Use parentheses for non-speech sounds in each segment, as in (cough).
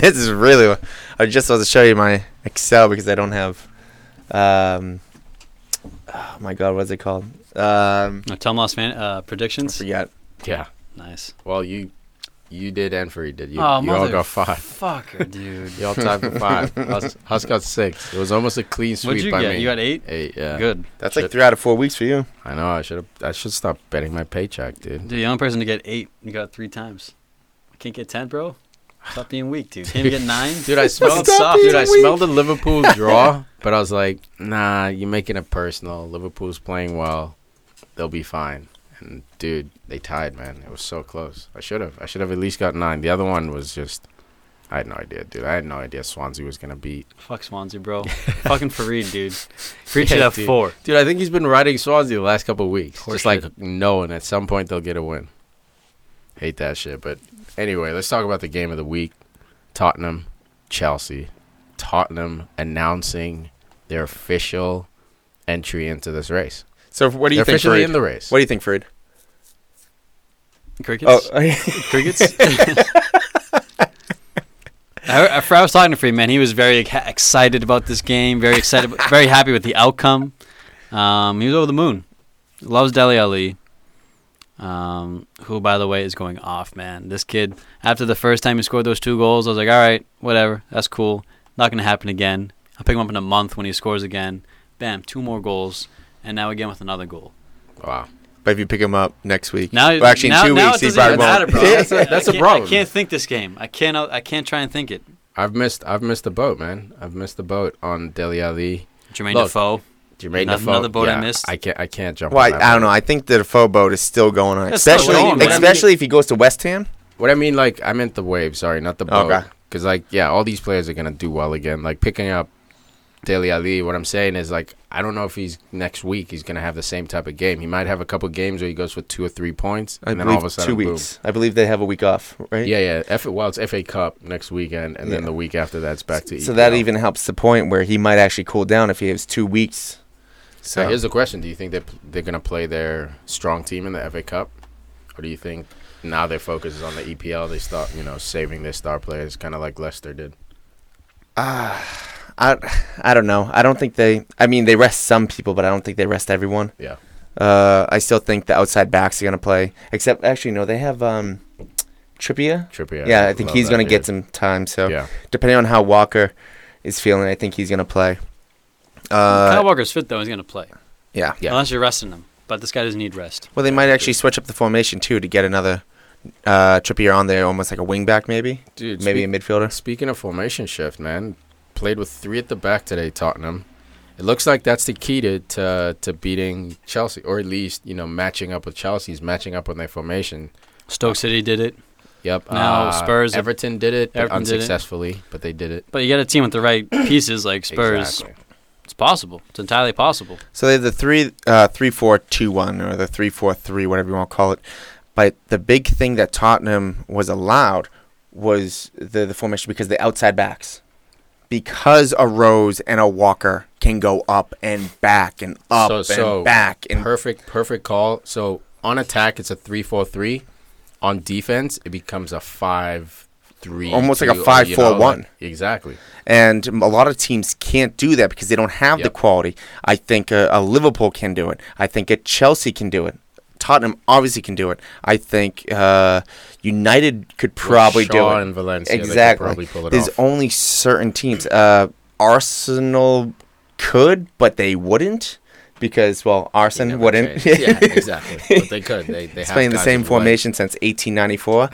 rough (laughs) landing. this is really. I just was to show you my Excel because I don't have. Um, oh my God, what's it called? Um, Tom lost fan uh, I predictions. forget. Yeah. Nice. Well, you you did and Free did. You, oh, you all got five. Fucker, dude. (laughs) You all tied for five. Hus, Hus got six. It was almost a clean sweep What'd you by get? me. You got eight. eight. Yeah. Good. That's Shit. like three out of four weeks for you. I know. I should have. I should stop betting my paycheck, dude. Dude, the only person to get eight, you got three times. I can't get ten, bro. Stop being weak, dude. Can't even get nine. Dude, I (laughs) smelled. Stop dude, I weak. smelled the Liverpool draw, (laughs) but I was like, nah, you're making it personal. Liverpool's playing well. They'll be fine. And dude, they tied, man. It was so close. I should have. I should have at least got nine. The other one was just. I had no idea, dude. I had no idea Swansea was gonna beat. Fuck Swansea, bro. (laughs) Fucking Farid, dude. Farid Yeah, should have four. Dude, I think he's been riding Swansea the last couple of weeks. Horse Just like knowing at some point they'll get a win. Hate that shit. But anyway, let's talk about the game of the week. Tottenham, Chelsea. Tottenham announcing their official entry into this race. So what do you They're think, officially Farid? in the race. What do you think, Farid? Crickets. Oh, (laughs) Crickets. (laughs) I, heard- I was talking to Free, man, he was very excited about this game. Very excited, (laughs) very happy with the outcome. Um, he was over the moon. Loves Dele Alli. Um, who, by the way, is going off, man. This kid, after the first time he scored those two goals, I was like, all right, whatever, that's cool. Not gonna happen again. I'll pick him up in a month when he scores again. Bam, two more goals, and now again with another goal. Wow. but if you pick him up next week, Now, well, actually in two now weeks, he probably won't. bro. That's a- (laughs) that's I a can't- problem. I can't think this game. I can't. I can't try and think it. I've missed I've missed the boat, man. I've missed the boat on Dele Alli. Jermaine Look, Defoe. Jermaine Another- Defoe. another boat I missed. I can't I can't jump Well, on I, that I don't know. I think the Defoe boat is still going on, It's especially going, but I mean- especially if he goes to West Ham. What I mean, like, I meant the wave. Sorry, not the boat. Okay. Because, like, yeah, all these players are gonna do well again. Like picking up Dele Alli. What I'm saying is, like, I don't know if he's next week he's gonna have the same type of game. He might have a couple games where he goes for two or three points, I and then believe all of a sudden, two boom. weeks. I believe they have a week off, right? Yeah, yeah. F- well, it's FA Cup next weekend, and then the week after that's back to. E. So that even helps the point where he might actually cool down if he has two weeks. So So here's the question: Do you think they they're gonna play their strong team in the FA Cup, or do you think now their focus is on the EPL? They start, you know, saving their star players, kind of like Leicester did. Ah, I I don't know. I don't think they. I mean, they rest some people, but I don't think they rest everyone. Yeah. Uh, I still think the outside backs are gonna play. Except actually, no, they have um, Trippier. Trippier. Yeah, I think he's gonna dude. get some time. So Yeah. depending on how Walker is feeling, I think he's gonna play. Kyle Uh, Walker's fit though. He's gonna play yeah. Yeah. unless you're resting him. But this guy doesn't need rest. Well, they might actually switch up the formation too to get another uh, Trippier on there, almost like a wing back, maybe, Dude, maybe speak- a midfielder. Speaking of formation shift, man, played with three at the back today, Tottenham. It looks like that's the key to, to to beating Chelsea, or at least you know matching up with Chelsea's matching up on their formation. Stoke City did it, Yep. Now uh, Spurs- Everton did it, but Everton did it. unsuccessfully, but they did it. but you got a team with the right pieces like Spurs. Exactly. Possible. It's entirely possible. So they have the three, uh, three, four, two, one, or the three, four, three, whatever you want to call it. But the big thing that Tottenham was allowed was the the formation because the outside backs, because a Rose and a Walker can go up and back and up So- and so back and Perfect, perfect call. So on attack, it's a three-four-three. On defense, it becomes a five-three. Almost like a two, five, four, know, one. like- exactly. And a lot of teams can't do that because they don't have the quality. I think a, a Liverpool can do it. I think a Chelsea can do it. Tottenham obviously can do it. I think uh, United could probably do it. and Valencia, exactly. probably pull it There's off. only certain teams. Uh, Arsenal could, but they wouldn't because well, arson wouldn't. changed. (laughs) yeah, exactly. But they could. They they It's have playing the same with legs. formation since 1894.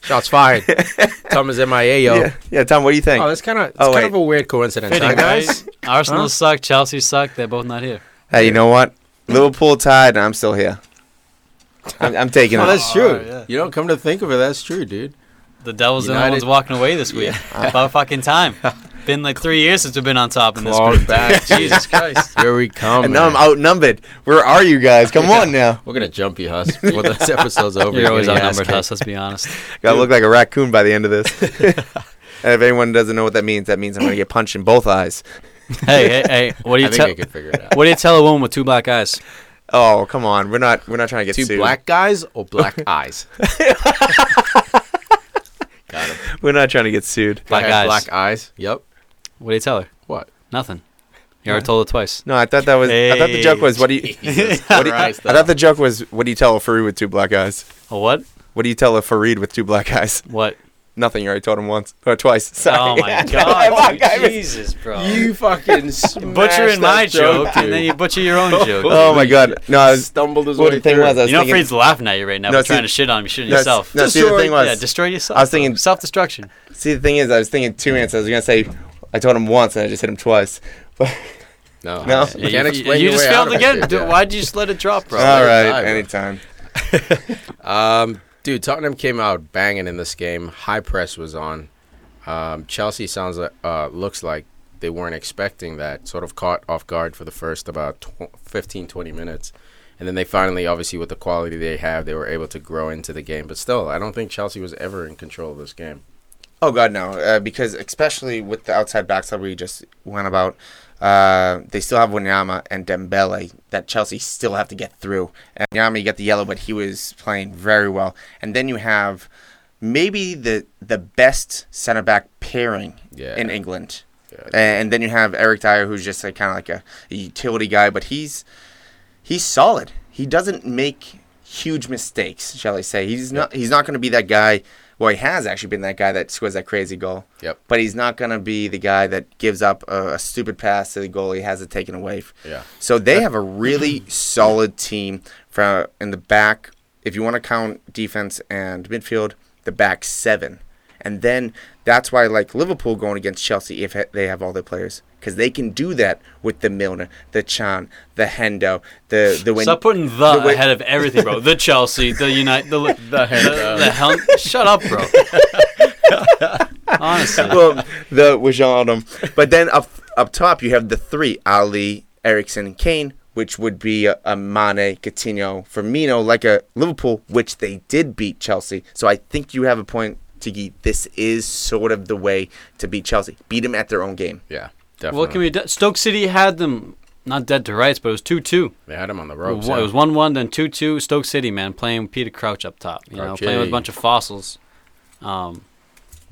(laughs) Shots fired. (laughs) Tum is MIA, yo. Yeah, yeah. Tum, what do you think? Oh, that's kind of Oh, kind wait. of a weird coincidence, huh, Fitting, guys. right? Arsenal Huh? suck. Chelsea suck. They're both not here. hey, you know what? Liverpool tied, and I'm still here. I'm, I'm taking Oh, it. that's true. Oh, yeah. You don't come to think of it. That's true, dude. The Devils are the United- ones walking away this week. About fucking time. Been like three years since we've been on top in this Clawed group. back. (laughs) Jesus Christ. Here we come. and now I'm outnumbered. Where are you guys? Come on now. (laughs) We're gonna jump you, Hus. Before this (laughs) episode's over, You're always getting your ass outnumbered, kicked. Huss. Let's be honest. Gotta look like a raccoon by the end of this. and if anyone doesn't know what that means, that means I'm gonna get punched in both eyes. Hey, hey, hey. What do I you think tell? I could figure it out. What do you tell a woman with two black eyes? Oh, come on. We're not we're not trying to get Two sued. black guys or black eyes? Got him. We're not trying to get sued. Black Had eyes. Black eyes. Yep. What do you tell her? What? Nothing. You already told her twice. No, I thought that was. I thought the joke was what do you? Jesus (laughs) What do you (laughs) I Christ, thought the joke was what do you tell a Farid with two black eyes? A what? What do you tell a Farid with two black eyes? What? Nothing. You already told him once or twice. (laughs) Sorry. Oh my god! guy oh, was- Jesus, bro. You fucking smashed butchering my that joke, and then you butcher your own oh joke. Oh my god! No, I was. stumbled his Well, way the thing through. was, I was you know, thinking. Freed's laughing at you right now. No, No, see- trying to shit on him. You're shitting No, yourself. no, see, the thing was- yeah, destroy yourself. I was thinking- self destruction. See, the thing is, I was thinking two answers. I was gonna say I told him once, and I just hit him twice. But no, (laughs) No. you can't explain You your just failed again. it, Dude, yeah. Why'd you just let it drop, bro? all right, die, anytime. (laughs) Um, dude, Tottenham came out banging in this game. High press was on. Um, Chelsea sounds like uh, looks like they weren't expecting that. Sort of caught off guard for the first about tw- 15, 20 minutes, and then they finally, obviously, with the quality they have, they were able to grow into the game. But still, I don't think Chelsea was ever in control of this game. Oh God, no! Uh, because especially with the outside backs that we just went about, uh, they still have Wanyama and Dembele that Chelsea still have to get through. And Wanyama, you get the yellow, but he was playing very well. And then you have maybe the the best center back pairing Yeah. in England. Yeah. And then you have Eric Dier, who's just like, kind of like a, a utility guy, but he's he's solid. He doesn't make huge mistakes, shall I say? He's not he's not going to be that guy. Well, he has actually been that guy that scores that crazy goal. Yep. But he's not going to be the guy that gives up a, a stupid pass to the goal. He has it taken away. Yeah. So they have a really (clears throat) solid team from in the back. If you want to count defense and midfield, the back seven, and then that's why I like Liverpool going against Chelsea if they have all their players because they can do that with the Milner, the Chan, the Hendo, the the win. Stop putting the, the ahead of everything, bro. The Chelsea, the United, the (laughs) the, the, Hendo. the hell. Shut up, bro. (laughs) Honestly, well, the Wijnaldum. But then up up top you have the three: Alli, Eriksen, and Kane, which would be a, a Mane, Coutinho, Firmino, like a Liverpool, which they did beat Chelsea. So I think you have a point, Tiki. This is sort of the way to beat Chelsea. Beat them at their own game. Yeah. Definitely. what can we do? Stoke City had them not dead to rights, but it was two two. They had him on the ropes. It was one one, then two two. Stoke City, man, playing with Peter Crouch up top. You know, playing with a bunch of fossils. Um,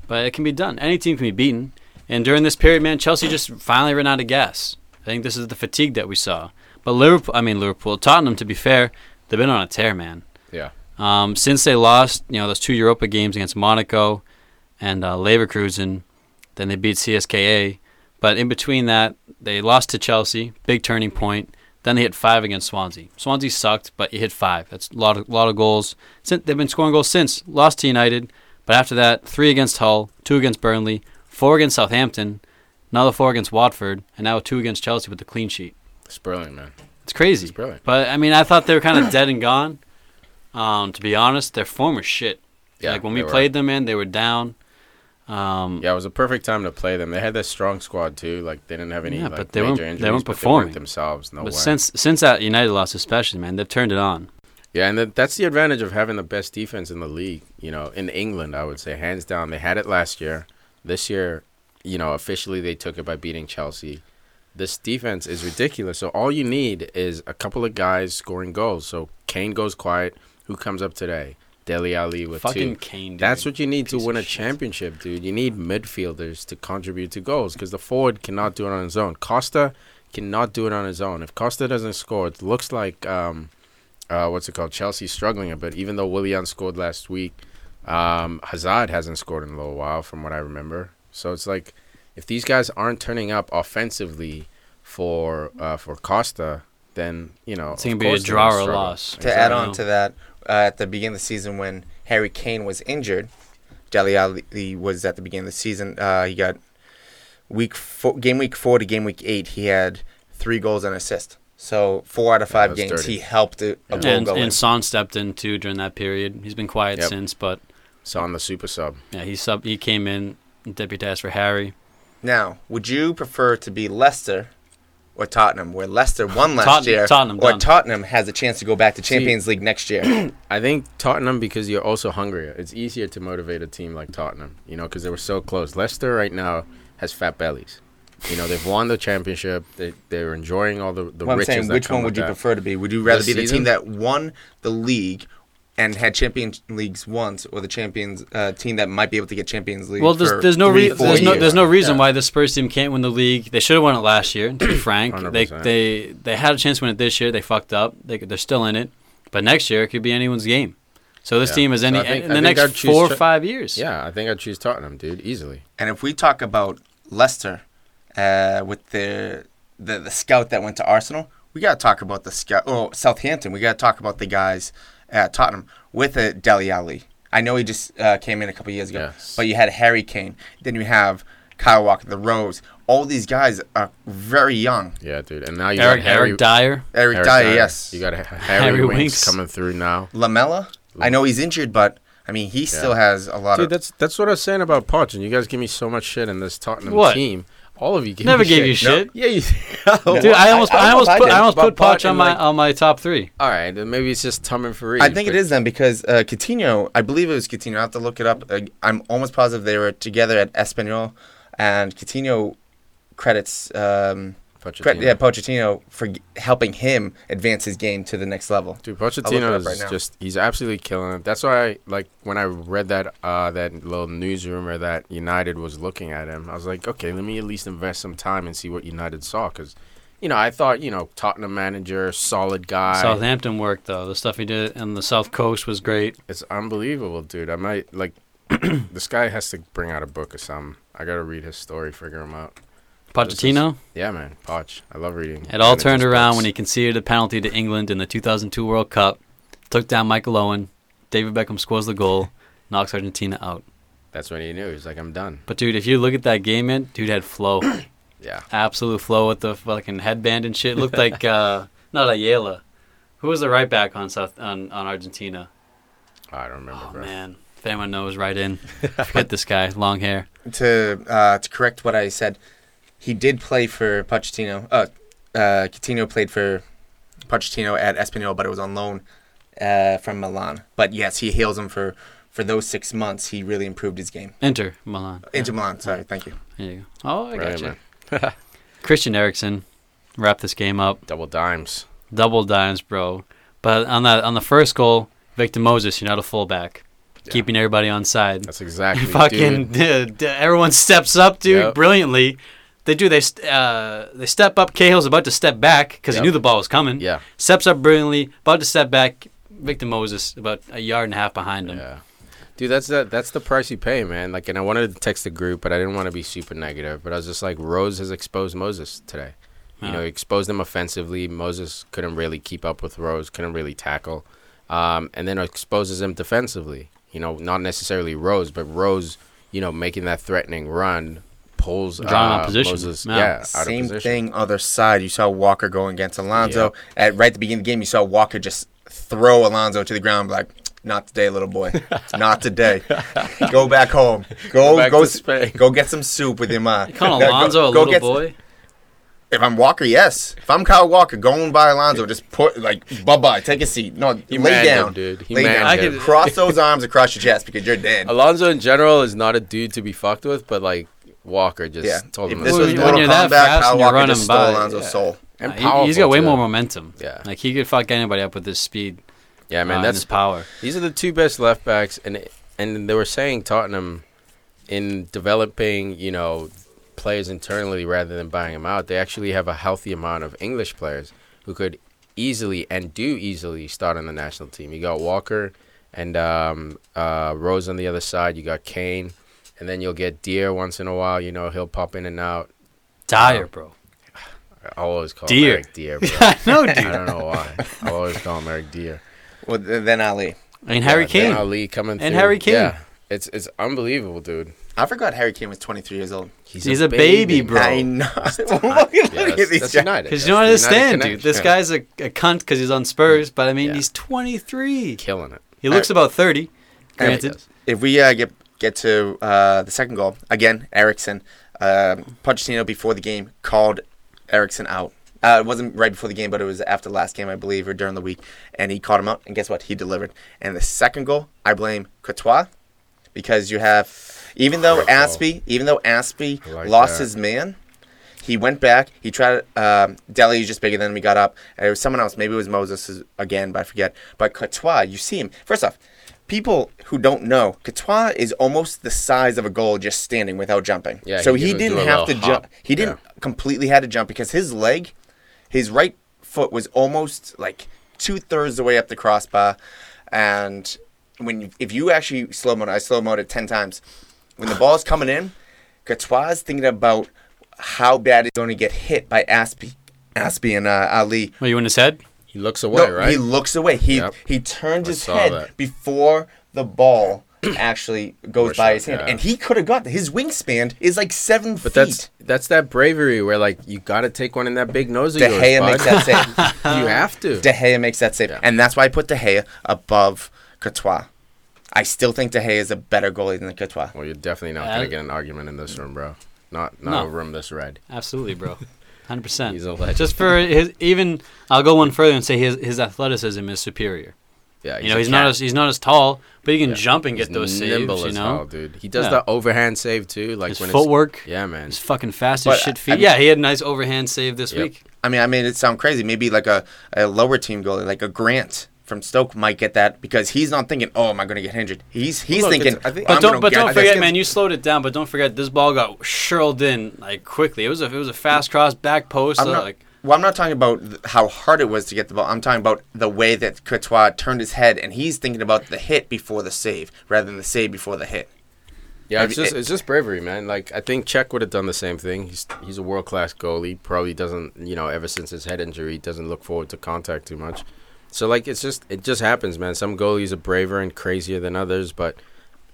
but it can be done. Any team can be beaten. And during this period, man, Chelsea just finally ran out of gas. I think this is the fatigue that we saw. But Liverpool, I mean Liverpool, Tottenham, to be fair, they've been on a tear, man. Yeah. Um, since they lost, you know, those two Europa games against Monaco and uh, Leverkusen, then they beat CSKA. But in between that, they lost to Chelsea, big turning point. Then they hit five against Swansea. Swansea sucked, but you hit five. That's a lot of lot of goals. Since they've been scoring goals since. Lost to United, but after that, three against Hull, two against Burnley, four against Southampton, another four against Watford, and now two against Chelsea with the clean sheet. It's brilliant, man. It's crazy. It's brilliant. But I mean, I thought they were kind of dead and gone. Um, to be honest, their form was shit. Yeah, like when we played them, man, they were down. Um, Yeah, it was a perfect time to play them. They had that strong squad too. Like they didn't have any Yeah, like, but they major weren't- they injuries, weren't performing. themselves. No but way. since since that United loss, especially, man, they've turned it on. yeah, and that, that's the advantage of having the best defense in the league. You know, in England, I would say hands down. They had it last year. This year, you know, officially they took it by beating Chelsea. This defense is ridiculous. So all you need is a couple of guys scoring goals. So Kane goes quiet. Who comes up today? Dele Alli with Fucking two. Kane. Dude. That's what you need to win a shit. championship, dude. You need midfielders to contribute to goals because the forward cannot do it on his own. Costa cannot do it on his own. If Costa doesn't score, it looks like um, uh, what's it called? Chelsea's struggling a bit. Even though Willian scored last week, um, Hazard hasn't scored in a little while, from what I remember. So it's like if these guys aren't turning up offensively for uh, for Costa, then you know It's gonna be a draw or a loss. To add on to that, uh, at the beginning of the season when Harry Kane was injured, Dele Alli was at the beginning of the season. Uh, he got week four, game week four to game week eight. He had three goals and assist. So four out of five that's games, dirty. he helped a, a goal and and Son stepped in too during that period. He's been quiet Yep. since, but Son the super sub. yeah, he sub he came in deputized for Harry. Now, would you prefer to be Leicester or Tottenham, where Leicester won last year, Tottenham or done. Tottenham has a chance to go back to Champions League next year? (clears throat) I think Tottenham because you're also hungrier. It's easier to motivate a team like Tottenham, you know, because they were so close. Leicester right now has fat bellies. You know, they've won the championship. They they're enjoying all the the What I'm saying, which one would you that. prefer to be? Would you rather This be the season? team that won the league, and had Champions Leagues once, or the Champions uh, team that might be able to get Champions League. Well, there's, for there's no three, re- there's no years. there's no reason Yeah. why the Spurs team can't win the league. They should have won it last year. To be (clears throat) frank, they 100%. they they had a chance to win it this year. They fucked up. They they're still in it, but next year it could be anyone's game. So this Yeah. team is any I think- in the next choose four or five years. Yeah, I think I'd choose Tottenham, dude, easily. And if we talk about Leicester uh, with the, the the scout that went to Arsenal, we got to talk about the scout. Oh, Southampton. We got to talk about the guys at Tottenham with a Dele Alli. I know he just uh, came in a couple years ago, Yes. but you had Harry Kane. Then you have Kyle Walker, the Rose. All these guys are very young. Yeah, dude. And now you Eric got Harry Eric Dier. Eric Harry Dier, Dier. yes. You got (laughs) Harry, Harry Winks, Winks. coming through now. Lamela. I know he's injured, but I mean he still has a lot Dude, of. that's that's what I was saying about Poch, and you guys give me so much shit in this Tottenham What? team. All of you give Never me gave shit. you No. shit. Yeah, you. (laughs) Dude, I almost I- I I, almost almost put did. I almost put Poch Poch on my like- on my top three. All right, then maybe it's just Tum and Farid. I think it but- is then because uh, Coutinho, I believe it was Coutinho. I have to look it up. Uh, I'm almost positive they were together at Espanyol, and Coutinho credits um, Pochettino. yeah Pochettino for helping him advance his game to the next level. Dude, I'll look it Pochettino is right just he's absolutely killing it. That's why I like when I read that uh that little news rumor that United was looking at him. I was like, okay, let me at least invest some time and see what United saw cuz you know, I thought, you know, Tottenham manager, solid guy. Southampton work though. The stuff he did on the South Coast was great. It's unbelievable, dude. I might like (clears throat) this guy has to bring out a book or something. I got to read his story, figure him out. Pochettino. Yeah, man. Poch. I love reading. It all turned around books. when he conceded a penalty to England in the 2002 World Cup, took down Michael Owen, David Beckham scores the goal, knocks Argentina out. That's when he knew. He's like, I'm done. But dude, if you look at that game, man, dude had flow, (clears throat) Yeah. absolute flow with the fucking headband and shit. Looked like (laughs) uh, not Ayala. Who was the right back on South on, on Argentina? I don't remember, Oh bro. man, if anyone knows, right in. Forget this guy, long hair. (laughs) To uh, to correct what I said, he did play for Pochettino. Uh, uh, Coutinho played for Pochettino at Espanyol, but it was on loan uh, from Milan. But yes, he hails him for for those six months. He really improved his game. Inter Milan. Inter Milan, sorry, thank you. There you go. Oh, I got Brilliant, you. Christian Eriksen wrap this game up. Double dimes. double dimes, bro. But on that on the first goal, Victor Moses, you're not a fullback, Yeah. keeping everybody on side. That's exactly. (laughs) Fucking, dude. (laughs) dude, everyone steps up, dude, Yep. brilliantly. They do. They uh, they step up. Cahill's about to step back because Yep. he knew the ball was coming. Yeah. Steps up brilliantly, about to step back. Victor Moses about a yard and a half behind him. Yeah. Dude, that's the that's the price you pay, man. Like, and I wanted to text the group, but I didn't want to be super negative. But I was just like, Rose has exposed Moses today. You know, he exposed him offensively. Moses couldn't really keep up with Rose, couldn't really tackle, um, and then exposes him defensively. You know, not necessarily Rose, but Rose, you know, making that threatening run pulls Drawing out uh, position. Moses, Yeah. yeah, Same of thing, other side. You saw Walker going against Alonso. At right at the beginning of the game, you saw Walker just throw Alonso to the ground, like, "Not today, little boy. (laughs) Not today. go back home. Go go s- go get some soup with your mom." (laughs) Calling (laughs) Go- Alonso a go little get- boy. If I'm Walker, yes. If I'm Kyle Walker, going by Alonso, just put like bye bye, take a seat. No, He lay down, him, dude. He lay down. I him. could- cross those arms across your chest because you're dead. Alonso in general is not a dude to be fucked with, but like Walker just Yeah, told if him. this to Well, was sit when. Mortal you're that Kombat, fast Kyle and you're Walker running just stole by, yeah. soul. and Uh, he- powerful he's got way too. more momentum. Yeah. Like he could fuck anybody up with his speed. Yeah, man, uh, that's his power. These are the two best left backs, and and they were saying Tottenham in developing, you know, players internally rather than buying them out. They actually have a healthy amount of English players who could easily and do easily start on the national team. You got Walker and um, uh, Rose on the other side. You got Kane, and then you'll get Deer once in a while. You know, he'll pop in and out. Dier, bro. I always call Deer. him Eric Deer. Bro. (laughs) I know, I don't know why. I always call him Eric Deer. Well, then Alli. I mean, Harry Yeah, Kane. Alli coming And through. And Harry Kane. Yeah, it's it's unbelievable, dude. I forgot Harry Kane was 23 years old. He's a baby, bro. I know. (laughs) (laughs) look at, Yeah, look at these guys. Because you don't the understand, dude. This guy's a, a cunt because he's on Spurs, but I mean, Yeah. he's 23. killing it. He looks about 30, granted. Yes. If we uh, get get to uh, the second goal again, Eriksen, uh, Pochettino before the game called Eriksen out. Uh, it wasn't right before the game, but it was after the last game, I believe, or during the week, and he called him out. And guess what? He delivered. And the second goal, I blame Courtois because you have, even though goal. Azpi, even though Azpi like lost that. his man, He went back. He tried. Um, Dele is just bigger than him. He got up. And it was someone else. Maybe it was Moses again, but I forget. But Courtois, you see him. First off, people who don't know, Courtois is almost the size of a goal just standing without jumping. Yeah, so he he didn't have to little jump. He didn't completely had to jump because his leg, his right foot was almost like two thirds the way up the crossbar, and when you, if you actually slow mo, I slow mo it ten times. When the ball's coming in, Courtois is thinking about how bad he's going to get hit by Azpi, Azpi and uh, Alli. Well, you in his head? He looks away, No, right? He looks away. He Yep. he turns I his head that. before the ball (clears throat) actually goes Or by his hand, yeah. and he could have got his wingspan is like seven but feet. that's that's that bravery where like you got to take one in that big nose of De. Gea bud. makes that save. (laughs) you have to. De Gea makes that save, Yeah. and that's why I put De Gea above Courtois. I still think De Gea is a better goalie than Courtois. well, you're definitely not Uh, gonna get an argument in this room, bro. Not not No. a room this red. Absolutely, bro. (laughs) Hundred percent. He's a legend. Just for his, even, I'll go one further and say his his athleticism is superior. Yeah, you know, a he's not as he's not as tall, but he can Yeah. jump and get He's those saves. nimble You know, hell, dude. He does Yeah. the overhand save too, like his when footwork. It's, yeah, man. He's fucking fast But, as shit feet. I mean- yeah, he had a nice overhand save this Yep. week. I mean, I made it sound crazy. Maybe like a, a lower team goalie, like a Grant from Stoke, might get that because he's not thinking, "Oh, am I going to get injured?" He's he's Look, thinking, I think- I'm But don't but don't forget, man. You slowed it down, but don't forget this ball got shirled in like quickly. It was a it was a fast cross back post. I'm uh, not, like well, I'm not talking about th- how hard it was to get the ball. I'm talking about the way that Courtois turned his head, and he's thinking about the hit before the save rather than the save before the hit. Yeah, it's just it's just bravery, man. Like I think Cech would have done the same thing. He's he's a world class goalie. Probably doesn't you know ever since his head injury doesn't look forward to contact too much. So like it's just it just happens, man. Some goalies are braver and crazier than others, but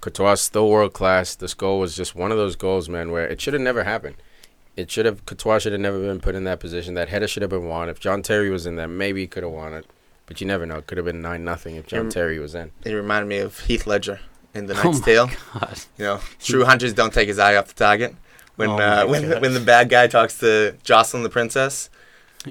Courtois is still world class. This goal was just one of those goals, man, where it should have never happened. It should have Courtois should have never been put in that position. That header should have been won. If John Terry was in there, maybe he could have won it. But you never know. It could have been nine nothing if John Mm. Terry was in. It reminded me of Heath Ledger in The (laughs) Oh Knight's my Tale. God. You know, true hunters don't take his eye off the target. When Oh uh, when God. when the bad guy talks to Jocelyn the princess,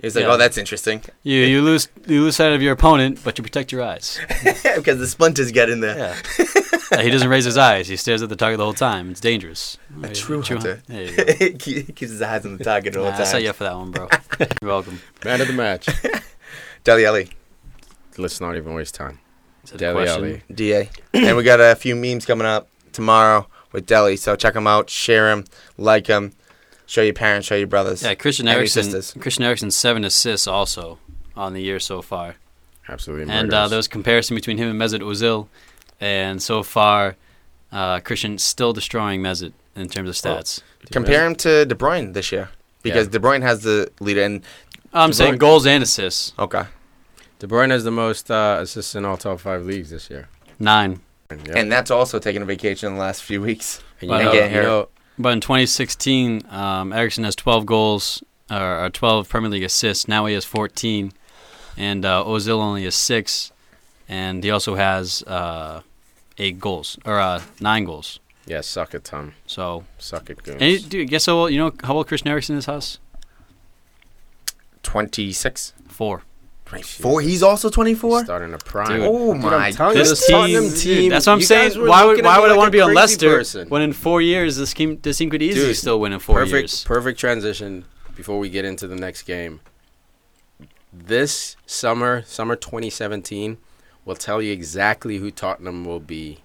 he's like, Yeah. "Oh, that's interesting," You you lose you lose sight of your opponent, but you protect your eyes. (laughs) because the splinters get in there. Yeah. Yeah, he doesn't raise his eyes. He stares at the target the whole time. It's dangerous. A true hunter. There you go. (laughs) he keeps his eyes on the target all Nah, the I set you up for that one, bro. (laughs) You're welcome. Man of the match. Dele Alli, Let's not even waste time. Is that a Dele question? Da, and we got a few memes coming up tomorrow with Dele. So check them out, share them, like them, show your parents, show your brothers. Yeah, Christian and your Eriksen. Christian Eriksen seven assists also on the year so far. Absolutely. And uh, there was comparison between him and Mesut Ozil, and so far, uh, Christian still destroying Mesut in terms of stats. Compare him to De Bruyne this year because Yeah. De Bruyne has the leader. in. I'm saying goals and assists. okay, De Bruyne has the most uh, assists in all top five leagues this year. Nine. And, and that's also taking a vacation in the last few weeks. And you, know, uh, getting you know, But in 2016, um, Eriksen has 12 goals or, or 12 Premier League assists. Now he has 14, and uh, Ozil only has six, and he also has uh, eight goals or uh, nine goals. yeah, suck it, Tum. So, Suck it, goons. and you, dude, guess how old? You know how old Christian Eriksen is? Us Twenty six. Four. Four. He's also twenty four. Starting a prime. Dude. Oh my! I'm telling you, This this Tottenham team, team. that's what I'm you saying. guys were Why would looking at why me would I want to be on Leicester person. when in four years this team this team could easily Dude, still win in four perfect, years? perfect transition before we get into the next game. This summer, summer 2017, will tell you exactly who Tottenham will be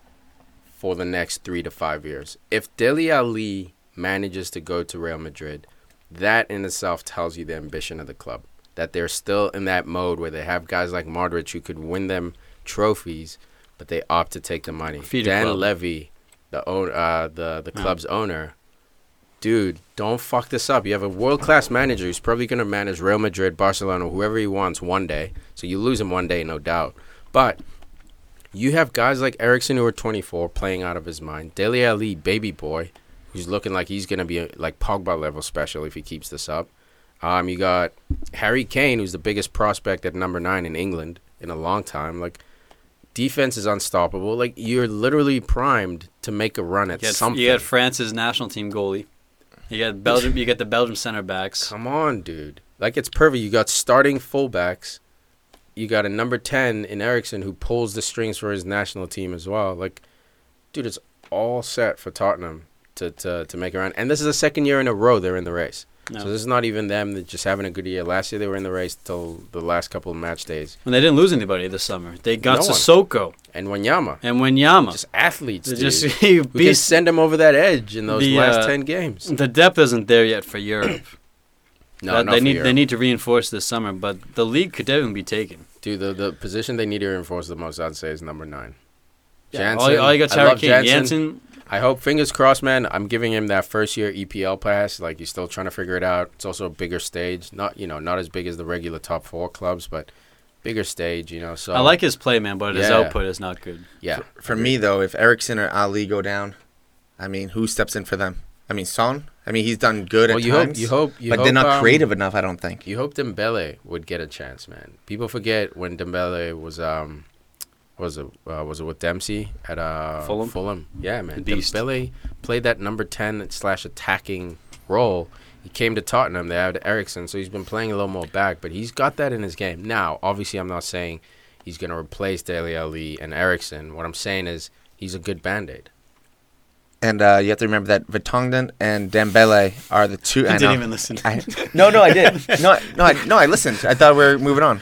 for the next three to five years. If Dele Alli manages to go to Real Madrid, that in itself tells you the ambition of the club. That they're still in that mode where they have guys like Modric who could win them trophies, but they opt to take the money. Feed a Dan club. Levy, the own, uh, the the club's owner, dude, don't fuck this up. You have a world class manager who's probably going to manage Real Madrid, Barcelona, whoever he wants one day. So you lose him one day, no doubt. But you have guys like Eriksen who are 24 playing out of his mind. Dele Alli, baby boy, who's looking like he's going to be a, like Pogba level special if he keeps this up. Um, you got Harry Kane, who's the biggest prospect at number nine in England in a long time. Like defense is unstoppable. Like you're literally primed to make a run at You got, something. you got France's national team goalie. You got Belgium. you got the Belgium center backs. Come on, dude. Like it's perfect. You got starting fullbacks. You got a number ten in Eriksen who pulls the strings for his national team as well. Like, dude, it's all set for Tottenham to to, to make a run. And this is the second year in a row they're in the race. No. So this is not even them that just having a good year. Last year they were in the race till the last couple of match days. And they didn't lose anybody this summer. They got No. Sissoko And Wanyama, and Wanyama. just athletes, dude. (laughs) just we can send them over that edge in those The, last uh, ten games. the depth isn't there yet for Europe. (coughs) No, That- they need Europe. they need to reinforce this summer, but the league could definitely be taken. Dude, the, the position they need to reinforce the most, I'd say, is number nine. Yeah, all, all you got love Janssen. Janssen. I hope, fingers crossed, man. I'm giving him that first year EPL pass. Like he's still trying to figure it out. It's also a bigger stage, not you know, not as big as the regular top four clubs, but bigger stage. You know, so I like his play, man, but his output is not good. Yeah, For me though, if Eriksen or Alli go down, I mean, who steps in for them? I mean, Son. I mean, he's done good Well, at you hope, you hope, you but hope, they're not um, creative enough. I don't think. You hope Dembele would get a chance, man. People forget when Dembele was um was it uh, was it with Dempsey at uh Fulham? Fulham, yeah, man. Dembele played that number ten slash attacking role. He came to Tottenham. They had Eriksen, so he's been playing a little more back, but he's got that in his game. Now, obviously, I'm not saying he's going to replace Dele Alli and Eriksen. What I'm saying is he's a good band aid. And uh, you have to remember that Vertonghen and Dembele are the two. I didn't know. Even listen. I, no, no, I did. (laughs) No, no, I, no, I listened. I thought we were moving on.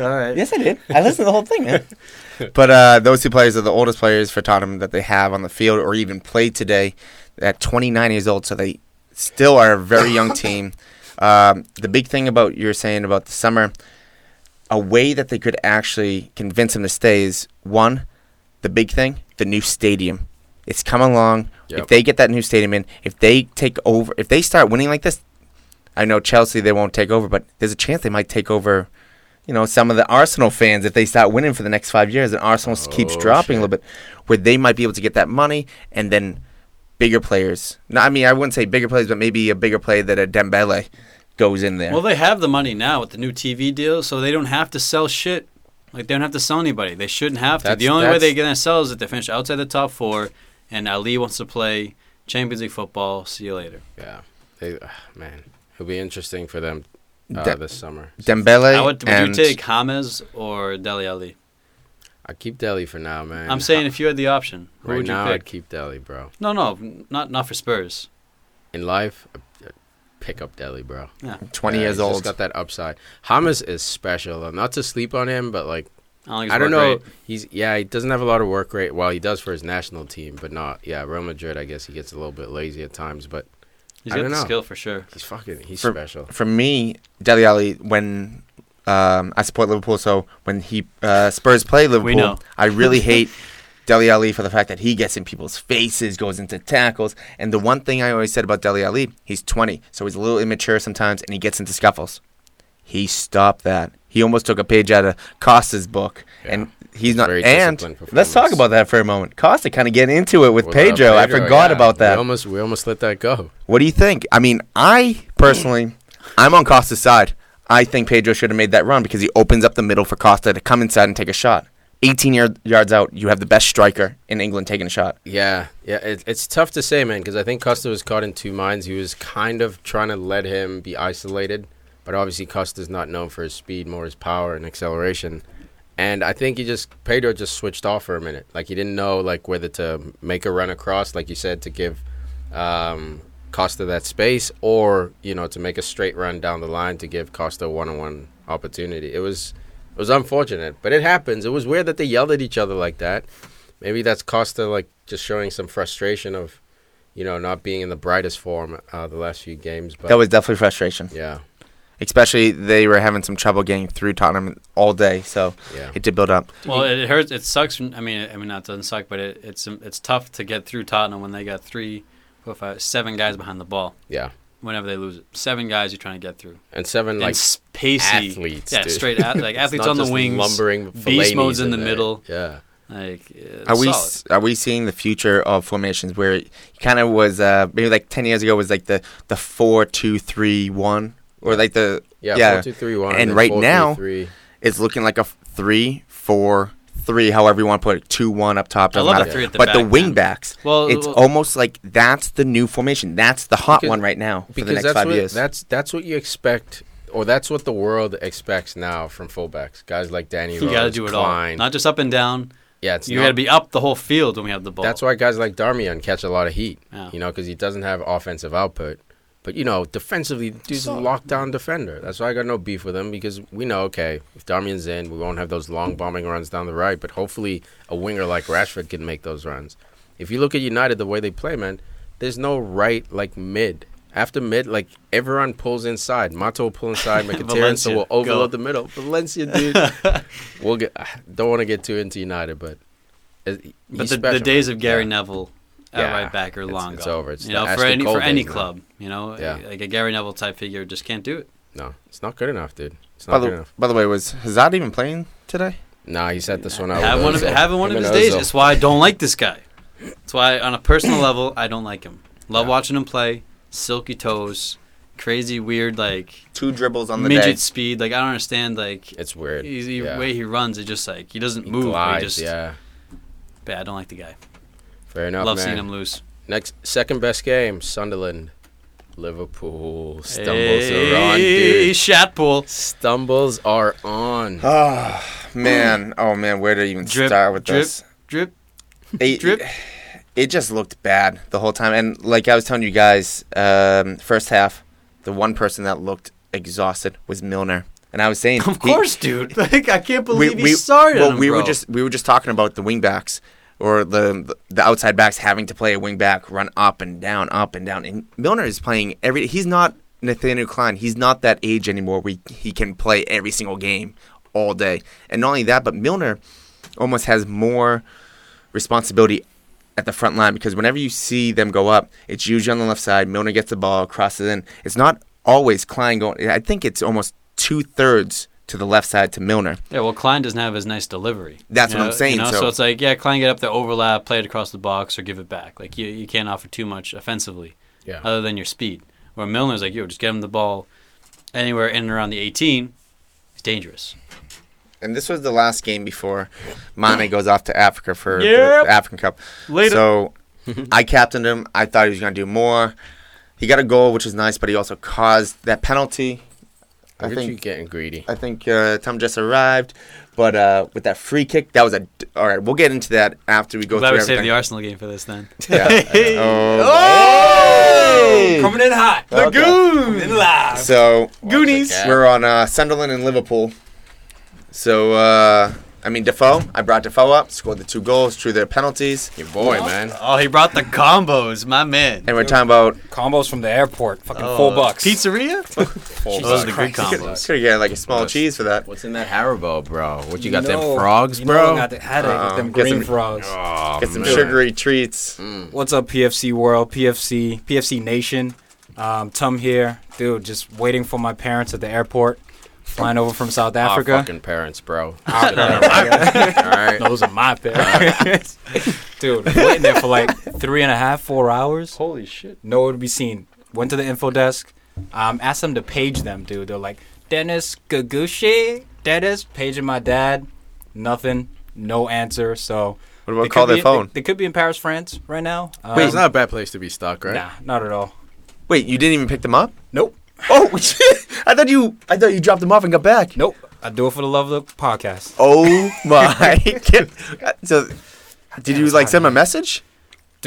All right. Yes, I did. I listened to the whole thing, man. (laughs) But uh, those two players are the oldest players for Tottenham that they have on the field or even played today at 29 years old. So they still are a very young (laughs) team. Um, the big thing about you're saying about the summer, a way that they could actually convince him to stay is one, the big thing, the new stadium. It's coming along. Yep. If they get that new stadium in, if they take over, if they start winning like this, I know Chelsea they won't take over, but there's a chance they might take over. You know, some of the Arsenal fans if they start winning for the next five years, and Arsenal s keeps Oh, dropping a little bit, where they might be able to get that money, and then bigger players. No, I mean I wouldn't say bigger players, but maybe a bigger player that a Dembele goes in there. Well, they have the money now with the new TV deal, so they don't have to sell shit. Like they don't have to sell anybody. They shouldn't have to. That's- the only way they're gonna sell is if they finish outside the top four, and Alli wants to play Champions League football. See you later. Yeah, they, ah, man, it'll be interesting for them uh, De- this summer. Dembele I would, would and you take James or Dele Alli? I keep Dele for now, man. I'm saying if you had the option, who right would you now pick? I'd keep Dele, bro. No, no, not not for Spurs. In life, uh, pick up Dele, bro. Yeah, 20 Yeah, years he's old. Just got that upside. Hamas is special. though. Not to sleep on him, but like I don't, I don't know. rate- He's yeah, he doesn't have a lot of work rate. Well, he does for his national team, but not yeah. Real Madrid, I guess he gets a little bit lazy at times, but He's I got don't the know. skill for sure. he's fucking he's For- special. for me, Dele Alli, when um, I support Liverpool, so when he uh, Spurs play Liverpool, know. I really (laughs) hate Dele Alli for the fact that he gets in people's faces, goes into tackles, and the one thing I always said about Dele Alli, he's 20, so he's a little immature sometimes, and he gets into scuffles. He stopped that. He almost took a page out of Costa's book, and he's not. Very And let's talk about that for a moment. Costa kind of getting into it with Without Pedro. I forgot yeah. about that. We almost we almost let that go. What do you think? I mean, I personally, I'm on Costa's side. I think Pedro should have made that run because he opens up the middle for Costa to come inside and take a shot. 18 yard, yards out, you have the best striker in England taking a shot. Yeah, yeah, it, it's tough to say, man, because I think Costa was caught in two minds. He was kind of trying to let him be isolated, but obviously Costa's not known for his speed, more his power and acceleration. And I think he just Pedro just switched off for a minute, like he didn't know like whether to make a run across, like you said, to give um, Costa that space, or you know to make a straight run down the line to give Costa a one-on-one opportunity. It was it was unfortunate, but it happens. It was weird that they yelled at each other like that. Maybe that's Costa like just showing some frustration of, you know, not being in the brightest form uh, the last few games. But That was definitely frustration. yeah, Especially they were having some trouble getting through Tottenham all day, so yeah, it did build up. Well, it, it hurts. It sucks. I mean, I mean, not doesn't suck, but it, it's it's tough to get through Tottenham when they got three, four, five, seven guys behind the ball. yeah. Whenever they lose it, seven guys you're trying to get through. And seven And like s- pacey athletes, Yeah, dude. straight at, like (laughs) athletes not on the just wings. lumbering beast Fellaini's modes in the there. middle. Yeah, Like, Are we solid. s- are we seeing the future of formations where it kind of was uh, maybe like ten years ago was like the the four two three one or like the yeah, Yeah. Four, two, three, one. And then right four, now- three, three. it's looking like a f- three four three however you want to put it two one up top I doesn't love matter. the three at the but back. the wing man. backs Well, it's well, almost like that's the new formation. That's the hot Because- one right now for the because next that's five what years. that's that's what you expect, or that's what the world expects now from fullbacks. Guys like Danny (laughs) you got to do it all, not just up and down. yeah, it's You got to be up the whole field when we have the ball. That's why guys like Darmian catch a lot of heat. Yeah. You know, because he doesn't have offensive output, But you know, defensively, dude's a lockdown defender. That's why I got no beef with him because we know, okay, if Darmian's in, we won't have those long bombing runs down the right. But hopefully, a winger like Rashford can make those runs. If you look at United, the way they play, man, there's no right like mid. After mid, like everyone pulls inside. Mata will pull inside, (laughs) Mkhitaryan, so Valencia, we'll go. overload the middle. Valencia, dude, (laughs) we'll get. Don't want to get too into United, but. Uh, but the, special, the days man. of Gary Yeah. Neville Yeah, right back are it's- long it's gone. over. It's you know, for any Cole for any days now. club, you know, Yeah. Eh, like a Gary Neville type figure just can't do it. No, it's not good enough, dude. It's By not the, good enough. by the way, was Hazard even playing today? Nah, he set this one out. Have one of having one of his days. Ozil. That's why I don't like this guy. That's why on a personal (clears throat) level I don't like him. Love Yeah. watching him play. Silky toes, crazy weird like Two dribbles on the midget day. speed. Like I don't understand like It's weird. the yeah. way he runs. It just like he doesn't He move. glides, he just yeah. But I don't like the guy. Fair enough, Love man. seeing him lose. Next, second best game, Sunderland, Liverpool. Stumbles hey, are on, dude. Shatpool. Stumbles are on. Oh man, oh man, where to even Drip, start with drip, this? Drip. It, drip. It just looked bad the whole time, and like I was telling you guys, um, first half, the one person that looked exhausted was Milner, and I was saying, Of he- course, dude. (laughs) Like I can't we, believe he we, started. well, him, we were just we were just talking about the wing backs or the the outside backs having to play a wing back, run up and down, up and down. And Milner is playing every. He's not Nathaniel Clyne. He's not that age anymore. where he can play every single game all day. And not only that, but Milner almost has more responsibility at the front line because whenever you see them go up, it's usually on the left side. Milner gets the ball, crosses in. It's not always Clyne going. I think it's almost two thirds to the left side to Milner. Yeah, well, Clyne doesn't have his nice delivery. That's You what I'm saying, You know? so- So, it's like, yeah, Clyne get up there, overlap, play it across the box, or give it back. Like you, you can't offer too much offensively, Yeah. other than your speed. Where Milner's like, yo, just get him the ball anywhere in and around the 18. He's dangerous. And this was the last game before Mane goes off to Africa for Yep. the African Cup. Later. So (laughs) I captained him. I thought he was going to do more. He got a goal, which is nice, but he also caused that penalty. I Look at you think getting greedy. I think uh, Tum just arrived, but uh, with that free kick, that was a. All right, we'll get into that after we go Glad through we saved everything. the Arsenal game for this then. Yeah. (laughs) Oh! oh, Coming in hot. Okay. Coming in live. So Goonies. We're on uh, Sunderland and Liverpool. So uh, I mean Defoe. I brought Defoe up, scored the two goals, drew their penalties, Your boy, man. Oh, he brought the combos, my man. and we're talking about Combos from the airport. Fucking Oh, full bucks. Pizzeria? (laughs) Full (laughs) Those are the buck. good combos. could have get like a small Yes. cheese for that. What's in that Haribo, bro? What you got? know- them frogs, you know bro? I got the headache with them Get green some- frogs. oh, Get some man. sugary treats. Mm. What's up, PFC World, PFC, PFC Nation? Um, Tum here, dude. Just waiting for my parents at the airport, flying over from South Africa. Our Africa. fucking parents, bro. (laughs) Our All parents. right. Those are my parents, (laughs) dude. Waiting there for like three and a half, four hours. Holy shit. Nowhere to be seen. Went to the info desk, um, asked them to page them, dude. They're like, Dennis Gagushi, Dennis, paging my dad. Nothing, no answer. So What they about call their be- phone? They, they could be in Paris, France, right now. Um, Wait, it's not a bad place to be stuck, right? Nah, not at all. Wait, you didn't even pick them up? Nope, Oh! (laughs) I thought you. I thought you dropped them off and got back. nope. I do it for the love of the podcast. Oh my! (laughs) (laughs) so, did you like send a message?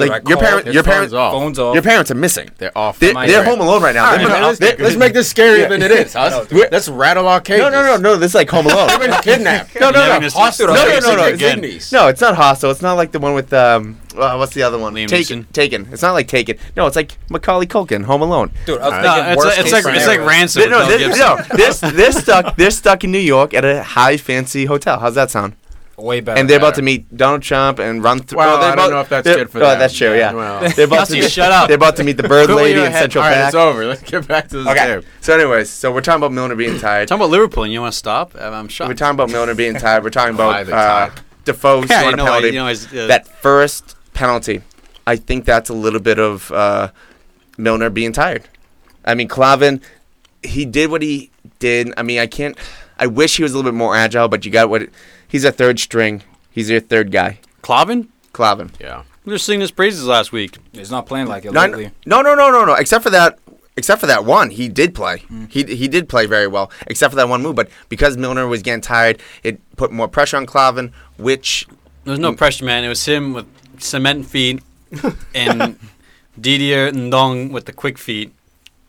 Dude, like I your called- parent, His your parents, off. Phones off. your parents are missing. They're off. They're, My they're home alone right now. All They've right, been- man, let's, they- let's make this scarier than it (laughs) is. Let's, We're- let's rattle our cages. no, no, no, no. This is like Home Alone. They've been (laughs) kidnapped. No, no, Never no. gonna Hostel. No, no, no, no. again. It's- No, it's not hostile. It's not like the one with um. Uh, what's the other one? Liam Taken. Neeson. Taken. It's not like Taken. No, it's like Macaulay Culkin, Home Alone. Dude, I was Alright. No, thinking it's, worst like, it's case like it's like ransom. They- with no, Mel they, no, they're, they're (laughs) stuck. They're stuck in New York at a high fancy hotel. How's that sound? Way better. And they're about to meet Donald Trump and run through. Well, they're I don't know if that's good for oh, them. that's true. Yeah, Well. they're about to shut up. They're about to meet the bird (laughs) lady in head. Central All right, Park. it's over. Let's get back to this Okay. game. So, anyways, so we're talking about Milner being tired. Talking about Liverpool, and you want to stop? I'm I'm shocked. We're talking about Milner being (laughs) tired. We're talking about they uh, tired? Defoe yeah, scoring you a know, penalty. you know, uh, that first penalty, I think that's a little bit of uh, Milner being tired. I mean, Klavan, he did what he did. I mean, I can't. I wish he was a little bit more agile, but you got what? He's a third string. He's your third guy, Klavan. Klavan. Yeah. We were singing his praises last week. He's not playing like it No, lately. no, no, no, no, no. Except for that, except for that one, he did play. He he did play very well, except for that one move. But because Milner was getting tired, it put more pressure on Klavan, which There was no pressure, man. It was him with cement feet (laughs) and Didier Ndong with the quick feet.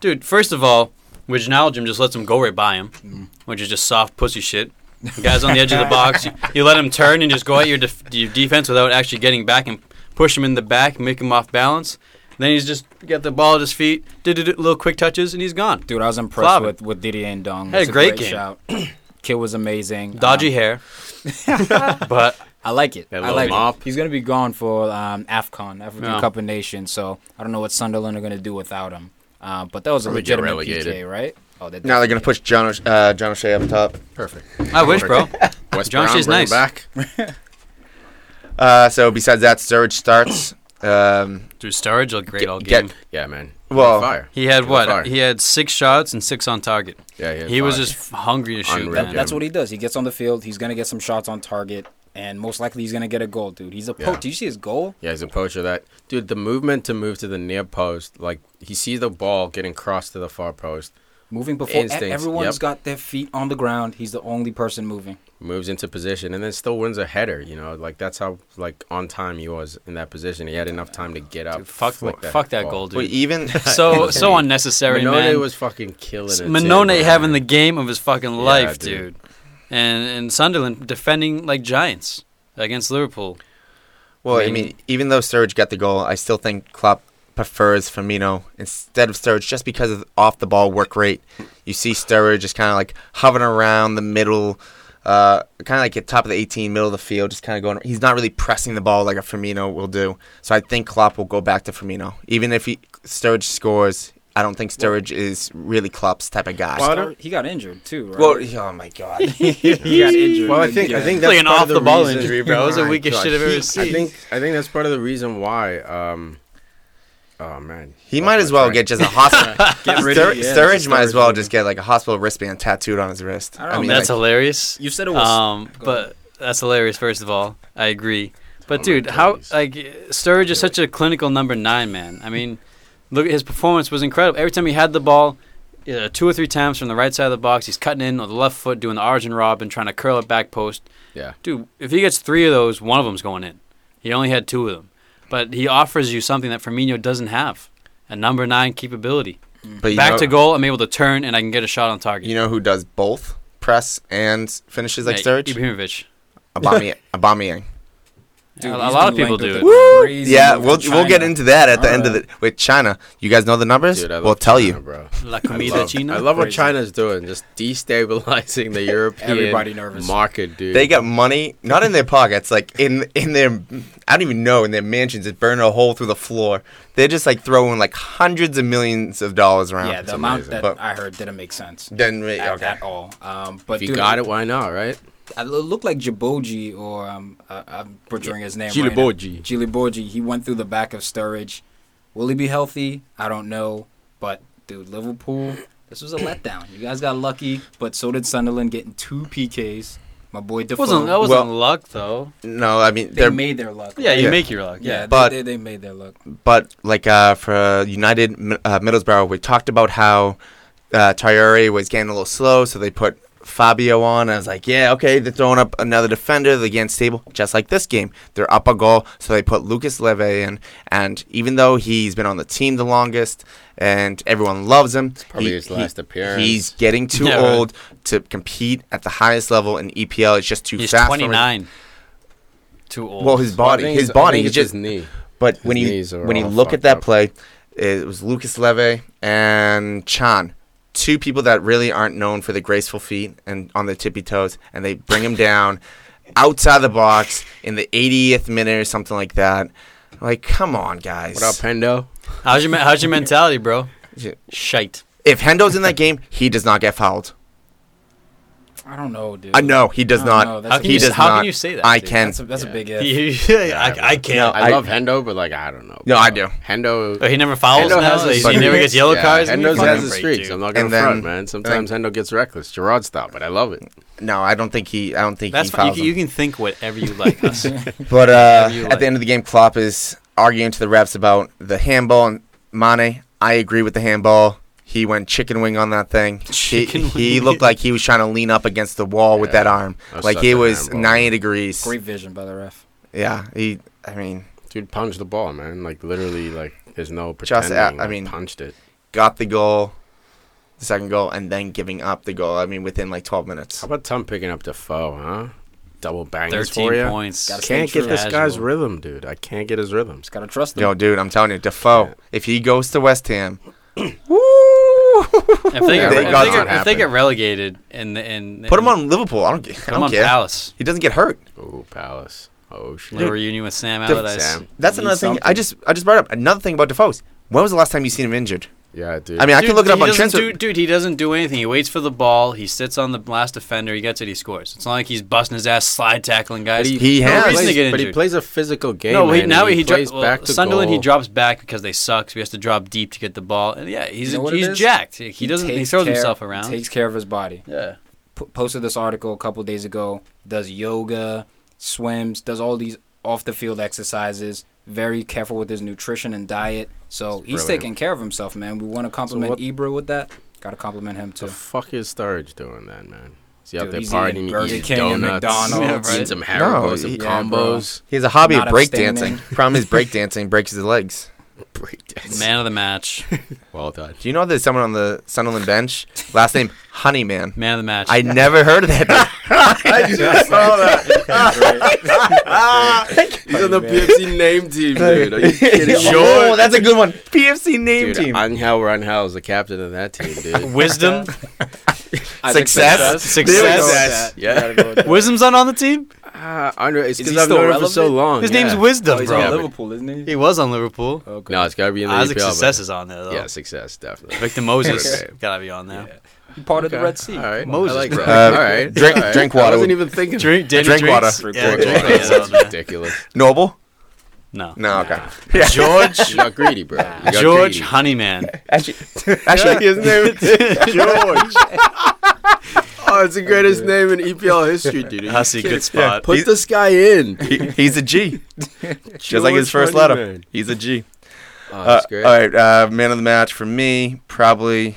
dude. First of all, Wijnaldum just lets him go right by him, Mm. which is just soft pussy shit. The guy's on the edge of the (laughs) box. You, you let him turn and just go at your def- your defense without actually getting back and push him in the back, make him off balance. Then he's just got the ball at his feet, did it little quick touches, and he's gone. Dude, I was impressed Flop with, with Didier Ndong. Had a It's great game. shout. (clears throat) Kid was amazing. Dodgy Um, hair, (laughs) but I like it. I like mop. it. He's gonna be gone for um, Afcon, African Yeah. Cup of Nations. So I don't know what Sunderland are gonna do without him. Uh, but that was a Probably get legitimate. PK, right? Oh, Now they're gonna push John O'Sh- uh, John O'Shea up top. Perfect. I wish, bro. West John Brown, Shea's bring him nice. back. (laughs) Uh, so besides that, Sturridge starts. Um, Dude, Sturridge looked great Get- all get- game. Yeah, man. Well, fire. He had He what? fire. He had six shots and six on target. Yeah, he, had He was fire. just hungry to shoot, Unreal. man. That's what he does. He gets on the field. He's gonna get some shots on target, and most likely he's gonna get a goal, dude. He's a Yeah. poach. Did you see his goal? Yeah, he's a poacher. That dude, the movement to move to the near post, like he sees the ball getting crossed to the far post, Moving before Instincts, everyone's yep. got their feet on the ground. He's the only person moving. moves into position, and then still wins a header. You know, like that's how like on time he was in that position. He had enough time to get up. Dude, fuck, flick fuck that ball. goal, dude. well, even (laughs) so (laughs) so unnecessary, Mannone man. was fucking killing it. too, Mannone bro. having the game of his fucking life, dude. dude. And and Sunderland defending like giants against Liverpool. Well, I I mean- mean, even though Sturridge got the goal, I still think Klopp prefers Firmino instead of Sturridge just because of off the ball work rate. You see Sturridge just kind of like hovering around the middle, uh, kind of like at top of the 18, middle of the field, just kind of going. He's not really pressing the ball like a Firmino will do. So I think Klopp will go back to Firmino, even if he Sturridge scores. I don't think Sturridge is really Klopp's type of guy. Well, I Star- don't- he got injured too, right? Well, oh my god. (laughs) he got injured. (laughs) Well, I think I think that's like an part off of the, the ball reason- injury, bro. It was the weakest shit I've ever seen. I think I think that's part of the reason why. Um, oh man, He Lost might as well train. get just a hospital. (laughs) Get rid Stur- of- yeah, Sturridge might as well just get like a hospital wristband tattooed on his wrist. I don't know, man. that's like, hilarious. You said it was. Um, Go but that's hilarious. First of all, I agree. But Oh dude, how like Sturridge is such a clinical number nine, man. I mean, look his performance was incredible. Every time he had the ball, uh, two or three times from the right side of the box, he's cutting in on the left foot, doing the Arjen Robben, trying to curl it back post. Yeah. dude, if he gets three of those, one of them's going in. He only had two of them, but he offers you something that Firmino doesn't have: a number nine capability. but Back know, to goal, I'm able to turn and I can get a shot on target. You know who does both press and finishes like Yeah, Sturridge? Ibrahimovic. Aubameyang. (laughs) Aubameyang. Dude, a he's lot of people do it. crazy Yeah, we'll to we'll get into that at the end of the with China. You guys know the numbers? Dude, we'll love tell China, you. bro. La I love, china. I love what Crazy. China's doing, just destabilizing the (laughs) European Everybody nervous. market, dude. They got money not in their pockets, like in in their I don't even know in their mansions. It's burning a hole through the floor. They're just like throwing like hundreds of millions of dollars around. Yeah, the It's amount amazing. that But- I heard didn't make sense then wait, at, okay. at all. Um, but if you dude, got it, why not, right? It looked like Djiboji, or um, uh, I'm butchering his name. right now. Djibouti. Djibouti. He went through the back of Sturridge. Will he be healthy? I don't know. But dude, Liverpool, this was a letdown. You guys got lucky, but so did Sunderland getting two PKs. My boy Defoe. wasn't that wasn't Well- luck though? No, I mean they they're made their luck. Yeah, you Yeah. make your luck. yeah, Yeah, they- But- they, they made their luck. but like uh, for United uh, Middlesbrough, we talked about how uh, Traore was getting a little slow, so they put Fabio on. I was like, yeah, okay, they're throwing up another defender. They're getting stable, just like this game. They're up a goal, so they put Lucas Leiva in. And even though he's been on the team the longest and everyone loves him, Probably he- his he- last appearance. He's getting too Yeah, right. old to compete at the highest level in EPL. It's just too he's fast. for him. 29. Too old. Well, his body, think his body, think he just his knee. but His when you when you look at that up. play, it was Lucas Leiva and Chan, two people that really aren't known for the graceful feet and on the tippy toes, and they bring him down outside the box in the 80th minute or something like that. Like, come on, guys. What up, Pendo? how's your how's your mentality, bro? Shite. If Hendo's in that game, he does not get fouled. I don't know, dude. I know he does don't know, How a can he you does how not. can you say that? I dude? can. That's a, that's Yeah. a big if. (laughs) Yeah, I, I can't. No, I, I- love Hendo, but like I don't know. No, I do. Hendo. Oh, he never fouls Hendo now. has his He, he never gets yellow Yeah, cards. Give me a Hendo fucking has his break, streaks. dude. I'm not gonna And then- front, man. Sometimes Hendo gets reckless. Gerrard style, but I love it. No, I don't think he. I don't think That's he fine. You can, you can think whatever you like. (laughs) But uh, Whatever you at the end of the game, Klopp is arguing to the refs about the handball and Mane. I agree with the handball. He went chicken wing on that thing. (laughs) He, Chicken he wing. looked like he was trying to lean up against the wall with that arm, That was like he was handball. 90 degrees. Great vision by the ref. Yeah, he. I mean, Dude punched the ball, man. Like literally, like there's no Just, pretending. uh, I mean- punched it. got the goal, the second goal, and then giving up the goal. I mean, within like 12 minutes. How about Tum picking up Defoe, huh? Double bangers Thirteen for you. points. Gotta Can't get this true. guy's rhythm, dude. I can't get his rhythm. Just gotta trust him. Yo, dude, I'm telling you, Defoe, Yeah. if he goes to West Ham, woo! If they, get, Thank if, God they it's get, if they get relegated and and Put him on Liverpool. I don't, ge- I put him don't on care. Palace. He doesn't get hurt. Oh, Palace. Oh shit. Little reunion with Sam Dude, Allardyce. Sam. That's Need another thing. I something. just I just brought up another thing about Defoe's. When was the last time you seen him injured? Yeah, dude. I mean, I can look it up on doesn't transfer. do- dude, he doesn't do anything. He waits for the ball. He sits on the last defender. He gets it. He scores. It's not like he's busting his ass, slide tackling But guys. He no has. reason to Plays- but he injured. But he plays a physical game. no, he, now and he, plays drops back to Sunderland. He drops back because they suck. So he has to drop deep to get the ball. And yeah, he's You know he's jacked. He, doesn't. He throws care- himself he around. Takes care of his body. yeah. P- posted this article a couple days ago. Does yoga, swims, does all these off the field exercises. Very careful with his nutrition and diet. So he's brilliant. taking care of himself, man. We want to compliment what- Ibra with that. Got to compliment him too. The fuck is Sturridge doing then, man? Is he out there he's partying, Burger eating King donuts, McDonald's. eating Yeah, some No, some he- yeah, combos? He has a hobby Not of breakdancing. abstaining. Problem is breakdancing (laughs) breaks his legs. (laughs) Breakdance. Man of the match. (laughs) Well done. Do you know there's someone on the Sunderland bench? Last name Honeyman. Man of the match. I never heard of that. (laughs) I just saw that. He's on the PFC name team, dude. Are you kidding me? oh, that's a good one. PFC name Dude, team. Angel Rangel is the captain of that team, dude. Wisdom. Success. Success. Yeah. Wisdom's not on the team. Uh, Andre, it's because he I've still known him for so long. His yeah. name's Wisdom, Oh, he's bro. On Liverpool, isn't he? He was on Liverpool. Okay. No, it's got to be in the Isaac EPL, Success is on there though. Yeah, success, definitely. Victor Moses (laughs) gotta be on there. He part of the Red Sea. All right. Moses, I like (laughs) that. Uh, all right. drink- all right. drink I water wasn't even thinking. Drink, Danny Drinkwater. Yeah, Drink (laughs) drink water. water. That's ridiculous. Noble? No. No, okay. George. You got greedy, bro. You got George greedy. Honeyman. Actually, actually, his name is George. Oh, it's the (laughs) greatest name in EPL history, dude. Are you Hussey, good spot. Put this guy in. he, he's a G. (laughs) Just like his George first letter. Honeyman. He's a G. Oh, Uh, that's great. all right, uh, man of the match for me, probably.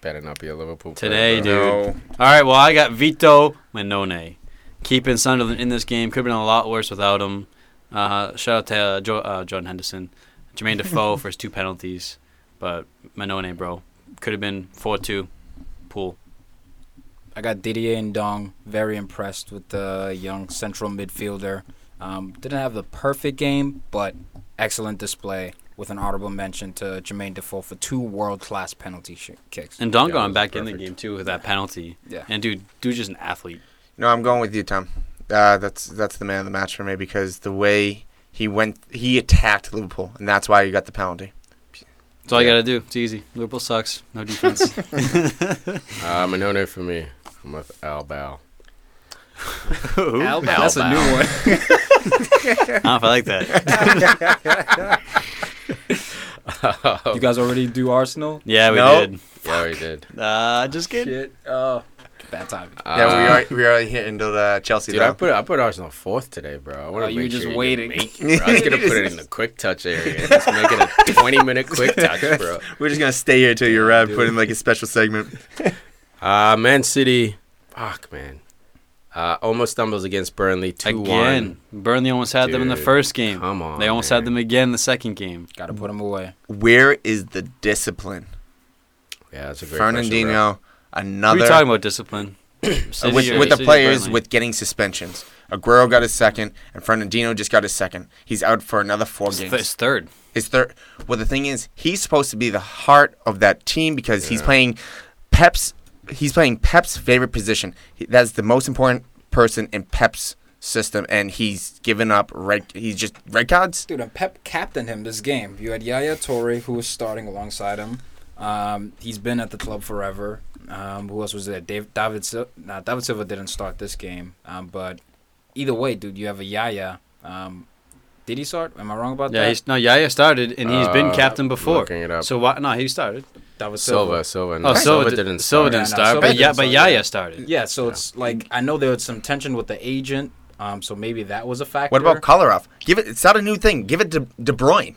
Better not be a Liverpool Today, player, bro. dude. No. All right, well, I got Vito Mannone. Keeping Sunderland in this game. Could have been a lot worse without him. Uh, shout out to uh, jo- uh, Jordan Henderson. Jermaine Defoe (laughs) for his two penalties. But Mannone, bro. Could have been 4 2. Pool. I got Didier Ndong. Very impressed with the young central midfielder. Um, didn't have the perfect game, but excellent display. With an honorable mention to Jermaine Defoe for two world class penalty sh- kicks. And Don Yeah, got it him back in the game, too, with that penalty. Yeah. And, dude, dude's just an athlete. No, I'm going with you, Tum. Uh, that's that's the man of the match for me because the way he went, he attacked Liverpool, and that's why he got the penalty. That's all you got to do. It's easy. Liverpool sucks. No defense. (laughs) Uh, Mannone for me. I'm with Al Bal. Al- that's a new one. (laughs) I don't know if I like that. (laughs) you guys already do Arsenal? Yeah, we No. did. Yeah, we did. Uh, just kidding. Shit. Oh, bad timing. Uh, yeah, we are we already hit into the Chelsea. Dude, I put I put Arsenal fourth today, bro. I want Oh, you make just sure waiting. Make (laughs) it, bro. I was gonna put it in the quick touch area. Just make it a (laughs) 20 minute quick touch, bro. (laughs) We're just gonna stay here till you're red. Put in like a special segment. Uh, Man City. Fuck, man. Uh, almost stumbles against Burnley 2 Again, 1. Burnley almost had them in the first game. Come on. They almost man. had them again the second game. Got to put them away. Where is the discipline? Yeah, that's a great question, bro. Fernandinho, What are another you talking about discipline? (clears throat) uh, City with, or- with the players Burnley? with getting suspensions. Aguero got his second, and Fernandinho just got his second. He's out for another four It's games. th- it's third. His third. Well, the thing is, he's supposed to be the heart of that team because he's playing Pep's. He's playing Pep's favorite position. He, that's the most important person in Pep's system, and he's given up red. He's just red cards. Dude, and Pep captained him this game. You had Yaya Touré, who was starting alongside him. Um, he's been at the club forever. Um, who else was there? Dave, David, Sil- nah, David Silva didn't start this game. Um, but either way, dude, you have a Yaya. Um, did he start? Am I wrong about Yeah, that? Yeah, no, Yaya started, and he's been Uh, captain before. Looking it up. So why? No, he started. David Silva, Silva. No, Oh, Silva, did, didn't Silva start. didn't Yeah, no, start, Silva but didn't yeah, but Yaya started. Yeah, so it's like I know there was some tension with the agent. Um, so maybe that was a factor. What about Kolarov? Give it. It's not a new thing. Give it to De Bruyne.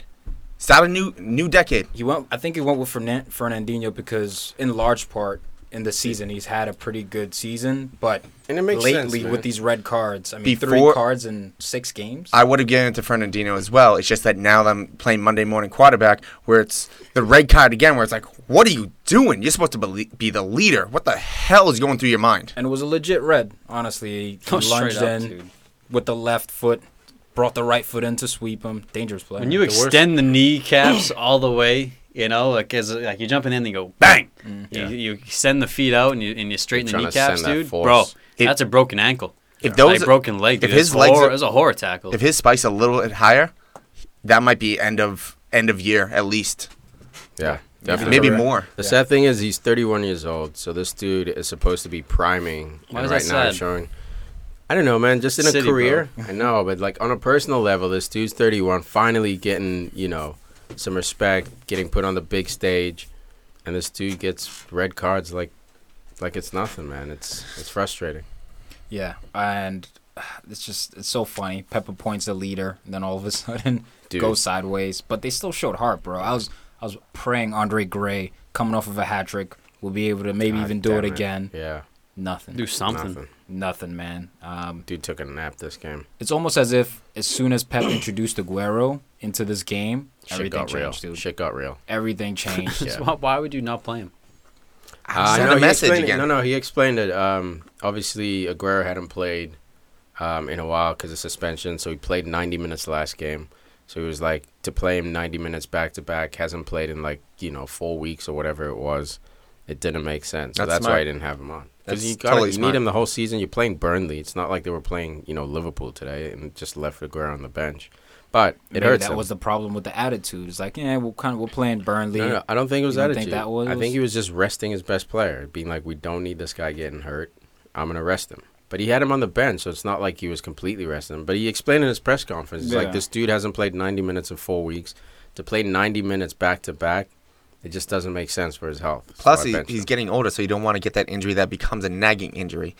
It's not a new new decade. He went. I think he went with Fernan- Fernandinho because, in large part, in the season. He's had a pretty good season, but And it makes lately sense, with these red cards, I mean, three Before- cards in six games. I would have given it to Fernandinho as well. It's just that now that I'm playing Monday morning quarterback, where it's the red card again, where it's like, what are you doing? You're supposed to be, be the leader. What the hell is going through your mind? and it was a legit red, honestly. He (laughs) Oh, lunged in dude. with the left foot, brought the right foot in to sweep him. Dangerous play. When you The worst- extend the kneecaps (clears throat) all the way, you know, like as like you're jumping in and you go bang. Mm-hmm. Yeah. You, you extend the feet out and you and you straighten the Trying to kneecaps, send that dude. Bro, If- that's a broken ankle. If Like those, broken leg. if his It's legs horror, are- it's a horror tackle. if his spike's a little bit higher, that might be end of end of year at least, Yeah, definitely. maybe more. The Yeah. sad thing is he's 31 years old, so this dude is supposed to be priming. Why and is right that now sad? showing. I don't know, man. Just in a career, I know, but like on a personal level, this dude's 31, finally getting you know some respect, getting put on the big stage, and this dude gets red cards like like it's nothing, man. It's it's frustrating. Yeah, and uh, it's just it's so funny. Pep appoints the leader, and then all of a (laughs) sudden Dude. goes sideways. But they still showed heart, bro. I was I was praying Andre Gray coming off of a hat trick will be able to maybe God even do damn it again. Yeah, Nothing, Do something. nothing. Nothing, man. Um, Dude took a nap this game. it's almost as if as soon as Pep introduced Aguero into this game, Shit everything got real. changed, dude. Shit got real. Everything (laughs) changed. Yeah. So (laughs) why, why would you not play him? I sent know, a he message explained it- again. No, no, he explained it. Um, obviously, Aguero hadn't played um, in a while because of suspension, so he played 90 minutes last game. So he was like to play him 90 minutes back to back. Hasn't played in like you know four weeks or whatever it was. It didn't make sense. So That's that's, why I didn't have him on. Because you got totally you need him the whole season. You're playing Burnley. It's not like they were playing you know Liverpool today and just left Aguero on the bench. But it Maybe hurts that him. was the problem with the attitude. It's like, yeah, we're kind of we're playing Burnley. No, no, I don't think it was You don't attitude. think that was- I think he was just resting his best player, being like, "We don't need this guy getting hurt. I'm gonna rest him." But he had him on the bench, so it's not like he was completely resting him. But he explained in his press conference, he's Yeah. like, "This dude hasn't played 90 minutes in four weeks. To play 90 minutes back to back, it just doesn't make sense for his health." Plus, I he, he's him. getting older, so you don't want to get that injury that becomes a nagging injury.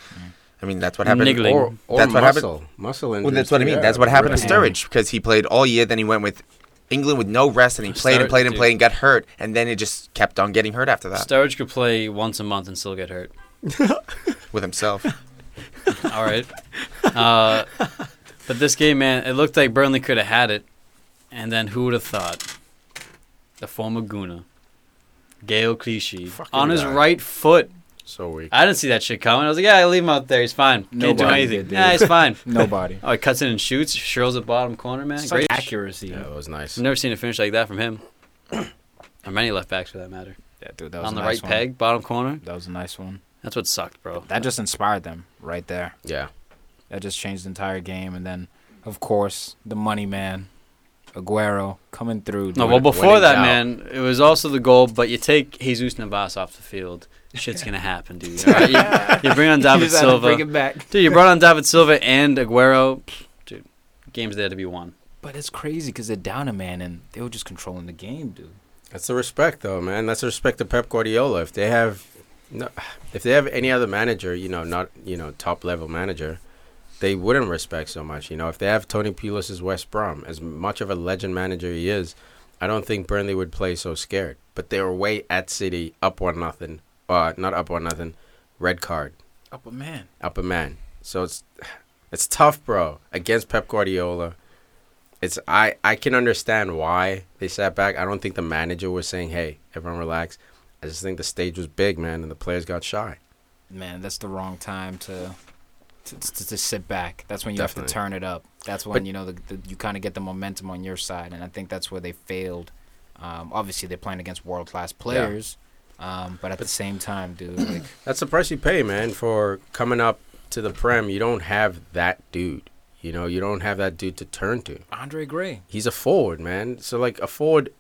I mean, that's what happened. Niggling. or, or That's what happened- muscle, muscle injury. Well, that's what I mean. That's what happened to Sturridge because he played all year. Then he went with England with no rest, and he played and played and dude. played and got hurt, and then it just kept on getting hurt after that Sturridge could play once a month and still get hurt. (laughs) with himself. (laughs) All right. Uh, but this game, man, it looked like Burnley could have had it. And then who would have thought? The former Guna, Gaël Clichy, on his guy. right foot. So weak. I didn't see that shit coming. I was like, yeah, I leave him out there. He's fine. Can't do anything. did, dude. yeah, he's fine. (laughs) Nobody. Oh, he cuts in and shoots. Shirls at bottom corner, man. Such Great. accuracy. Yeah, it was nice. I've never seen a finish like that from him. (clears throat) or many left backs, for that matter. Yeah, dude, that was on a the nice right one. peg, bottom corner. That was a nice one. That's what sucked, bro. That just inspired them right there. Yeah, That just changed the entire game. And then, of course, the money man, Aguero, coming through. No, dude. well, before that, out. man, it was also the goal. But you take Jesus Navas off the field, shit's gonna happen, dude. (laughs) all right? You, you bring on David just Silva, Bring it back. dude. You brought on David Silva and Aguero, dude. Game's there to be won. But it's crazy because they're down a man and they were just controlling the game, dude. That's the respect, though, man. That's the respect to Pep Guardiola. If they have, no, if they have any other manager, you know, not you know top level manager, they wouldn't respect so much. You know, if they have Tony Pulis as West Brom, as much of a legend manager he is, I don't think Burnley would play so scared. But they were way at City, up one nothing. Uh, not up one nothing. Red card, Up a man. up a man. So it's it's tough, bro. Against Pep Guardiola, it's I I can understand why they sat back. I don't think the manager was saying, "Hey, everyone relax." I just think the stage was big, man, and the players got shy. Man, that's the wrong time to to, to, to sit back. That's when you have to turn it up. That's when you know the, the, you kind of get the momentum on your side, and I think that's where they failed. Um, obviously, they're playing against world class players, um, but at the same time, dude, like (clears throat) That's the price you pay, man, for coming up to the prem. You don't have that dude. You know, you don't have that dude to turn to. Andre Gray. He's a forward, man. So like a forward,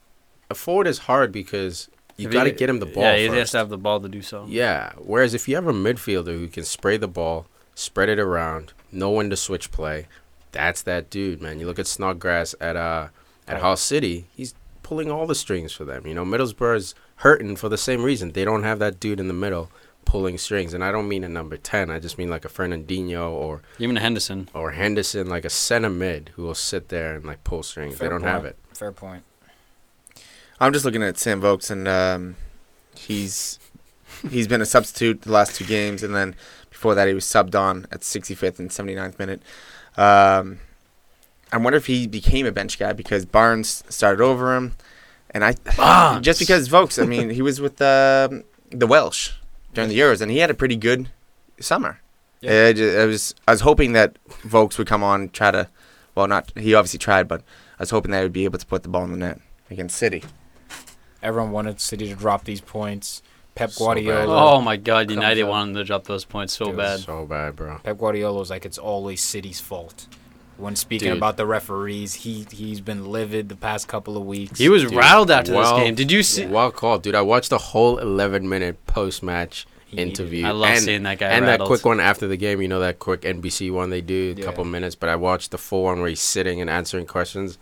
a forward is hard because you got to get him the ball. Yeah, he first. has to have the ball to do so. Yeah. Whereas if you have a midfielder who can spray the ball, spread it around, know when to switch play, that's that dude, man. You look at Snodgrass at uh at Right. Hull City, he's pulling all the strings for them. You know, Middlesbrough's hurting for the same reason. They don't have that dude in the middle pulling strings. And I don't mean a number ten. I just mean like a Fernandinho or Even Henderson. or Henderson, like a center mid who will sit there and like pull strings. Fair they don't point. have it. Fair point. I'm just looking at Sam Vokes, and um, he's he's been a substitute the last two games, and then before that he was subbed on at 65th and 79th minute. Um, I wonder if he became a bench guy because Barnes started over him, and I Barnes. just because Vokes. I mean, he was with the the Welsh during the Euros, and he had a pretty good summer. Yeah. Yeah. I was I was hoping that Vokes would come on try to, well, not he obviously tried, but I was hoping that he would be able to put the ball in the net against City. Everyone wanted City to drop these points. Pep So Guardiola. Oh my God, United up. wanted to drop those points so Dude, bad. So bad, bro. Pep Guardiola was like, it's always City's fault. When speaking Dude. about the referees, he he's been livid the past couple of weeks. He was Dude, rattled after well- this game. Did you see? Well called, dude. I watched the whole 11 minute post match interview. I love and, seeing that guy And rattled. that quick one after the game. You know that quick NBC one they do, a Yeah. couple minutes. But I watched the full one where he's sitting and answering questions.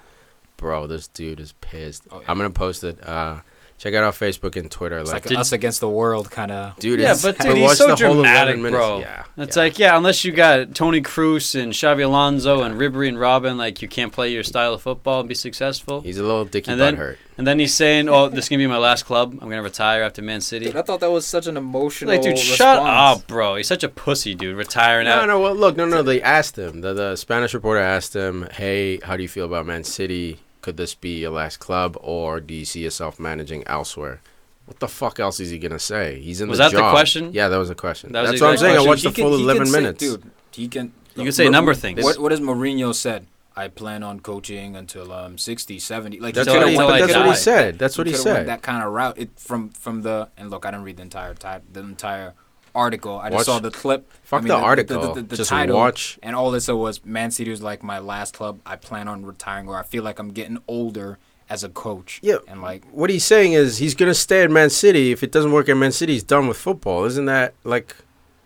Bro, this dude is pissed. Oh, yeah. I'm gonna post it. Uh, check out our Facebook and Twitter. It's like, like Did- us against the world kind of. dude, Yeah, but (laughs) I dude, he's so the whole 11 dramatic, bro. Yeah, It's yeah. like, yeah, unless you got Toni Kroos and Xabi Alonso and Ribery and Robben, like you can't play your style of football and be successful. he's a little dicky And then- hurt. And then he's saying, "Oh, this is gonna be my last club. I'm gonna retire after Man City." I thought that was such an emotional. Like, dude, shut up, bro. He's such a pussy, dude. Retiring No, out. no, well, look, no, no. They asked him. The, the Spanish reporter asked him, "Hey, how do you feel about Man City? Could this be your last club, or do you see yourself managing elsewhere?" What the fuck else is he gonna say? He's in Was the that the question? Yeah, that was a question. That was That's what I'm exact saying. I question. watched the full 11 minutes. dude. He can. You can say a number of things. What what has Mourinho said? I plan on coaching until um 60, 70. Like That's, So what, he- he, but that's what he said. That's what he could've went said. That kind of route. It from from the and look, I didn't read the entire ti- the entire article. I just Watch- saw the clip. Fuck I mean, the, article. Just title, watch. And all it said was Man City was like my last club. I plan on retiring, or I feel like I'm getting older as a coach. Yeah. And like, What he's saying is he's gonna stay at Man City. If it doesn't work at Man City, he's done with football. Isn't that like?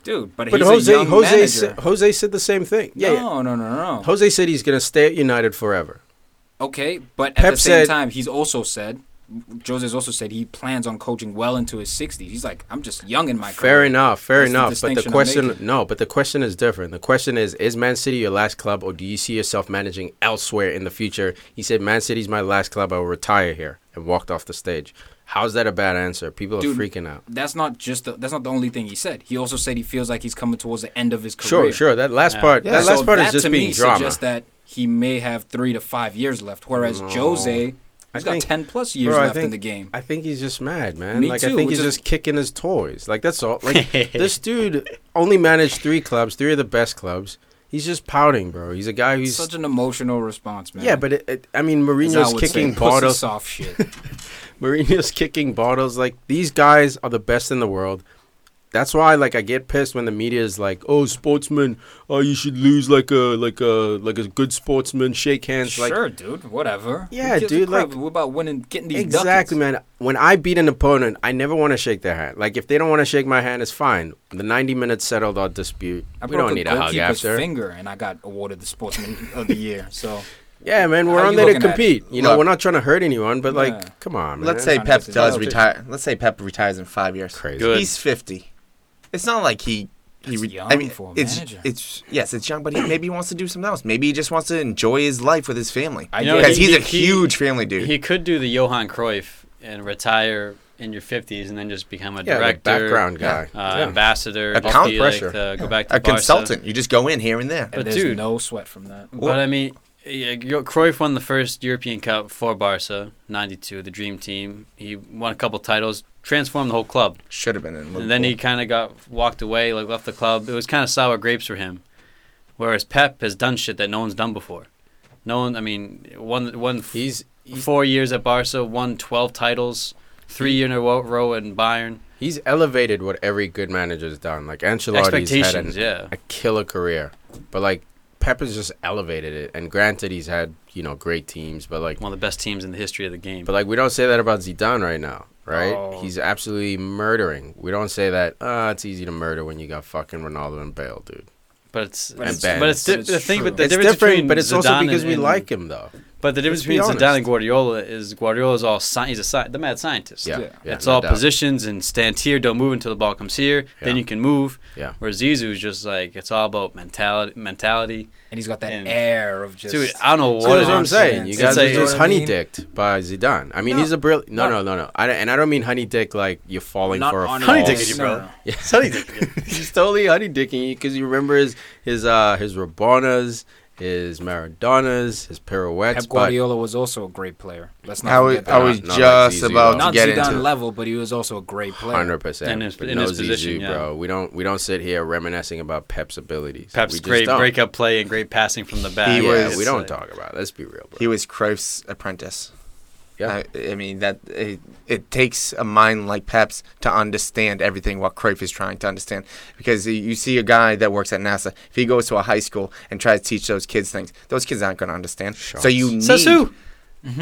dude, but, But he's Jose, a young Jose, Jose said the same thing. Yeah, yeah. no, no, no, no. Jose said he's gonna stay at United forever. Okay, but at Pep the same said- time, he's also said, Jose's also said he plans on coaching well into his 60s. He's like, I'm just young in my career. Fair enough, fair That's the enough. But the question, no, but the question is different. The question is, is Man City your last club, or do you see yourself managing elsewhere in the future? He said, Man City's my last club. I will retire here, and walked off the stage. How's that a bad answer? People are Dude, freaking out. That's not just the, that's not the only thing he said. He also said he feels like he's coming towards the end of his career. sure. Sure. That last Yeah. part, Yeah. that So last part is that just to being me drama. suggests that he may have three to five years left, whereas No. Jose, I he's got think- ten plus years Bro, I left in the game. I think he's just mad, man. Me like I think he's just kicking his toys. Like that's all. Like (laughs) this dude only managed three clubs, three of the best clubs. He's just pouting, bro. He's a guy who's Such an emotional response, man. yeah, but it, it, I mean, I Mourinho's say, kicking pussy bottles. soft shit. (laughs) Mourinho's kicking bottles. Like these guys are the best in the world. That's why, like, I get pissed when the media is like, "Oh, sportsman, oh, you should lose like a like a like a good sportsman, shake hands." Like, sure, dude. Whatever. Yeah, dude, crap? like- What about winning, getting these exactly, ducats? man. When I beat an opponent, I never want to shake their hand. Like, if they don't want to shake my hand, it's fine. The ninety minutes settled our dispute. I we broke don't a need a hug goalkeeper's after. finger, and I got awarded the Sportsman of the Year. So (laughs) Yeah, man, we're How on there to looking at it? compete. You know, Look. we're not trying to hurt anyone, but Yeah. like, come on, man. Let's say Pep does retire. Let's say Pep retires in five years. crazy. Good. He's fifty. It's not like he. He That's re- young I mean, for a it's manager. it's yes, it's young, but he, maybe he wants to do something else. Maybe he just wants to enjoy his life with his family. I know, Because it. he's a he- huge family dude. He could do the Johan Cruyff and retire in your 50s and then just become a Yeah, director, background guy. uh, Yeah. ambassador, A just count be like pressure. the- go back to a Barca. consultant. You just go in here and there. and But there's dude- no sweat from that. But I mean, yeah, Yo- Cruyff won the first European Cup for Barca, '92, the Dream Team. He won a couple titles, transformed the whole club, Should have been in. Liverpool. and then he kind of got walked away, like left the club. It was kind of sour grapes for him. Whereas Pep has done shit that no one's done before. No one, I mean, one, won f- He's he's, four years at Barca, won 12 titles, three in a row, row in Bayern. he's elevated what every good manager's done. Like Ancelotti's had an, yeah. a killer career, but like Pep has just elevated it. And granted, he's had you know great teams, but like One of the best teams in the history of the game. But like we don't say that about Zidane right now, right? Oh. He's absolutely murdering. We don't say that. Ah, it's easy to murder when you got fucking Ronaldo and Bale, dude. But it's, But it's, it's- but it's, but it's the thing. true. But the it's difference different, between but it's also because and- we and- like him though. But the difference Let's be between Zidane and Guardiola is Guardiola's all sci- he's a sci- the mad scientist. Yeah, Yeah. yeah, it's no all doubt. positions and stand here, don't move until the ball comes here. Then you can move. Yeah. Where Zizou's just like it's all about mentality. Mentality. and he's got that And- air of just. Dude, I don't know So what. that's what I'm saying. You guys like- are just honey dicked by Zidane. I mean, No. he's a brilliant. No, No. no, no, no. I, and I don't mean honey dick like you're falling not for a on Honey false- dicking you, bro. No, no, no. (laughs) Yeah, honey dicking. he's totally honey dicking you because you remember his his uh his Rabonas, his Maradonas, his pirouettes. Pep but Guardiola was also a great player. Let's not I was, that. I was Not just Zizou, about though. to not get Zidane into level, but he was also a great player. Hundred percent. In his- But in no his position, yeah. bro. We don't we don't sit here reminiscing about Pep's abilities. Pep's we just great don't. breakup play and great passing from the back. He Yeah, was- we don't like- talk about. it. Let's be real, bro. He was Cruyff's apprentice. Yeah. I, I mean that it, it takes a mind like Pep's to understand everything what Cruyff is trying to understand. Because you- you see a guy that works at NASA, if he goes to a high school and tries to teach those kids things, those kids aren't going to understand. So you need. Says who?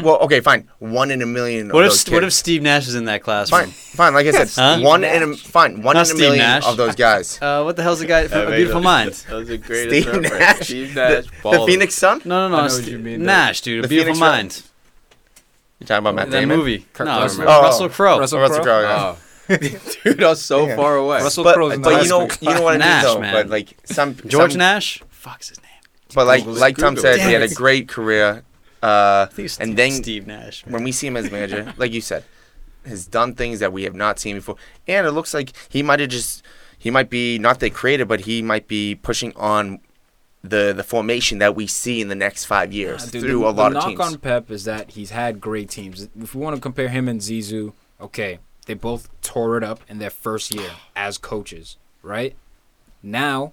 Well, okay, fine. One in a million. What of if those what if. Steve Nash is in that classroom? Fine, fine. Like I said, Huh? one in a fine. One Not in a Steve million Nash. of those guys. (laughs) Uh, what the hell's the guy from A Beautiful Mind? That was the greatest Steve reference. Nash. Steve The, the Phoenix Sun. No, no, I no. know what you mean. Nash, dude. A Beautiful Phoenix Red- Mind. You talking about Matt that Damon? movie. Kurt no, Russell. Oh. Russell Crowe. Russell Oh, Russell Crowe? Crowe, yeah. Oh, (laughs) dude, I was so Yeah. far away. Russell But, Crowe's in but you know, school. you know what Nash, I mean, though. man. But like some George some, Nash. Fuck's his name. But like Google it. like Tum said, it. he had a great career. Uh, I And then- Steve Nash. man. when we see him as manager, (laughs) like you said, has done things that we have not seen before, and it looks like he might have just he might be not the creator, but he might be pushing on the the formation that we see in the next five years Nah, dude, through the, a lot the of knock teams. on Pep is that he's had great teams. If we want to compare him and Zizou, okay, they both tore it up in their first year as coaches, right? Now,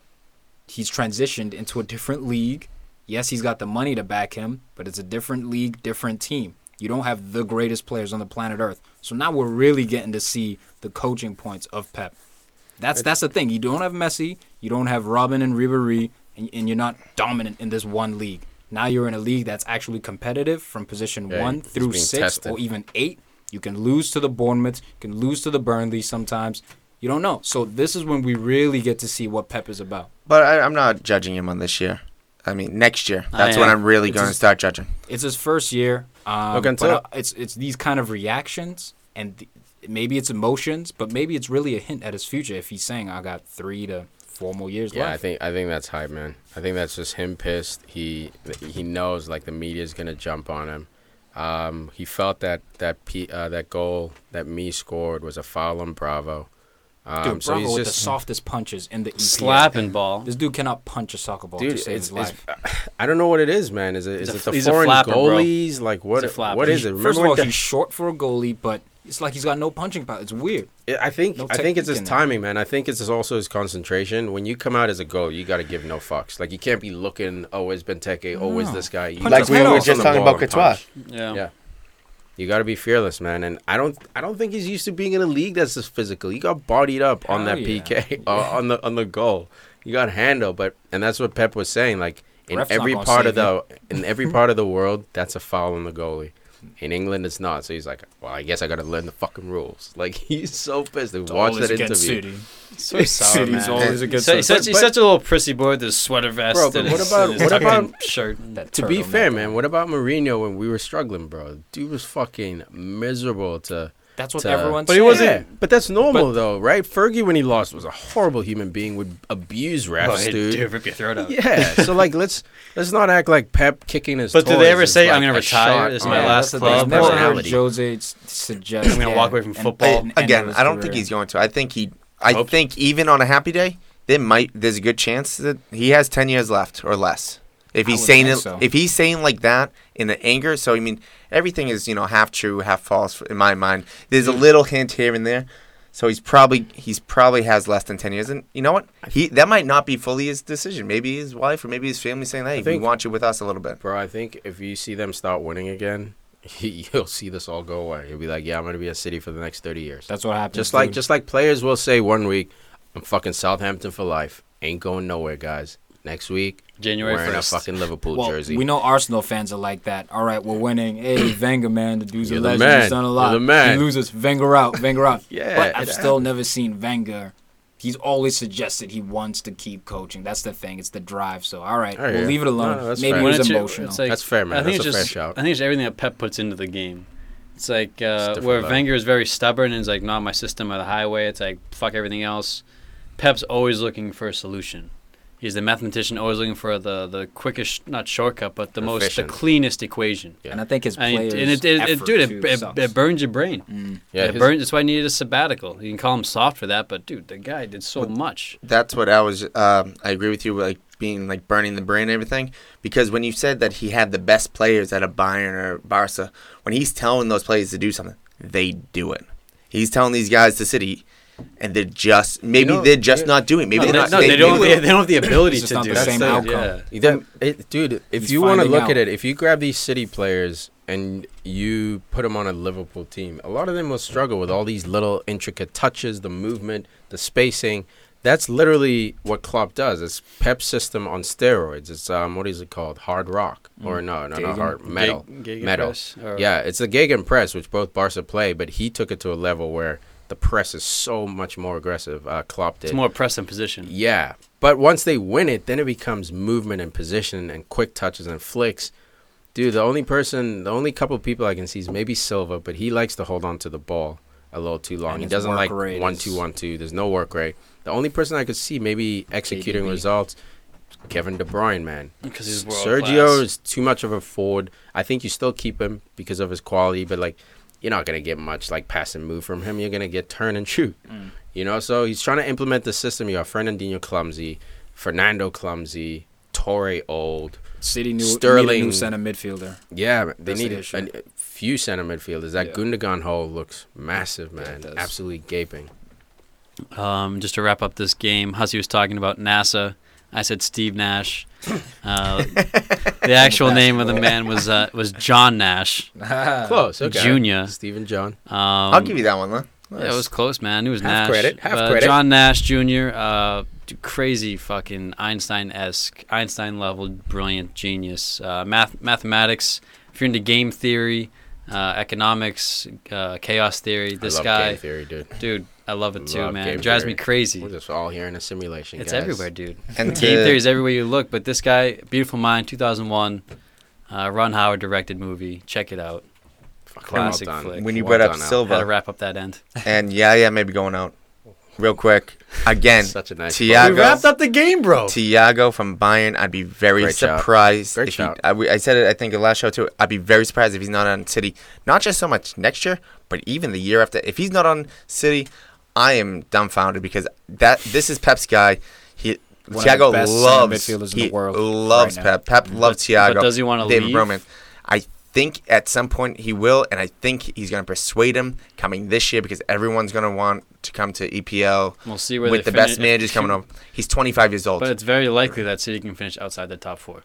he's transitioned into a different league. Yes, he's got the money to back him, but it's a different league, different team. You don't have the greatest players on the planet Earth. So now we're really getting to see the coaching points of Pep. That's that's the thing. You don't have Messi, you don't have Robben and Ribéry, and, and you're not dominant in this one league. Now you're in a league that's actually competitive from position Yeah, one through six tested. or even eight. You can lose to the Bournemouth, you can lose to the Burnley sometimes. You don't know. So this is when we really get to see what Pep is about. But I, I'm not judging him on this year. I mean, next year. That's when. I'm really It's going to start judging. It's his first year. Um, Look but uh, it's it's these kind of reactions and th- maybe it's emotions, but maybe it's really a hint at his future if he's saying I got three to four more years Yeah, I think I think that's hype, man. I think that's just him pissed. He he knows like the media's gonna jump on him. Um, he felt that that P, uh, that goal that Mee scored was a foul on Bravo. Um, Dude, so Bravo he's with just the softest punches in the EPL. Slapping ball. This dude cannot punch a soccer ball to dude. save It's, his it's life. (sighs) I don't know what it is, man. Is it is a- it the foreign flapper, bro. goalies? Like what? He's a flapper. What is it? First of all, when he's short for a goalie, but it's like he's got no punching power. It's weird. I think no I think it's his technique in there. timing, man. I think it's also his concentration. When you come out as a goal, you got to give no fucks. Like you can't be looking. Oh, it's Benteke. always No. this guy. You Punch gotta his Like we were just talking about and Courtois. punch. Yeah. Yeah. You got to be fearless, man. And I don't, I don't think he's used to being in a league that's this physical. He got bodied up on that yeah. PK, (laughs) uh, on the on the goal. You got handled, but and that's what Pep was saying. Like in Ref's every part of the in every part of the world, that's a foul on the goalie. In England, it's not. So he's like, well, I guess I got to learn the fucking rules. (laughs) Like he's so pissed. It's Watch that interview. City. So sour, City's man. always against So, he's, such, he's but- such a little prissy boy with his sweater vest Bro, but and what his, about- his what tuck-in about- shirt. That To be fair, man, what about Mourinho when we were struggling, bro? Dude was fucking miserable to. That's what to- everyone's But he wasn't- Yeah, but that's normal But- though, right? Fergie, when he lost, was a horrible human being. Would abuse refs, hey, dude. dude, rip your throat out. Yeah, so like let's let's not act like Pep kicking his. But do they ever say, like, "I'm gonna retire, this is my his last club"? I've never heard personality. Jose s- suggest. I'm gonna walk away from and- football. and Again, I don't think he's going to. I think he. I Hope. think even on a happy day, there might there's a good chance that he has ten years left or less. If he's saying it, so. if he's saying like that in the anger, so I mean everything is you know half true, half false in my mind. There's a little hint here and there, so he's probably he's probably has less than ten years, and you know what? He that might not be fully his decision. Maybe his wife or maybe his family saying, "Hey, we think- want you with us a little bit." Bro, I think if you see them start winning again, (laughs) you'll see this all go away. You'll be like, yeah, I'm gonna be at City for the next thirty years. That's what happens. Just like dude. just like players will say one week, I'm fucking Southampton for life. Ain't going nowhere, guys. Next week, January wearing a 1st. fucking Liverpool well, jersey. we know Arsenal fans are like that. All right, we're winning. Hey, (clears throat) Wenger, man, the dude's You're a the legend. man. He's done a You're lot. the man. He loses, Wenger out, Wenger out. (laughs) Yeah, but I've it still never seen Wenger he's always suggested he wants to keep coaching. That's the thing. It's the drive. So all right, I hear we'll leave it alone. No, no, that's Maybe fair. it When was it's- emotional. it's like- That's fair, man. I think That's it's a fair just, shout. I think it's everything that Pep puts into the game. It's like uh, different where level. Wenger is very stubborn and is like, not my system or the highway. It's like fuck everything else. Pep's always looking for a solution. He's the mathematician, always looking for the the quickest, not shortcut, but the most, the Efficient. cleanest equation. Yeah. and I think his And, players, and it, it, it, effort, dude, too, it, it, sucks. it burns your brain. Mm. Yeah, it his- burns. That's why I needed a sabbatical. You can call him soft for that, but dude, the guy did so much. That's what I was. Um, I agree with you, like being like burning the brain and everything. Because when you said that he had the best players at a Bayern or Barca, when he's telling those players to do something, they do it. He's telling these guys to city, and they're just maybe know, they're just yeah. not doing. Maybe no, they're not. no, they, don't. They, they don't have the ability It's just to not do the it. same Yeah. outcome. That, it, dude, if He's you want to look out. at it, if you grab these City players and you put them on a Liverpool team, a lot of them will struggle with all these little intricate touches, the movement, the spacing. That's literally what Klopp does. It's Pep's system on steroids. It's um, what is it called? Hard rock or no, no, no, Gegen- hard metal, Geg- metal. gegenpress, or- Yeah, it's the Gegen press, which both Barca play, but he took it to a level where the press is so much more aggressive. Uh, Klopp did. It's more press and position. Yeah, but once they win it, then it becomes movement and position and quick touches and flicks. Dude, the only person, the only couple people I can see is maybe Silva, but he likes to hold on to the ball a little too long. And he doesn't like rate one is- two one two. There's no work rate. The only person I could see maybe executing KDB. results, Kevin De Bruyne, man. Because he's Sergio class. is too much of a forward. I think you still keep him because of his quality, but like you're not gonna get much like pass and move from him. You're gonna get turn and shoot. Mm. You know, so he's trying to implement the system. You got Fernandinho clumsy, Fernando clumsy, Touré old. City new, Sterling- need a new center midfielder. Yeah, they That's need issue. a, a few center midfielders. That Yeah. Gundogan hole looks massive, man. does. Absolutely gaping. Um, just to wrap up this game, Hussey was talking about NASA. I said Steve Nash. (laughs) Uh, the actual name of the man was uh, was John Nash. Close, okay. Junior. Stephen John. Um, I'll give you that one, though. Yeah, it was close, man. It was Half Nash. credit, half Uh, credit. John Nash Jr. Uh, crazy fucking Einstein esque, Einstein level, brilliant genius. Uh, math, mathematics. If you're into game theory, uh, economics, uh, chaos theory, this I love guy, game theory, dude. dude, I love it too, Love man. game It drives theory. me crazy. We're just all here in a simulation. It's guys. everywhere, dude. And Game to- theory is everywhere you look. But this guy, Beautiful Mind, 2001, uh, Ron Howard directed movie. Check it out. Classic well flick. when you Well brought up. Silva, Had to wrap up that end. and yeah, yeah, maybe going out real quick again. (laughs) Such a nice. Thiago- We wrapped up the game, bro. Thiago from Bayern, I'd be very Great shout. surprised Great if he, shout. I, we- I said it. I think the last show too. I'd be very surprised if he's not on City. Not just so much next year, but even the year after. If he's not on City, I am dumbfounded because that this is Pep's guy. He One of Thiago the best loves midfielders in he the world loves right now. Pep. Pep loves Thiago. but does he wanna David leave? Roman. I think at some point he will, and I think he's going to persuade him coming this year because everyone's going to want to come to EPL We'll see where with they the best finish- managers coming up. He's 25 years old. But it's very likely that City can finish outside the top four.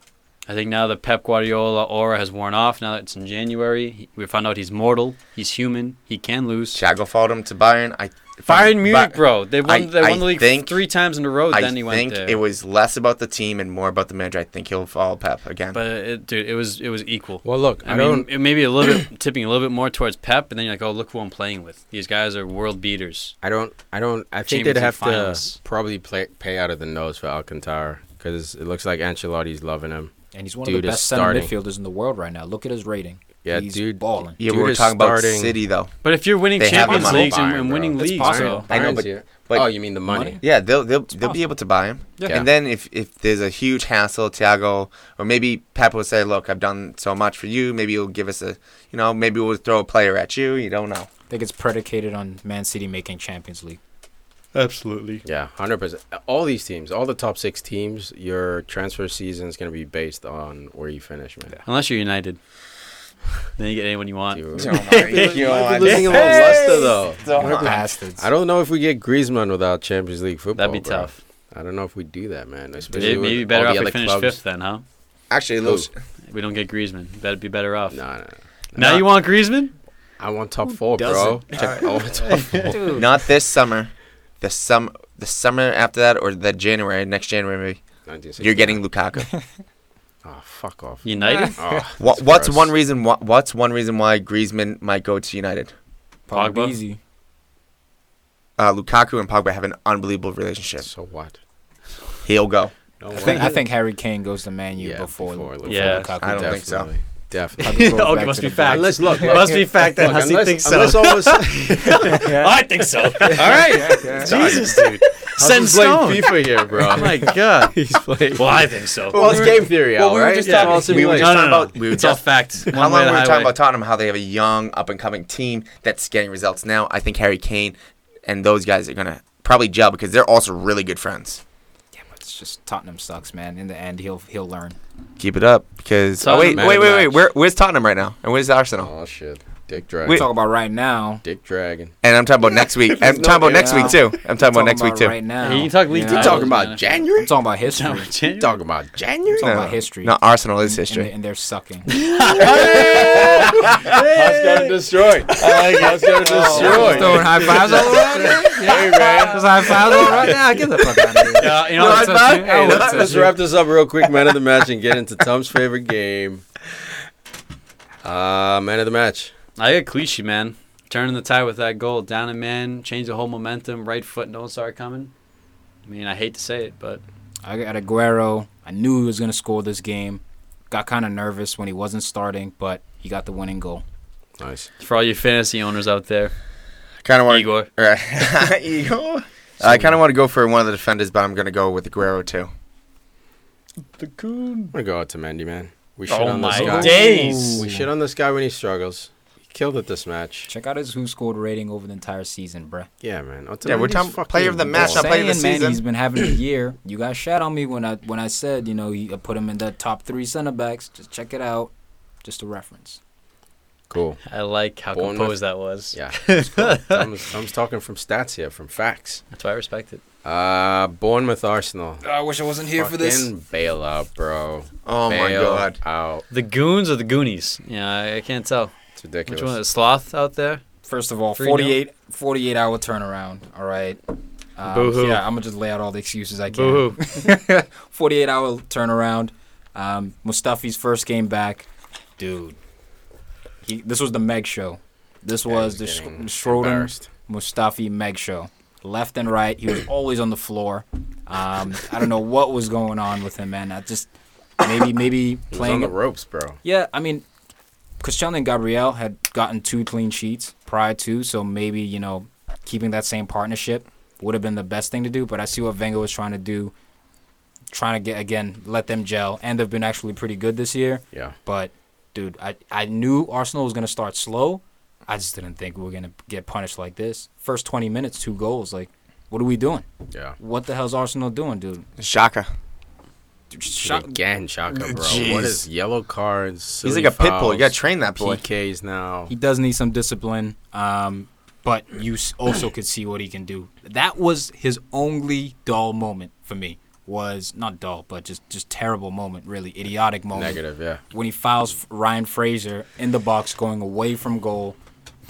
I think now the Pep Guardiola aura has worn off. Now that it's in January, he- we found out he's mortal. He's human. He can lose. Thiago followed him to Bayern. I Bayern Ba- Munich, bro. They won. I- they won I the league think- three times in a row. I then he went think there. it was less about the team and more about the manager. I think he'll follow Pep again. but it, dude, it was it was equal. Well, look, I, I, mean, don't. it maybe a little bit tipping a little bit more towards Pep, and then you're like, oh, look who I'm playing with. These guys are world beaters. I don't. I don't. I think Champions they'd have League to probably play, pay out of the nose for Alcantara because it looks like Ancelotti's loving him. And he's one Dude of the best center starting. midfielders in the world right now. Look at his rating. Yeah, he's dude. balling. yeah, dude we were is talking about starting- City though. But if you're winning They Champions the money. Leagues and, and winning It's leagues, possible. so I know, but- but- oh, you mean the money? Money? Yeah, they'll they'll they'll possible. be able to buy him. Yeah. And then if if there's a huge hassle, Thiago or maybe Pep will say, "Look, I've done so much for you. Maybe you'll give us a, you know, maybe we'll throw a player at you. You don't know." I think it's predicated on Man City making Champions League. absolutely. Yeah, hundred percent. All these teams, all the top six teams, your transfer season is going to be based on where you finish, man. Unless you're United, then you get anyone you want. Dude. Oh my Might be God. losing him on Leicester though. Bastards. I don't know if we get Griezmann without Champions League football. That'd be bro. tough. I don't know if we do that, man. Especially Maybe, with maybe all better the off we finish clubs. fifth then, huh? Actually, Who? those, We don't get Griezmann. That'd be better off. No, no, no. Now No. you want Griezmann? I want top four, bro. doesn't? (laughs) I want (laughs) top four. (laughs) Not this summer, the sum the summer after that or the January next January maybe. You're getting Lukaku. Oh, fuck off. United? Oh, (laughs) what, what's gross. one reason? What, what's one reason why Griezmann might go to United? Pogba? Easy. uh, Lukaku and Pogba have an unbelievable relationship. So what? He'll go. No I think I think Harry Kane goes to Man U Yeah, before, before before Yeah. Lukaku. I don't think so. Definitely. Definitely. Lukaku goes Okay, must be the fact. Unless look, Must be fact that look, Hussey thinks so. unless almost, (laughs) I think so. (laughs) All right. Jesus, dude. Send Hussey's playing Stone. FIFA here, bro. Oh my god. (laughs) He's playing. Well, I think so. Well, it's game theory, well, Al, we were just It's talking- all we were just no, no, talking no. about- we were it's all just- facts. One How long way were we talking about Tottenham? How they have a young, up and coming team that's getting results now. I think Harry Kane and those guys are gonna probably gel because they're also really good friends. Yeah, but it's just Tottenham sucks, man. In the end, he'll he'll learn. Keep it up because oh wait Tottenham, wait wait wait where, where's Tottenham right now and where's Arsenal? Oh shit, Dick Wait. Dragon. Talk about right now. Dick Dragon. And I'm talking about next week. I'm talking about next week too. I'm talking about next week too. right now. You talk league you titles, talking about. January? I'm talking about history. No, I'm January. Talking about January? talking No. about history. No, Arsenal is history. and they're sucking. (laughs) (laughs) House got it destroyed. House got it destroyed. Throwing high fives all around. (laughs) Hey man. Those high fives all around. Yeah, get the fuck out of here. Yeah, you know, No, what's I so thought- true? hey, Oh, let's- let's wrap this up real quick. Man of the match and get into Tom's favorite game. Uh, man of the match. I got Clichy, man. Turning the tie with that goal. Down a man, change the whole momentum. Right foot, no one saw it coming. I mean, I hate to say it, but I got Aguero. I knew he was going to score this game. Got kind of nervous when he wasn't starting, but he got the winning goal. Nice. for all you fantasy owners out there, kind of want Igor. to (laughs) Igor. I kind of want to go for one of the defenders, but I'm gonna go with Aguero too. The Kun. I'm gonna go out to Mendy, man. We oh shit Oh on this my guy. days. We shit on this guy when he struggles. He killed it this match. Check out his who scored rating over the entire season, bruh. Yeah, man. Yeah, we're talking player of the match, not Ball. player of the Saying, man, he's been having a (clears throat) year. You guys shat on me when I when I said you know he, I put him in the top three center backs. Just check it out. Just a reference. Cool. I like how Bournemouth. composed that was. Yeah. (laughs) it's cool. Tom's, Tom's talking from stats here, from facts. That's why I respect it. Uh, Bournemouth Arsenal. I wish I wasn't here Fucking for this. bail out, bro. Oh my god. out. The goons or the goonies? Yeah, I, I can't tell. It's ridiculous. Which one? is Sloth out there? First of all, 3-0? 48, 48 hour turnaround. All right. Um, Boo-hoo. Yeah, I'm gonna just lay out all the excuses I can. Boo hoo. (laughs) 48 hour turnaround. Um, Mustafi's first game back, dude. He this was the Meg show. This Yeah, was the Sch- getting Schroeder. Mustafi Meg show. Left and right, he was always on the floor. Um, I don't know what was going on with him, man. I just maybe maybe He was on playing the ropes, bro. yeah, I mean, Cristiano and Gabriel had gotten two clean sheets prior to, so maybe you know keeping that same partnership would have been the best thing to do. But I see what Wenger was trying to do, trying to get again let them gel, and they've been actually pretty good this year. Yeah. But dude, I I knew Arsenal was gonna start slow. I just didn't think we were gonna get punished like this. First twenty minutes, two goals. Like, what are we doing? Yeah. What the hell's Arsenal doing, dude? Xhaka. Dude, Shot, Again, Xhaka, bro. Jeez. What is yellow cards? He's like a pit bull. You gotta train that boy. PKs now. He does need some discipline, um, but you also could see what he can do. That was his only dull moment for me. Was not dull, but just just terrible moment, really idiotic moment. Negative, yeah. When he fouls Ryan Fraser in the box, going away from goal.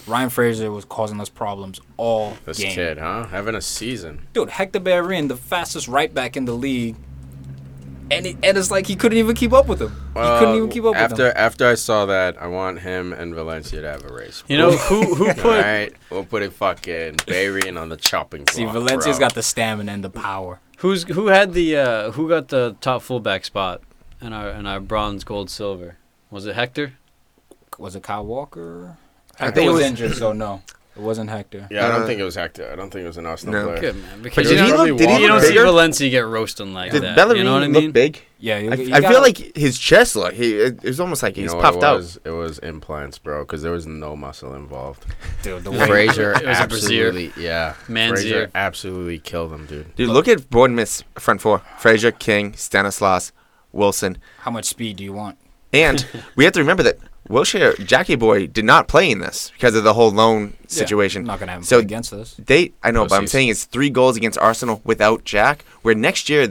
Ryan Fraser was causing us problems all This game. kid, huh? Having a season. Dude, Hector Bellerin, the fastest right back in the league, and it, and it's like he couldn't even keep up with him. he couldn't even keep up after, with him. After I saw that, I want him and Valencia to have a race. You know who who (laughs) put right, we'll put it fucking Bellerin on the chopping block. See, Valencia's bro. got the stamina and the power. who's who had the uh, who got the top fullback spot in our in our bronze, gold, silver? Was it Hector? Was it Kyle Walker? I Hector think it was was- injured, so no, it wasn't Hector. Yeah, I don't Uh, think it was Hector. I don't think it was an Arsenal No. player. Good man, because But you did he don't, look? Did he you don't look see bigger? Valencia get roasting like Did that. Bellerin you know what I look mean? big? Yeah, you, I, you I gotta- feel like his chest look. He it, it was almost like You he's know puffed it out. was? It was implants, bro, because there was no muscle involved. dude, the way Fraser It was a brassiere. absolutely, yeah. Man's Fraser ear. absolutely killed him, dude. Dude, look at Bournemouth's front four: Fraser, King, Stanislas, Wilson, how much speed do you want? and we have to remember that Wilshere Jackie Boy did not play in this because of the whole loan situation. I'm not gonna have him So- against us. They, I know, but I'm saying it's three goals against Arsenal without Jack. Where next year,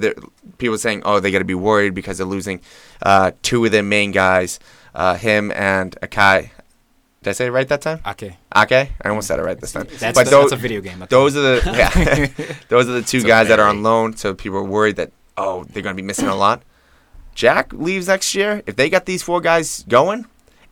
people are saying, oh, they got to be worried because they're losing uh, two of their main guys, uh, him and Akai. Did I say it right that time? Okay, Ake? I almost said it right this time. that's, but the- those, that's a video game. okay. those are the (laughs) yeah, (laughs) those are the two It's guys that are on loan. So people are worried that oh, they're going to be missing a lot. Jack leaves next year. If they got these four guys going,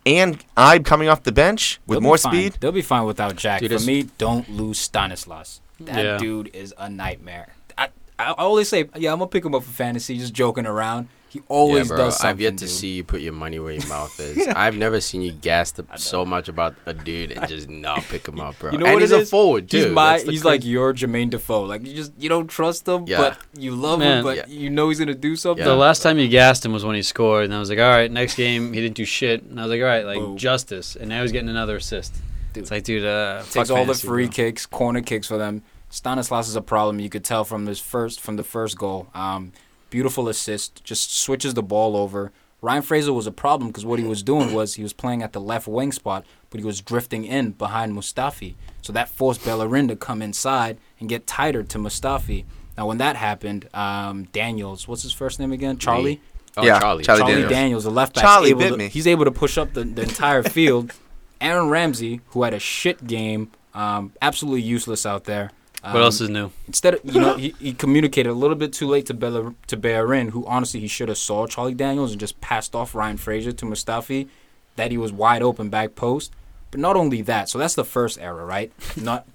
and Ibe coming off the bench with They'll more speed, They'll be fine without Jack. Dude, For me, don't lose Stanislas. That Yeah. dude is a nightmare. I, I always say, yeah, I'm gonna pick him up for fantasy, just joking around. He always yeah, bro, does something. I've yet to dude. see you put your money where your mouth is. (laughs) I've never seen you gassed up so much about a dude and just not pick him up, bro. You know and what he's a is? forward, too. He's my, he's crazy- like your Jermaine Defoe. Like you just you don't trust him, Yeah. but you love Man. him, but Yeah. you know he's gonna do something. The last time you gassed him was when he scored, and I was like, all right, next game he didn't do shit, and I was like, all right, like Boom. justice, and now he's getting another assist. Dude. It's like, dude, uh, takes fuck all the free bro. kicks, corner kicks for them. Stanislas is a problem. You could tell from this first from the first goal. Um, beautiful assist, just switches the ball over. Ryan Fraser was a problem because what he was doing was he was playing at the left wing spot, but he was drifting in behind Mustafi. So that forced Bellerin to come inside and get tighter to Mustafi. Now when that happened, um, Daniels, what's his first name again? Charlie. Oh, Yeah, Charlie. Charlie Charlie Daniels. Daniels, the left back. Charlie able bit to, me. He's able to push up the, the entire field. Aaron Ramsey, who had a shit game, um, absolutely useless out there. Um, What else is new? instead of you know he, he communicated a little bit too late to Bella, to Bellerin, who honestly he should have saw Charlie Daniels and just passed off Ryan Fraser to Mustafi, that he was wide open back post. But not only that, so that's the first error, right? (laughs) Not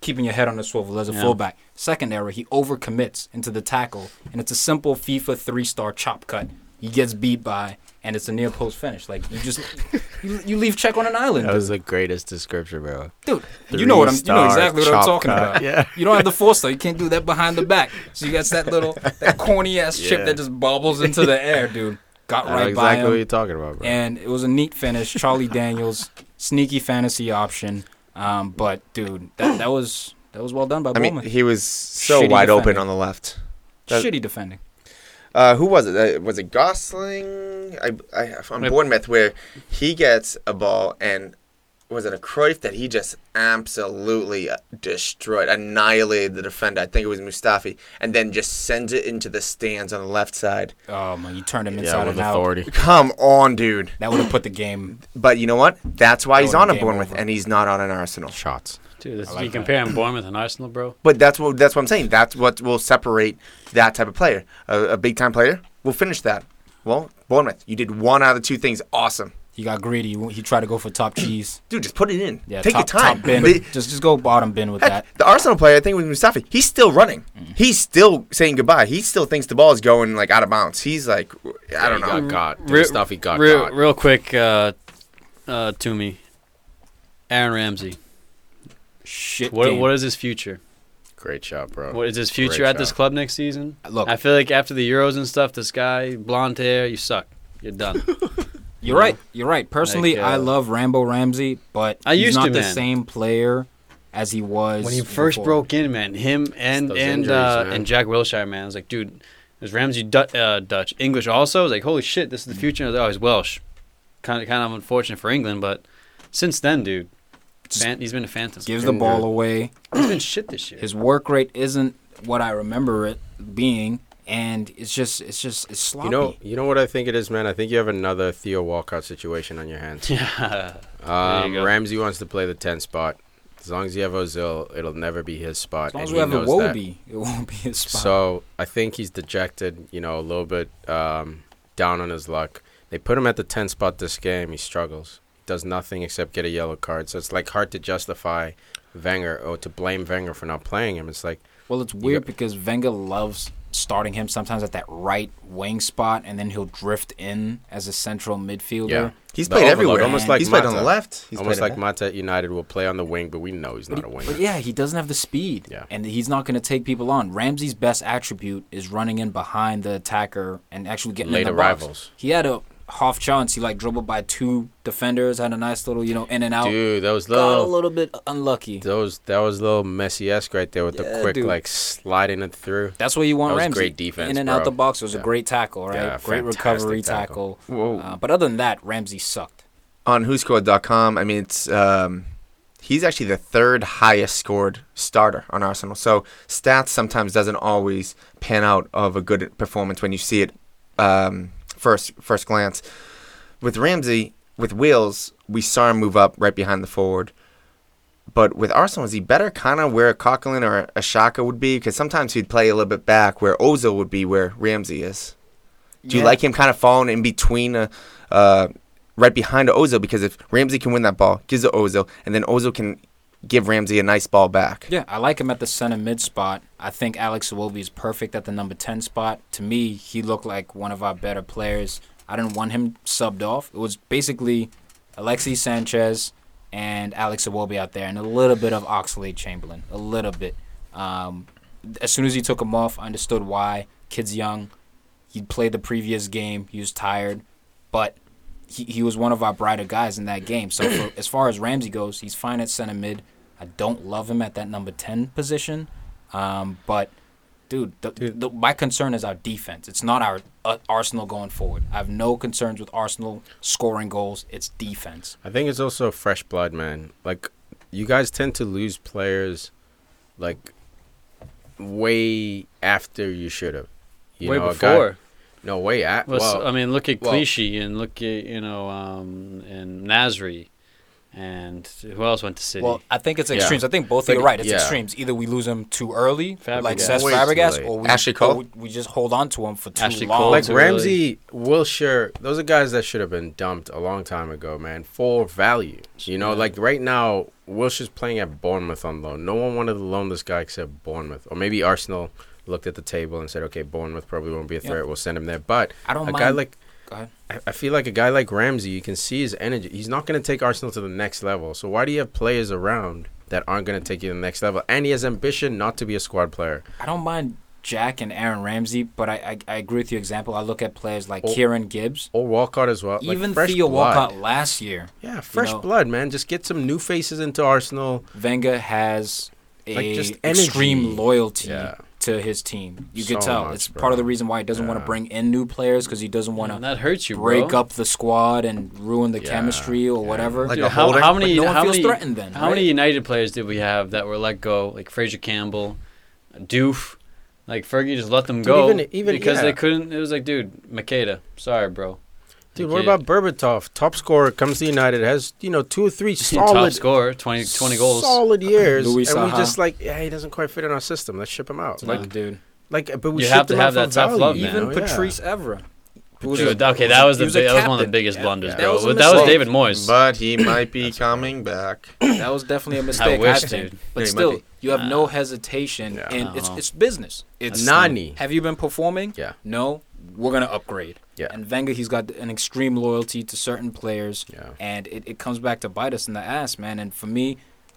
keeping your head on the swivel as a Yeah. fullback. Second error, he overcommits into the tackle, and it's a simple FIFA three star chop cut. He gets beat by, and it's a near post finish. Like you just you, you leave check on an island, That was the greatest description, bro. dude. You know what I'm. You know exactly what I'm talking cut. about. (laughs) Yeah. You don't have the four star. You can't do that behind the back. So you got that little (laughs) that corny ass chip Yeah. that just bobbles into the air, dude. Got I know right exactly by what you're talking about, bro. and it was a neat finish. Charlie Daniels, sneaky fantasy option. Um, but dude, that that was that was well done by I mean, Bowman. he was so Shitty wide open on the left. that- Shitty defending. Uh, who was it? Uh, was it Gosling? I, I on Yep. Bournemouth where he gets a ball and was it a Cruyff that he just absolutely uh, destroyed, annihilated the defender. I think it was Mustafi, and then just sends it into the stands on the left side. Oh man, you turned him yeah, inside with and out. authority. Come on, dude. That would have put the game. But you know what? That's why That he's on a Bournemouth over. and he's not on an Arsenal. Shots. Dude, this, I like you that. comparing Bournemouth and Arsenal, bro. But that's what that's what I'm saying. That's what will separate that type of player. A, a big time player We'll finish that. Well, Bournemouth, you did one out of the two things. Awesome, He got greedy. He tried to go for top (clears throat) cheese. dude. Just put it in. Yeah, Take top, your time. Top bin. The- just just go bottom bin with Heck, that. the Arsenal player, I think, was Mustafi. He's still running. Mm. He's still saying goodbye. He still thinks the ball is going like out of bounds. He's like, I don't he know. Got got. Real- The stuff he got real, got. real quick, uh, uh, to me, Aaron Ramsey. Shit. What game. what is his future? Great shot, bro. What is his future Great at this club next season? Look, I feel like after the Euros and stuff, this guy, blonde hair, you suck. You're done. (laughs) You're right. You're right. Personally, Like, I uh, love Rambo Ramsey, but I he's used not to, the man. same player as he was when he first before. broke in, man, him and and injuries, uh, and Jack Wilshere, man, I was like, dude, is Ramsey Du- uh, Dutch, English also? I was like, holy shit, this is the future. I was like, oh, he's Welsh. Kind of kind of unfortunate for England, but since then, dude, fan- he's been a phantom. gives the ball away. He's been shit this year. His work rate isn't what I remember it being, and it's just it's just it's sloppy. You know, you know what I think it is, man. I think you have another Theo Walcott situation on your hands. (laughs) yeah. Um, go. Ramsey wants to play the 10 spot. As long as you have Ozil, it'll never be his spot. as long and as he we have a knows. Wobie, it won't be his spot. So I think he's dejected, you know, a little bit um, down on his luck. They put him at the 10 spot this game. He struggles. Does nothing except get a yellow card. So it's like hard to justify Wenger or to blame Wenger for not playing him. It's like, well, it's weird got- because Wenger loves starting him sometimes at that right wing spot, and then he'll drift in as a central midfielder. yeah. He's The played overload, everywhere. Almost like he's played on the left. He's Almost like on Mata at United will play on the wing, but we know he's not But, a he- winger. but yeah, he doesn't have the speed, Yeah. and he's not going to take people on. Ramsey's best attribute is running in behind the attacker and actually getting Late in the box. arrivals. He had a half chance. He like dribbled by two defenders, had a nice little you know in and out. Dude, that was Got a little. little bit unlucky. Those that was a little messy esque right there with Yeah, the quick dude. like sliding it through. That's what you want That was Ramsey. great defense, in and bro. out the box. It was a great tackle, right? Yeah, great recovery tackle. tackle. Whoa. Uh, but other than that, Ramsey sucked. on WhoScored.com. I mean, it's um, he's actually the third highest scored starter on Arsenal. So stats sometimes doesn't always pan out of a good performance when you see it um, first first glance. With Ramsey, with Wheels, we saw him move up right behind the forward. But with Arsenal, is he better kind of where Coquelin or a Xhaka would be? Because sometimes he'd play a little bit back where Ozil would be where Ramsey is. Do you like him kind of falling in between, uh, uh, right behind Ozil? Because if Ramsey can win that ball, gives it Ozil, and then Ozil can give Ramsey a nice ball back. Yeah, I like him at the center mid spot. I think Alex Iwobi is perfect at the number 10 spot. To me, he looked like one of our better players. I didn't want him subbed off. It was basically Alexis Sanchez and Alex Iwobi out there, and a little bit of Oxlade Chamberlain. A little bit. Um, as soon as he took him off, I understood why. Kid's young. He played the previous game. He was tired. But he, he was one of our brighter guys in that game. So for, as far as Ramsey goes, he's fine at center mid. I don't love him at that number 10 position. Um, but, dude, the, The, my concern is our defense. It's not our uh, Arsenal going forward. I have no concerns with Arsenal scoring goals. It's defense. I think it's also fresh blood, man. Like you guys tend to lose players like way after you should have. You Way know, a guy- before. no, way at. Well, Well, I mean, look at well- Clichy and look at you know, um, and Nasri, and who else went to City? Well, I think it's Yeah. extremes. I think both of you are right. It's yeah. extremes. Either we lose him too early, like Fabregas. Cesc Fabregas, or we, Ashley or Cole? we, we just hold on to him for too Ashley long. Cole, like too early. Ramsey, Wilshere, those are guys that should have been dumped a long time ago, man, for value. You know, Yeah. like right now, Wilshere's playing at Bournemouth on loan. No one wanted to loan this guy except Bournemouth, or maybe Arsenal looked at the table and said, "Okay, Bournemouth probably won't be a Yeah. threat. We'll send him there." But I don't a mind. guy like Go ahead. I, I feel like a guy like Ramsey, you can see his energy. He's not going to take Arsenal to the next level. So why do you have players around that aren't going to take you to the next level? And he has ambition not to be a squad player. I don't mind Jack and Aaron Ramsey, but I, I, I agree with your example. I look at players like Oh. Kieran Gibbs, Or Walcott as well. Like, even fresh Theo blood. Walcott last year. Yeah, fresh know. blood, man. Just get some new faces into Arsenal. Wenger has a Like, just energy. extreme loyalty Yeah. To his team. You can So tell. much, it's bro. part of the reason why he doesn't want to bring in new players because he doesn't want to that hurts you, break bro. up the squad and ruin the Yeah, chemistry or yeah. whatever. Like Dude, a how, holding? how many? But no one how feels many? threatened then, how many? United players did we have that were let go? Like Fraser Campbell, Doof. Like Fergie just let them Dude, go even- even- because yeah. they couldn't. It was like, dude, Macheda, sorry, bro. Dude, what about Berbatov? Top scorer comes to United, has, you know, two or three (laughs) top solid scorer, 20, 20 goals? Solid uh, years. Luis and we just like, yeah, he doesn't quite fit in our system. Let's ship him out. No, Like, dude. like, but we You shipped have to have that tough value, love, man. Even know? Yeah. Patrice Evra. Dude, a- okay, that was the was big, that was one of the biggest Yeah. blunders, Yeah. bro. That was that was. David Moyes. But he might be coming back. (clears throat) That was definitely a mistake. I wish, think. dude. But Yeah, still, you have no hesitation, Yeah. and it's it's business. It's Nani. Have you been performing? Yeah. No. We're gonna upgrade. Yeah. And Wenger, he's got an extreme loyalty to certain players, Yeah. and it, it comes back to bite us in the ass, man. And for me,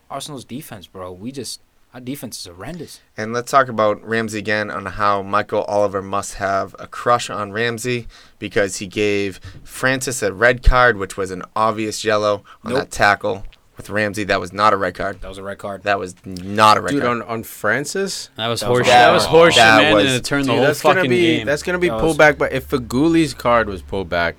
Arsenal's defense, bro, we just our defense is horrendous. And let's talk about Ramsey again on how Michael Oliver must have a crush on Ramsey because he gave Francis a red card, which was an obvious yellow on Nope. that tackle with Ramsey. That was not a red card. That was a red card. That was not a red Dude, card. on, on Francis, That was That horseshit. That was horrible. horseshit, That man, was- and it turned the dude, whole that's gonna fucking be game. that's gonna be That pulled was- back. But if Feghouli's card was pulled back,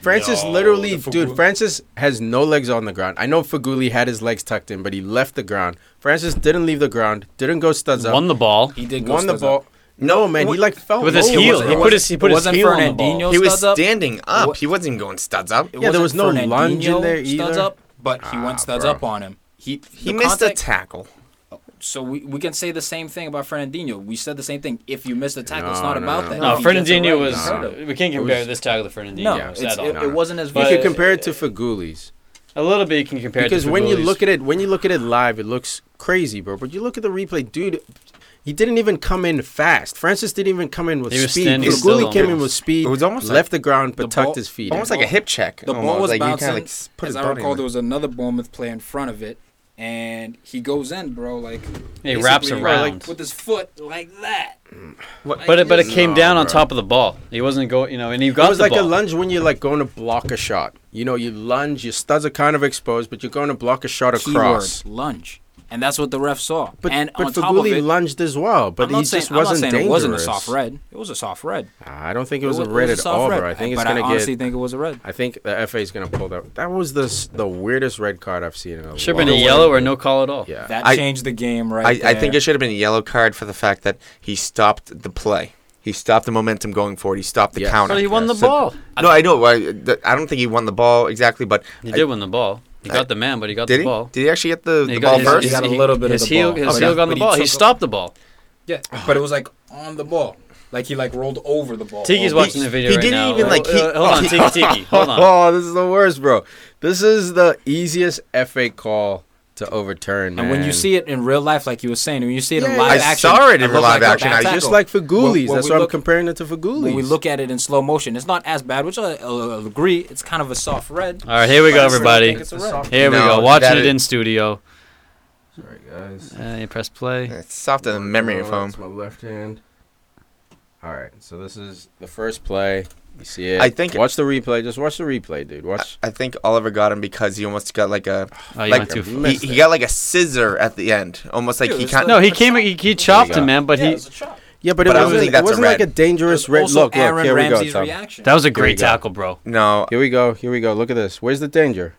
Francis No, literally, the dude, Francis has no legs on the ground. I know Feghouli had his legs tucked in, but he left the ground. Francis didn't leave the ground, didn't go studs up, Won the ball. he did go won the studs ball. up. No, man, he like fell With his over. heel. He put his he wasn't- put it his wasn't heel on the Fernandinho. ball. he was studs up? standing up. What- He wasn't even going studs up. It Yeah, there wasn't was no lunge in Fernandinho there Studs either. up, but he Ah, went studs bro. up on him. He He the missed a tackle. So we, we can say the same thing about Fernandinho. We said the same thing. If you miss a tackle, it's not no, about no, that. No, If he Fernandinho right, was. he's hurt him. We can't compare was- this tackle to Fernandinho. No, at it's, it, it wasn't as You bad. could compare it to Feghouli's. a little bit. You can compare because it to when you look at it when you look at it live it looks crazy bro but you look at the replay dude he didn't even come in fast francis didn't even come in with He was speed standing still came in with speed It was almost left the ground but the tucked ball- his feet Almost in. like a hip check. the ball was like bouncing. You like, put as I recall, there was another Bournemouth player in front of it, and he goes in, bro, like he wraps basically, around. like, with his foot like that. What- but it, but it came No, down on top of the ball. He wasn't going, you know, and he got. it was the like ball. a lunge when you're like going to block a shot you know you lunge your studs are kind of exposed but you're going to block a shot across Keyword, lunge, and that's what the ref saw. but, and but on Feghouli lunged as well but he not just saying, I'm wasn't saying dangerous it wasn't a soft red. It was a soft red. I don't think it was It a red at was a soft all red. bro. I think it's but gonna I honestly get think it was a red. I think the FA is gonna pull that. That was the the weirdest red card I've seen in a Should have long been a yellow or no call at all. Yeah, That I- changed the game right I, I think it should have been a yellow card for the fact that he stopped the play. He stopped the momentum going forward. He stopped the Yes. counter. But he won the So- ball. no, I know. I, the- I don't think he won the ball exactly, but He I- did win the ball. He I- got the man, but he got did the he? ball. Did he actually get the, He the got ball his- first? He got a his- little bit of his the heel, ball. His Okay. heel got on But the he ball. He took- stopped the ball. Yeah, but it was like on the ball, like he like rolled over the ball. Tiki's Over. watching the video he right didn't now. even, like, Uh, he- hold on, Tiki Tiki. Hold on. (laughs) Oh, this is the worst, bro. This is the easiest FA call to overturn. And when you see it in real life, like you were saying, when you see it in Yeah, live I action, saw it in looks live like action. bad I just like for When- Ghoulies, when that's why I'm comparing it to for Ghoulies. When we look at it in slow motion, it's not as bad, which I, I'll, I'll agree. It's kind of a soft red. All right, here we go, But I still everybody. think it's a red. Here we No, go. Watching it in studio. Sorry, guys. Uh, you press play. It's softer than memory foam. That's my left hand. All right, so this is the first play. You see it. I think- Watch the replay. Just watch the replay, dude. Watch. I think Oliver got him because he almost got like a Oh, like too he he, he got like a scissor at the end, almost like Dude, he it's kind. No, he came. He, he chopped him, man. But yeah, he. it's. Yeah, but, But it I don't wasn't, think that's it wasn't like a dangerous red. also Look, look. Aaron Here we go, Tom. reaction. That was a great tackle, bro. No, Here we go. Here we go. Look at this. Where's the danger?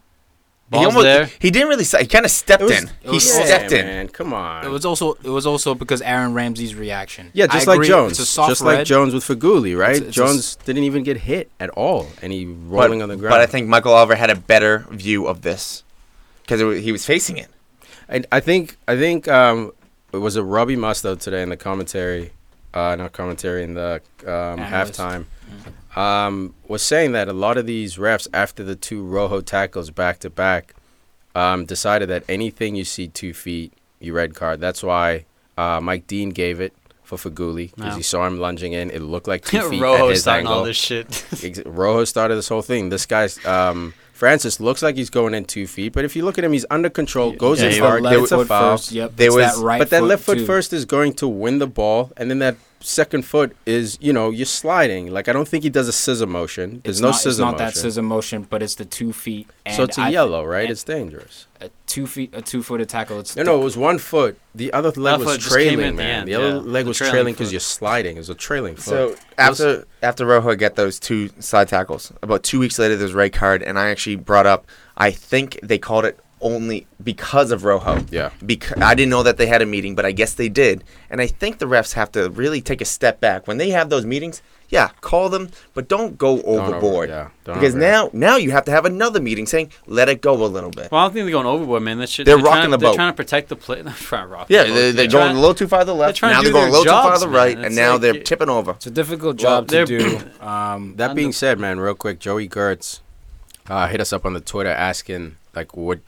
He almost there. he didn't really. He kind of stepped was- in. it He was- stepped yeah, in. Man, come on. It was also it was also because Aaron Ramsey's reaction. yeah, I just like agree, Jones. It's a soft Just red. like Jones with Feghouli, right? It's- it's a Jones didn't even get hit at all, and he rolling but, on the ground. but I think Michael Oliver had a better view of this because he was facing it. I, I think I think um, it was a Robbie Mustoe today in the commentary, uh, not commentary in the um, Analyst. halftime, um, was saying that a lot of these refs after the two Rojo tackles back to back, um, decided that anything you see two feet, you red card. That's why uh, Mike Dean gave it for Feghouli because Wow. he saw him lunging in. It looked like (laughs) two feet at his starting angle. all this shit. (laughs) Rojo started this whole thing. This guy's um, Francis looks like he's going in two feet, but if you look at him, he's under control, goes Yeah, in he hard, gets a foul. first. Yep, There was- that right but that foot left foot too. first is going to win the ball, and then that second foot is, you know, you're sliding. Like I don't think he does a scissor motion. There's It's no not, scissor It's not motion. that scissor motion, but it's the two feet. And so it's a I- yellow, right? It's dangerous. a two feet, a two footed tackle. It's No, no, it was one foot. The other leg Left was foot just came in trailing, at the man. end, the other yeah. leg The was trailing trailing because you're sliding. It was a trailing foot. So after after Rojo get those two side tackles, about two weeks later, there's red card, and I actually brought up. I think they called it only because of Rojo. yeah. Because I didn't know that they had a meeting, but I guess they did. And I think the refs have to really take a step back when they have those meetings. Yeah, call them, but don't go Don't over- overboard. yeah, don't because over- now now you have to have another meeting saying let it go a little bit. Well, I don't think they're going overboard, man. That shit. They're trying rocking to, the They're trying to protect the play. (laughs) They're trying to rock yeah, the they're, they're going a little too far to the left. trying to Now they're going a their little too far to the right, man. and It's now like they're it- tipping over. It's a difficult Well, job to do. (clears throat) Um, That being said, man, real quick, Joey Gertz uh, hit us up on the Twitter asking like, what,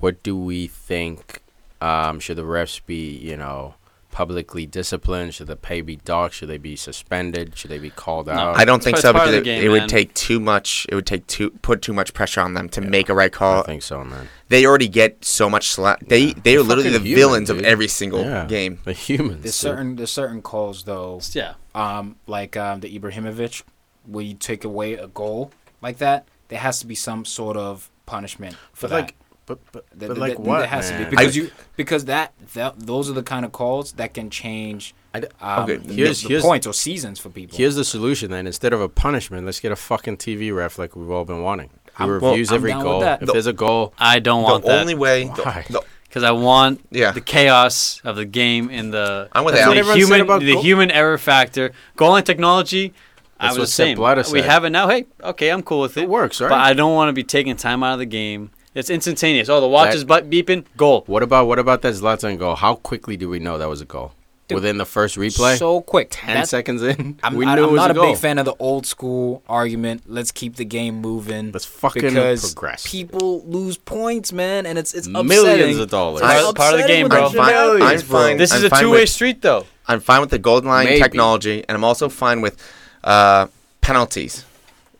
what do we think? Um, should the refs be, you know, publicly disciplined? Should the pay be docked? Should they be suspended? Should they be called No. out? I don't think so because it, game, it would take too much. It would take too put too much pressure on them to Yeah. make a right call. I think so, man. They already get so much slack. They Yeah. they are They're literally the human, villains of every single Yeah. game. The humans. there's dude. certain there's certain calls though, Yeah. um, like um, the Ibrahimovic, where you take away a goal like that. There has to be some sort of punishment for But that. like, but but, Th- but th- like th- what, There has man? to be because you because that, that those are the kind of calls that can change I d- um, Okay, the, here's- the here's- points or seasons for people. Here's the solution then. Instead of a punishment, let's get a fucking TV ref like we've all been wanting. Who I'm- reviews I'm every goal. If The- there's a goal, I don't want the that only way. Why? the- because I want Yeah. the chaos of the game in the I'm with That's the human about the goal- human error factor. Goal line technology. I was what the same. We have it now. Hey, okay, I'm cool with it. it works, right? But I don't want to be taking time out of the game. It's instantaneous. Oh, the watch is but beeping. Goal. what about what about that Zlatan goal? How quickly do we know that was a goal? Dude, Within the first replay, so quick. ten That- seconds in, (laughs) I'm, we I, knew I'm it was not a a, goal. big fan of the old school argument. Let's keep the game moving. Let's fucking because progress. people lose points, man, and it's it's Millions upsetting. of dollars. I- It's part of the upsetting game, when bro. that I'm fine. happens, I'm bro. fine. This is I'm a fine two way with- street, though. I'm fine with the golden line Maybe. technology, and I'm also fine with uh, penalties.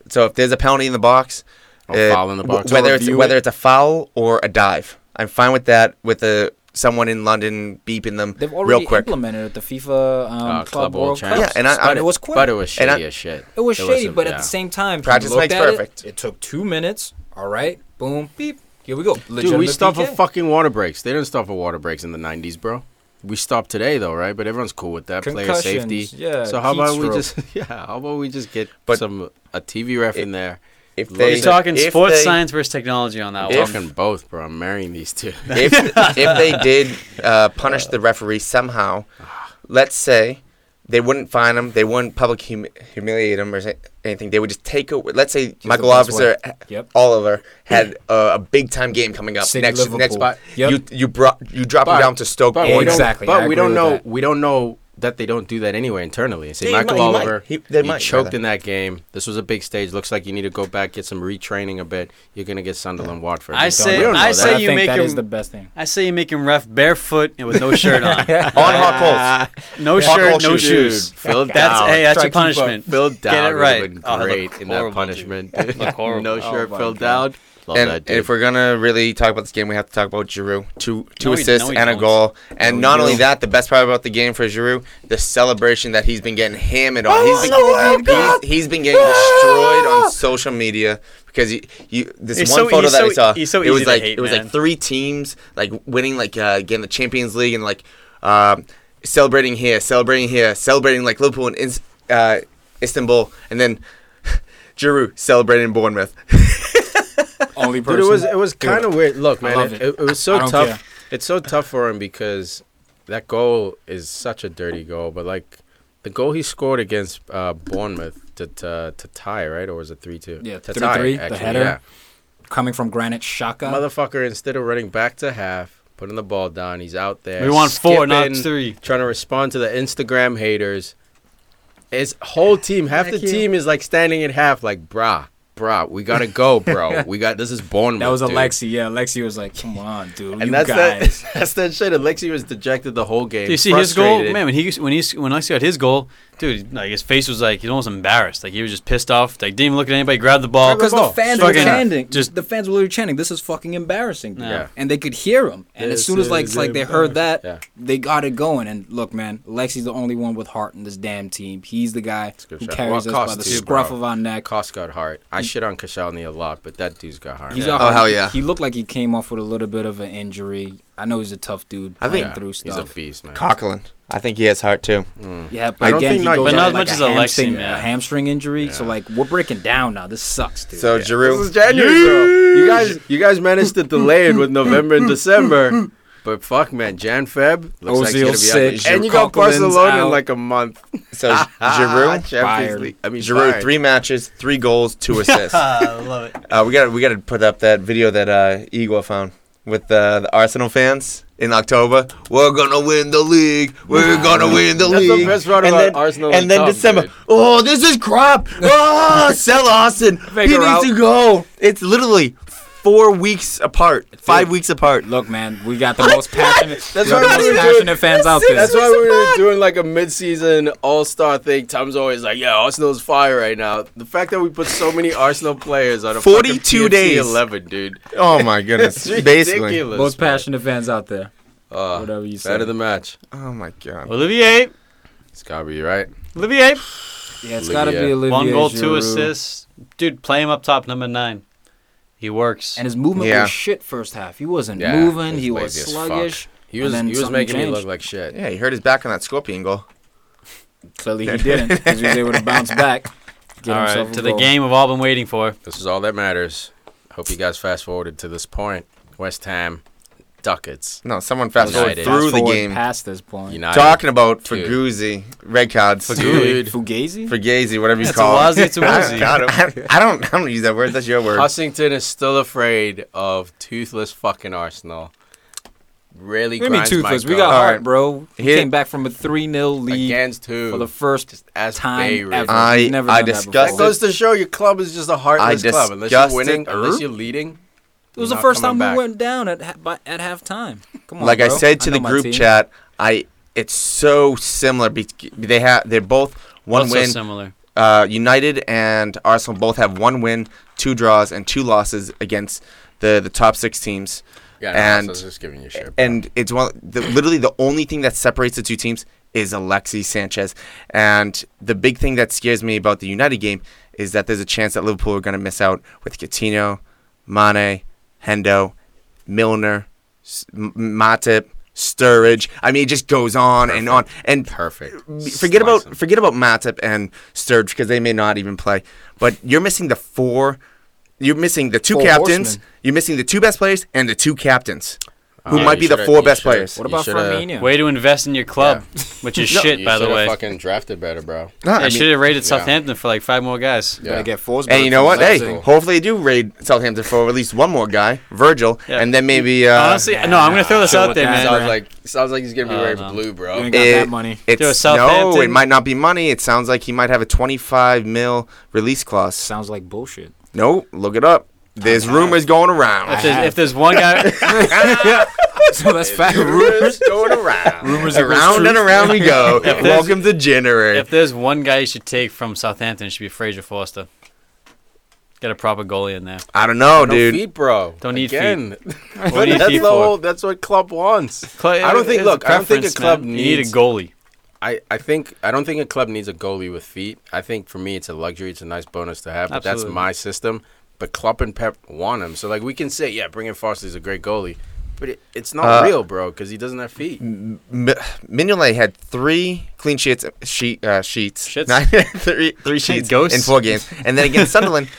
So if there's a penalty in the box, Or uh, foul in the box. wh- whether it's Review whether it. it's a foul or a dive, I'm fine with that. With a someone in London beeping them They've real already quick. implemented it, the FIFA um, Uh, Club, World Champs. Cup. Yeah, and I- but I- it was quick. But it was And I- as shit. It was There shady, some- but yeah. at the same time, Practice you makes at it, perfect. It, took two minutes. All right, boom, beep. Here we go. Dude, we Legitimate stopped for fucking water breaks. They didn't stop for water breaks in the '90s, bro. We stopped today though, right? But everyone's cool with that. Player safety. yeah, So how heat about we just (laughs) yeah? How about we just get But- some a TV ref in there? If Look they, You're talking if sports they- science versus technology on that I'm If- one. talking both, bro. I'm marrying these two. (laughs) if if they (laughs) did uh, punish the referee somehow, let's say they wouldn't fine him, they wouldn't public hum- humiliate him or anything. They would just take away. Let's say Michael the Officer Yep. Oliver had (clears throat) uh, a big time game coming up City, next Liverpool. next. Yep. You you brought you drop But- him down to Stoke. But we Exactly, But we don't know. that. We don't know that they don't do that anyway internally. See, He Michael he might. Oliver, He- he, they might, choked rather. in that game. This was a big stage. Looks like you need to go back, get some retraining a bit. You're gonna get Sunderland, Watford. I say- I say I you think make that him- the best thing. I say you make him ref barefoot and with no shirt on. (laughs) On hot coals, No Hot shirt, no shoes. shoes. (laughs) Phil That's Down. hey, that's Try your to keep up. punishment. Phil Get it right. been Oh, great look in that punishment. dude. Look (laughs) horrible. no Oh shirt, my Phil Down. Love and, that and if we're gonna really talk about this game, we have to talk about Giroud. Two two No, assists no, and a don't. goal. And No, not only that, the best part about the game for Giroud, the celebration that he's been getting hammered on. Oh, he's, been, he's, he's been getting destroyed on social media because he, you this He's one so- photo that so- I saw. he's so it was to like hate, it was man. like three teams like winning like uh, getting the Champions League and like um, celebrating here, celebrating here, celebrating like Liverpool and uh, Istanbul, and then (laughs) Giroud celebrating in Bournemouth. (laughs) Only person. Dude, it was it was kind of weird. Look, I man, love it, it. it, it was so don't tough. care. It's so tough for him because that goal is such a dirty goal. But like the goal he scored against uh, Bournemouth to, to to tie, right, or was it three two? Yeah, to 3-3, tie. the actually, header. Yeah. coming from Granit Xhaka. Motherfucker, instead of running back to half, putting the ball down, he's out there. We want four, not three. Trying to respond to the Instagram haters. His whole team, half the Thank you. team is like standing at half, like, brah, brah, we gotta go, bro. (laughs) we got this is Bournemouth. that was dude. Alexi. Yeah, Alexi was like, "Come on, dude, And you that's guys." that. (laughs) That's that shit. Alexi was dejected the whole game. Do you see his goal, man? When he when he when Alexi got his goal, dude, like his face was like he's almost embarrassed. Like he was just pissed off. Like didn't even look at anybody. Grabbed the ball. Because the ball. fans were chanting. just- Just the fans were literally chanting. This is fucking embarrassing. dude." Yeah. And they could hear him. And This as soon as like is like they heard that, Yeah. they got it going. And look, man, Lexi's the only one with heart in this damn team. He's the guy good who shot. carries Well, us by the too, scruff bro. of our neck. Cost got heart. I shit on Koscielny a lot, but that dude's got heart. He's Yeah. got Oh, heart. hell yeah. He looked like he came off with a little bit of an injury. I know he's a tough dude. I think- playing through he's a stuff. beast, man. Coquelin. I think he has heart too. Yeah, but I don't again, think he goes but not with, as much like as a Alexi, hamstring, man. a hamstring injury. So like we're breaking down now. This sucks, dude. So This Giroud, is January, bro. You guys, you guys managed to delay it with November and December. But fuck, man, Jan Feb looks like Ozil it's gonna be sick, out. And you got Coquelin's Barcelona in like a month. so Giroud, (laughs) Champions League. I mean, Giroud, fired. three matches, three goals, two (laughs) assists. I love it. Uh, we got we got to put up that video that uh, Igor found with uh, the Arsenal fans in October. We're gonna win the league. We're gonna win the That's the league. best part and about then, Arsenal And and then Tom, December. dude. Oh, this is crap. Oh, (laughs) sell Austin. he needs out. to go. It's literally four weeks apart, five weeks apart. Look, man, we got the most (laughs) passionate. That's we why the we're most doing- passionate fans out there. That's why we were doing like a mid-season All-Star thing. Tom's always like, "Yeah, Arsenal's fire right now." The fact that we put so many (laughs) Arsenal players on a 42 PFC days. 11, dude. Oh my goodness. (laughs) It's Basically. ridiculous. most man. passionate fans out there. Uh, Whatever you say. Better the match. Oh my god. Olivier, It's gotta be right. Olivier, (sighs) Yeah, it's got to be Olivier. Olivier one goal, two Giroud. assists. Dude, play him up top, number nine. He works. And his movement Yeah. was shit first half. He wasn't Yeah, moving. He was lazy as fuck. sluggish. He was he was something making me look like shit. Yeah, he hurt his back on that scorpion goal. Clearly he didn't because he was able to bounce back. Get all himself right, to the goal. game we've all been waiting for. This is all that matters. Hope you guys fast forwarded to this point. West Ham, Ducats, No, someone fast forward United. through Fast the forward game. past this point. United. Talking about Dude. Faguzzi, red cards. Dude. Fugazi? Fugazi, whatever you It's call a it. Wazi, it's a Wazi. God, I don't, I don't use that word. That's your word. Hussington is still afraid of toothless fucking Arsenal. Really What do you mean grinds toothless? my We got All heart, right. bro. He Here- came back from a 3 0 lead against who? for the first as time Beirut. ever. I- never I done that discussed before. That goes to show your club is just a heartless I club. Unless you're winning, it. unless er? you're leading. It was you're the first time back. we went down at at halftime. Come on, like I said to know the group team. chat, I it's so similar. be- They have they're both one What's so win. similar? uh, United and Arsenal both have one win, two draws, and two losses against the the top six teams. Yeah, And- no, I was just giving you shit. bro. And it's one the, literally the only thing that separates the two teams is Alexis Sanchez. And the big thing that scares me about the United game is that there's a chance that Liverpool are going to miss out with Coutinho, Mane, Hendo, Milner, S- M- Matip, Sturridge. I mean, it just goes on and on. And Perfect. forget Slice about forget about Matip and Sturridge because they may not even play. But you're missing the four. You're missing the two Four captains. horsemen. You're missing the two best players and the two captains. Who Yeah, might be the four best players. What about shoulda- Firmino? Way to invest in your club, which is shit, by the shoulda way. fucking drafted better, bro. No, I mean- should have rated Yeah. Southampton for like five more guys. Yeah. Gotta get Forsberg. and you know what? Hey, Leipzig. hopefully you do raid Southampton for at least one more guy, Virgil, Yeah. and then maybe uh, Honestly, no, I'm gonna throw this out there, man. Sounds like sounds like he's gonna be Oh, ready no. for blue, You bro. ain't got It- that money. it's no, it might not be money. It sounds like he might have a 25 mil release clause. Sounds like bullshit. No, look it up. There's rumors going around. If there's, if there's one guy, (laughs) so that's fact. rumors going around. Rumors around and around we go. (laughs) there's- Welcome to January. if there's one guy you should take from Southampton, it should be Fraser Forster. Get a proper goalie in there. I don't know, no dude. feet, bro. Don't need Again. (laughs) What do you that's feet the for? whole. That's what club wants. Cl- I don't think- it's look, I don't think a preference, club man. You need a needs- goalie. I, I think I don't think a club needs a goalie with feet. I think for me it's a luxury. It's a nice bonus to have, but Absolutely. that's my system. But Klopp and Pep want him, so like we can say, yeah, bringing Forster is a great goalie, but it, it's not Uh, real, bro, because he doesn't have feet. M- Mignolet had three clean sheets, sheet, uh, sheets, Shits? Not- (laughs) three, three sheets Ghosts? in four games, and then against (laughs) Sunderland,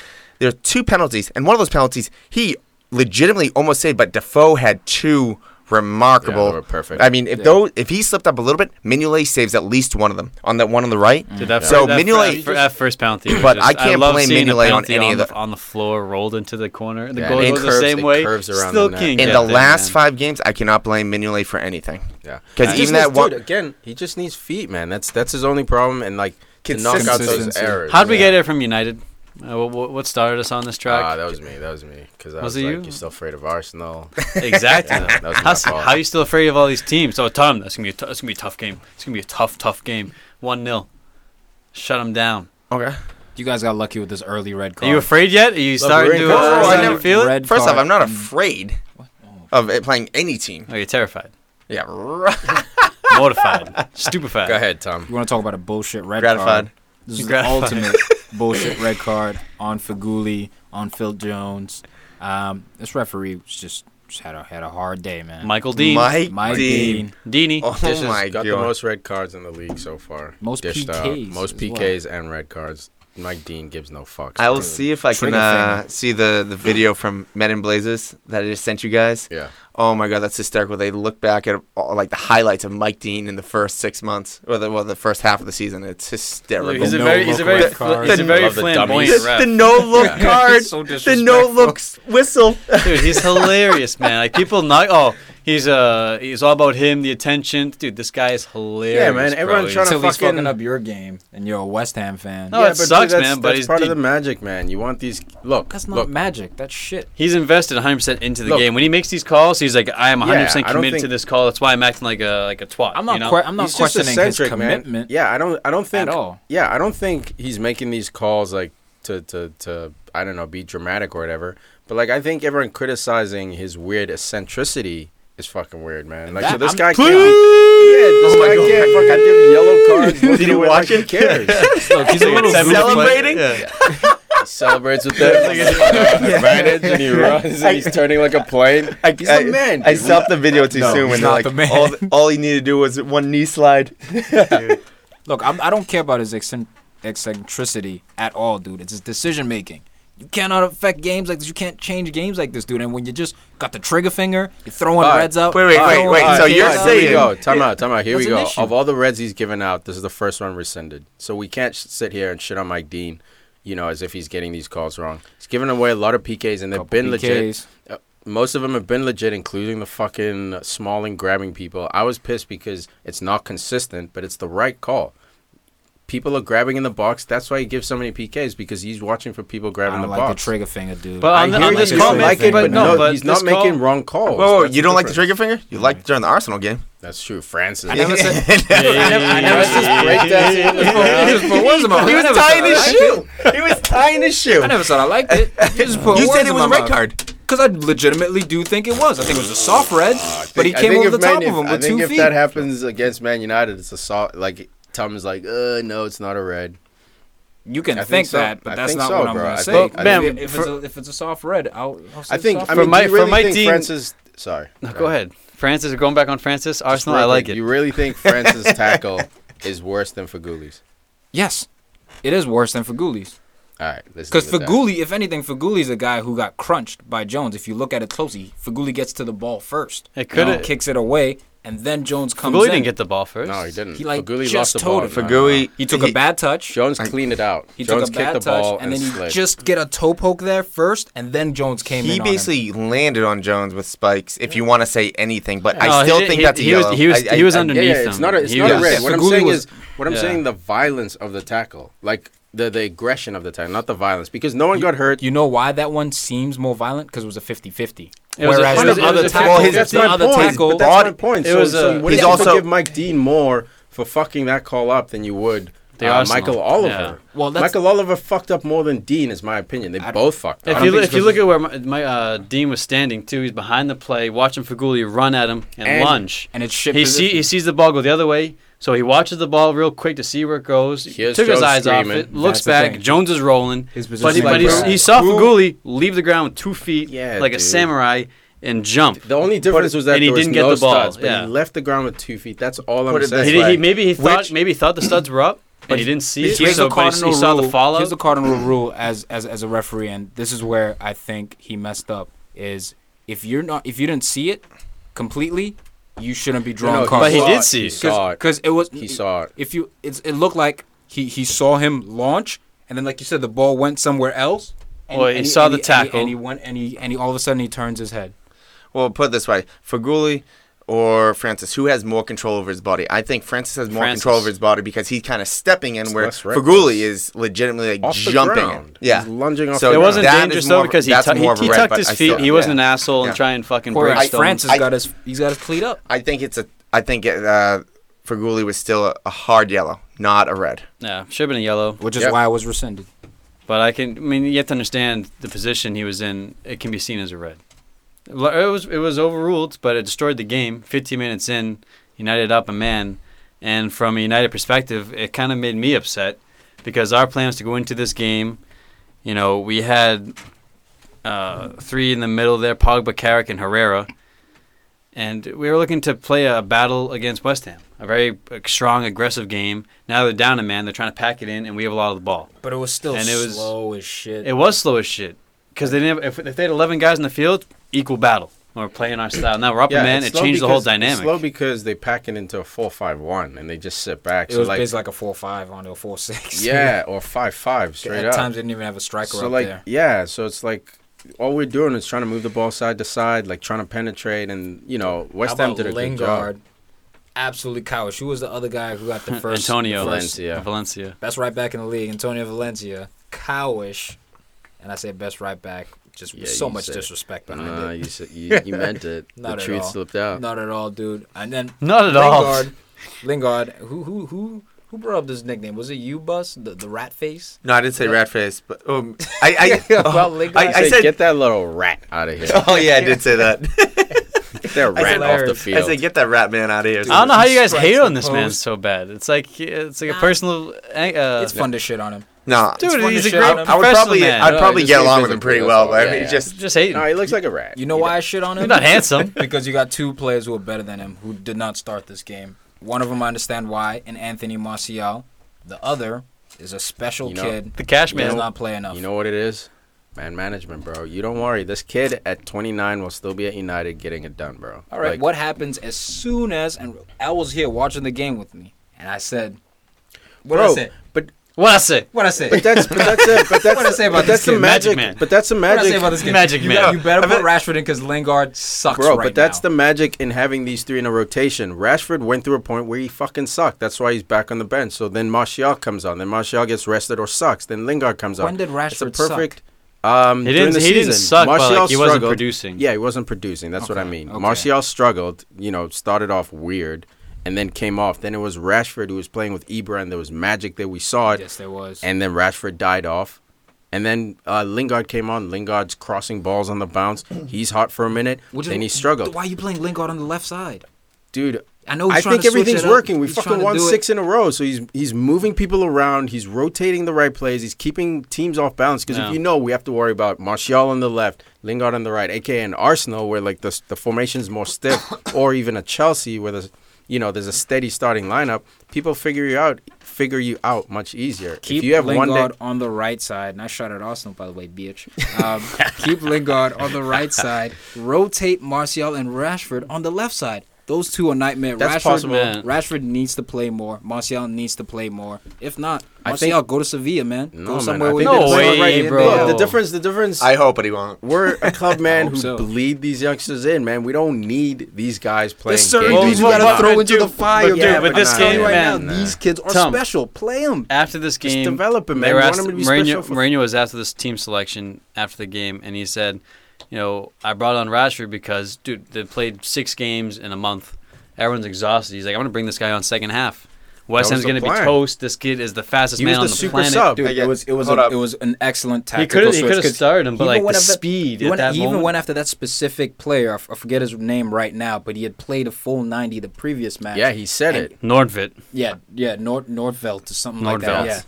there were two penalties, and one of those penalties he legitimately almost saved, but Defoe had two remarkable. Yeah, they were perfect. I mean, if Yeah. though if he slipped up a little bit, Mignolet saves at least one of them on that one on the right. Dude, that So fir- that, Mignolet- fir- that first penalty, But just- I can't love blame seeing a Mignolet on any on of the, the- on the floor, rolled into the corner. The Yeah, goalie and it goes curves- the same way. curves around Still the net. In the there, last man. five games, I cannot blame Mignolet for anything. Yeah, because even that one- again, he just needs feet, man. That's that's his only problem, and like to knock out those errors. How'd we yeah. get it from United? Uh, what, what started us on this track? Ah, that was me. That was me. Because I Was was, it like, you? you're still afraid of Arsenal. (laughs) (laughs) exactly. Yeah, that was my How's- fault. how are you still afraid of all these teams? So Tom, that's gonna be a t- that's gonna be a tough game. It's gonna be a tough, tough game. One 0 Shut them down. Okay. You guys got lucky with this early red card. Are you afraid yet? Are you starting to, uh, Oh, I starting to never- feel it? First off, I'm not afraid Oh. of it playing any team. Oh, you're terrified, Yeah, (laughs) mortified, stupefied. Go ahead, Tom. You want to talk about a bullshit red Gratified. card? This is the ultimate (laughs) bullshit red card on Feghouli, on Phil Jones. Um, this referee was just, just had a had a hard day, man. Michael Dean, Mike, Mike Dean. Dean, Deanie. Oh This has my got god. the most red cards in the league so far. Most Dished out. PKs Most as well. PKs and red cards. Mike Dean gives no fucks. I will bro. see if I can uh, see the, the video from Men in Blazers that I just sent you guys. Yeah. Oh my god, that's hysterical. They look back at all, like the highlights of Mike Dean in the first six months, or the well, the first half of the season. It's hysterical. He's a no very, he's a very, red fl- card. he's a very Love the flamboyant dummies. ref. the no look Yeah. (laughs) card, So the no looks whistle. Dude, he's hilarious, man. Like people not. Oh, he's uh, he's all about him, the attention. Dude, this guy is hilarious. Yeah, man, everyone's He's- trying to Until he's fucking- fucking up your game, and you're a West Ham fan. No, it but dude, sucks, that's, man, but that's he's part of the magic, man. You want these. Look, That's not look. magic. That's shit. He's invested 100 percent into the Look. game. When he makes these calls, he's like, "I am 100 Yeah, percent I don't committed to this call. That's why I'm acting like a like a twat." I'm not. You know? que- I'm not He's just questioning his eccentric, man. commitment Yeah, I don't. I don't think at all. Yeah, I don't think he's making these calls like to to to I don't know be dramatic or whatever. But like I think everyone criticizing his weird eccentricity is fucking weird, man. Like so this I'm guy clean. can't. Yeah, this Oh my guy God. can't fucking give yellow (laughs) cards. Did you Like, watch Who it? cares? (laughs) Look, he's a little (laughs) Seven Celebrating? foot- Yeah. he celebrates with that advantage and he runs and he's turning like a plane. I, He's I, a man. I dude. stopped the video too No, soon he's when they're like the man. all all he needed to do was one knee slide. Look, I'm, I don't care about his eccentricity at all, dude. It's his decision making. Cannot affect games like this. You can't change games like this, dude. And when you just got the trigger finger, you're throwing right. reds out. Wait, wait, wait, wait. PKs So you're out. Here we saying- go. Time out. Time out. Here we go. Of all the Reds he's given out, this is the first one rescinded. So we can't sit here and shit on Mike Dean, you know, as if he's getting these calls wrong. He's given away a lot of PKs, and they've Couple been legit. PKs. Uh, most of them have been legit, including the fucking Smalling grabbing people. I was pissed because it's not consistent, but it's the right call. People are grabbing in the box. That's why he gives so many PKs because he's watching for people grabbing don't the like box. the trigger finger, dude. But I on, the, hear on you this don't call, like it, but but no, no, but he's not this call- making wrong calls. Whoa, whoa, you don't like the trigger finger? You liked it during the Arsenal game. That's true. Francis. I never said. I never- I never that He was putting words in my mouth. He I was never tying his shoe. He was tying his shoe. I never said I liked it. Put You said it was a red card. Because I legitimately do think it was. I think it was a soft red, I but he came over if the top Man- of him I with think if feet. that happens against Man United, it's a soft. Like Tom is like, uh, no, it's not a red. You can I think, think so. that, but I that's not so, what I'm bro. going I to say. think- I Bam, if, if, for- it's a, if it's a soft red, I'll, I'll say I think. soft I For my- do you for my team- Francis? Sorry. No, go ahead. Francis, going back on Francis, Arsenal. real I like it. You really think (laughs) Francis' tackle is worse than Feghouli's? Yes, it is worse than Feghouli's. All right, Because leave it at that. Feghouli, if anything, Feghouli's a guy who got crunched by Jones. If you look at it closely, Feghouli gets to the ball first. It You know, coulda- kicks it away, and then Jones comes Feghouli in. didn't get the ball first. No, he didn't. He, like, Feghouli just lost the told ball. him. No, no, Feghouli- no. He took He- a bad touch. Jones cleaned it out. He Jones took a kicked bad the ball touch, and then he slid. just get a toe poke there first, and then Jones came He in. on him. basically landed on Jones with spikes. If you want to say anything, but No, I still did- think he- that's a he was- he was- I- he was I- I- underneath yeah, yeah, him. it's not a, it's He not a was- red. What I'm saying was- is, what I'm Yeah. saying, the violence of the tackle, like the the aggression of the tackle, not the violence, because no one got hurt. You know why that one seems more violent? Because it was a 50-50. It was a- Whereas was- the it other tackle, well, his- that's my other point. tackle, But that's my point. It so, was so a- would He's also- forgive Mike Dean more for fucking that call up than you would The uh, Michael Oliver. Yeah. Well, that's- Michael Oliver fucked up more than Dean, is my opinion. They both fucked If up. you, look, if you look at where my, my uh, Dean was standing too, he's behind the play, watching Feghouli run at him and, And- lunge. and it's shit. He see he sees the ball go the other way, so he watches the ball real quick to see where it goes. Here's took his Joe eyes off it, looks That's the back. thing. Jones is rolling, His but he, position but he, like he saw Who- Feghouli leave the ground with two feet, Yeah, like a dude. samurai, and jump. The only difference was that and he there was didn't get no the ball, studs, but yeah. he left the ground with two feet. That's all I'm Put it saying. this He, did- way. he maybe he thought Which- maybe he thought the studs were up, but he didn't see it. Here's so, the but he- cardinal he saw rule. the fallout. Here's the cardinal rule as as as a referee, and this is where I think he messed up. Is if you're not if you didn't see it completely, you shouldn't be drawing No, no, cards. But he did see He it. saw it. because it was He saw it. If you it's it looked like he he saw him launch, and then like you said, the ball went somewhere else. And, Well, he and saw and the and tackle. and he went and he and he all of a sudden he turns his head. Well, put it this way: Feghouli or Francis, who has more control over his body? I think Francis has more Francis. control over his body because he's kind of stepping in It's where less. Feghouli is legitimately like Off jumping. ground. Yeah, He's lunging off So the It ground. wasn't that dangerous though because he, that's tu- he, more of a he red, tucked his feet. still- he wasn't an asshole Yeah. and trying and fucking Whereas break stones. Francis I- got his he's got his cleat up. I think it's a. I think it, uh, Feghouli was still a, a hard yellow, not a red. Yeah, should have been a yellow. Which is Yep. why it was rescinded. But I can. I mean, you have to understand the position he was in. It can be seen as a red. It was it was overruled, but it destroyed the game. 15 minutes in, United up a man, and from a United perspective, it kind of made me upset because our plans to go into this game, you know, we had uh, three in the middle there: Pogba, Carrick, and Herrera, and we were looking to play a battle against West Ham, a very strong, aggressive game. Now they're down a man; they're trying to pack it in, and we have a lot of the ball. But it was still And it was- slow as shit. It was slow as shit because they didn't. Have, if, if they had eleven guys in the field, equal battle. We're playing our style. Now we're up a man. It slow changed the whole because- it's dynamic. slow because they pack it into a four-five-one and they just sit back. it so was like, basically like a four five onto a four six. (laughs) yeah, or five-five straight At up. times they didn't even have a striker so up like, there. yeah, so it's like all we're doing is trying to move the ball side to side, like trying to penetrate, and you know, West How Ham did a good job. Absolutely cowish. Who was the other guy who got the (laughs) first? Antonio the first- Valencia. Valencia. Best right back in the league, Antonio Valencia. Cowish. And I say best right back. Just Yeah, so much disrespect behind Uh, it. you, said, you (laughs) you meant it. Not the at truth all. slipped out. Not at all, dude. And then Not at all. Lingard. Lingard. Who who who who brought up this nickname? Was it you, Bus? The the rat face? No, I didn't say rat face, but um, (laughs) I, I, About oh, Lingard? I, I Say, said, get that little rat out of here. (laughs) oh yeah, I did say that. Get that rat off the hilarious. I field. said, get that rat man out of here. I don't know how you guys hate on this man so bad. It's like it's like a personal. Uh, it's fun to shit on him. No, dude, he's a great on. I would probably, man. I'd probably just get along with him pretty well, all. but I Yeah, mean, yeah. just just hating. no, he looks like a rat. You know why I shit on him? He's not handsome. (laughs) because you got two players who are better than him who did not start this game. One of them I understand why, and Anthony Martial. The other is a special You know- kid The cash who does not play enough. You know what it is? Man management, bro. You don't worry. This kid at 29 will still be at United getting it done, bro. All right, Like, what happens as soon as and Al was here watching the game with me, and I said, "What bro, I say? but What I say? What I say? but that's but that's it. But (laughs) that's What I say about but that's this the kid? magic. Magic man. But that's the what I say magic, about this game? Magic you man. Better, you better put Rashford in because Lingard sucks bro. right but that's now. the magic in having these three in a rotation. Rashford went through a point where he fucking sucked. That's why he's back on the bench. So then Martial comes on. Then Martial gets rested or sucks. Then Lingard comes on. When did Rashford It's a Rashford suck? perfect. Um, He during didn't. the He didn't season, suck, but Martial like, he wasn't producing. Yeah, he wasn't producing. That's what I mean. okay. Martial struggled. You know, started off weird, and then came off. Then it was Rashford who was playing with Ibra, and there was magic there. We saw it. Yes, there was. And then Rashford died off. And then uh, Lingard came on. Lingard's crossing balls on the bounce. (clears throat) He's hot for a minute. Which then he is- struggled. Why are you playing Lingard on the left side? Dude, I know. I think everything's working. We He's fucking won do it. six in a row. So he's he's moving people around. He's rotating the right plays. He's keeping teams off balance. Because Yeah. if you know, we have to worry about Martial on the left, Lingard on the right, aka an Arsenal where like the the formation's more stiff, (coughs) or even a Chelsea where the you know there's a steady starting lineup, people figure you out figure you out much easier. Keep if you have Lingard one day, on the right side. Nice shot at Arsenal, by the way, bitch. Um, (laughs) keep Lingard on the right side. Rotate Martial and Rashford on the left side. Those two are nightmare. That's Rashford, possible. Man. Rashford needs to play more. Martial needs to play more. If not, I Martial, think- go to Sevilla, man. No, go man, somewhere I where think you No can way, play right bro. in. Look, the difference, the difference. I hope, but he won't. we're a club, (laughs) man, hope who so. bleed these youngsters in, man. We don't need these guys playing. There's certain games. dudes you Well, gotta well, throw but into dude, the fire, but dude, man. with I'm this telling game, you right man, now, these kids are Tom. special. Play them. After this game, develop him, man. They We were want asked, him to be Mourinho, special for- Mourinho was after this team selection after the game, and he said, "You know, I brought on Rashford because, dude, they played six games in a month. Everyone's exhausted. He's like, I'm going to bring this guy on second half. West Ham's going to be toast. This kid is the fastest He man was on the the super planet. sub. Dude, it was it was a, it was an excellent He tactical could he switch, could have started him, but like the speed he at went- that he even moment. went after that specific player. I forget his name right now, but he had played a full ninety the previous match. Yeah, he said And- it. Nordtveit. Yeah, yeah, Nord Nordveld or something like that. Yeah.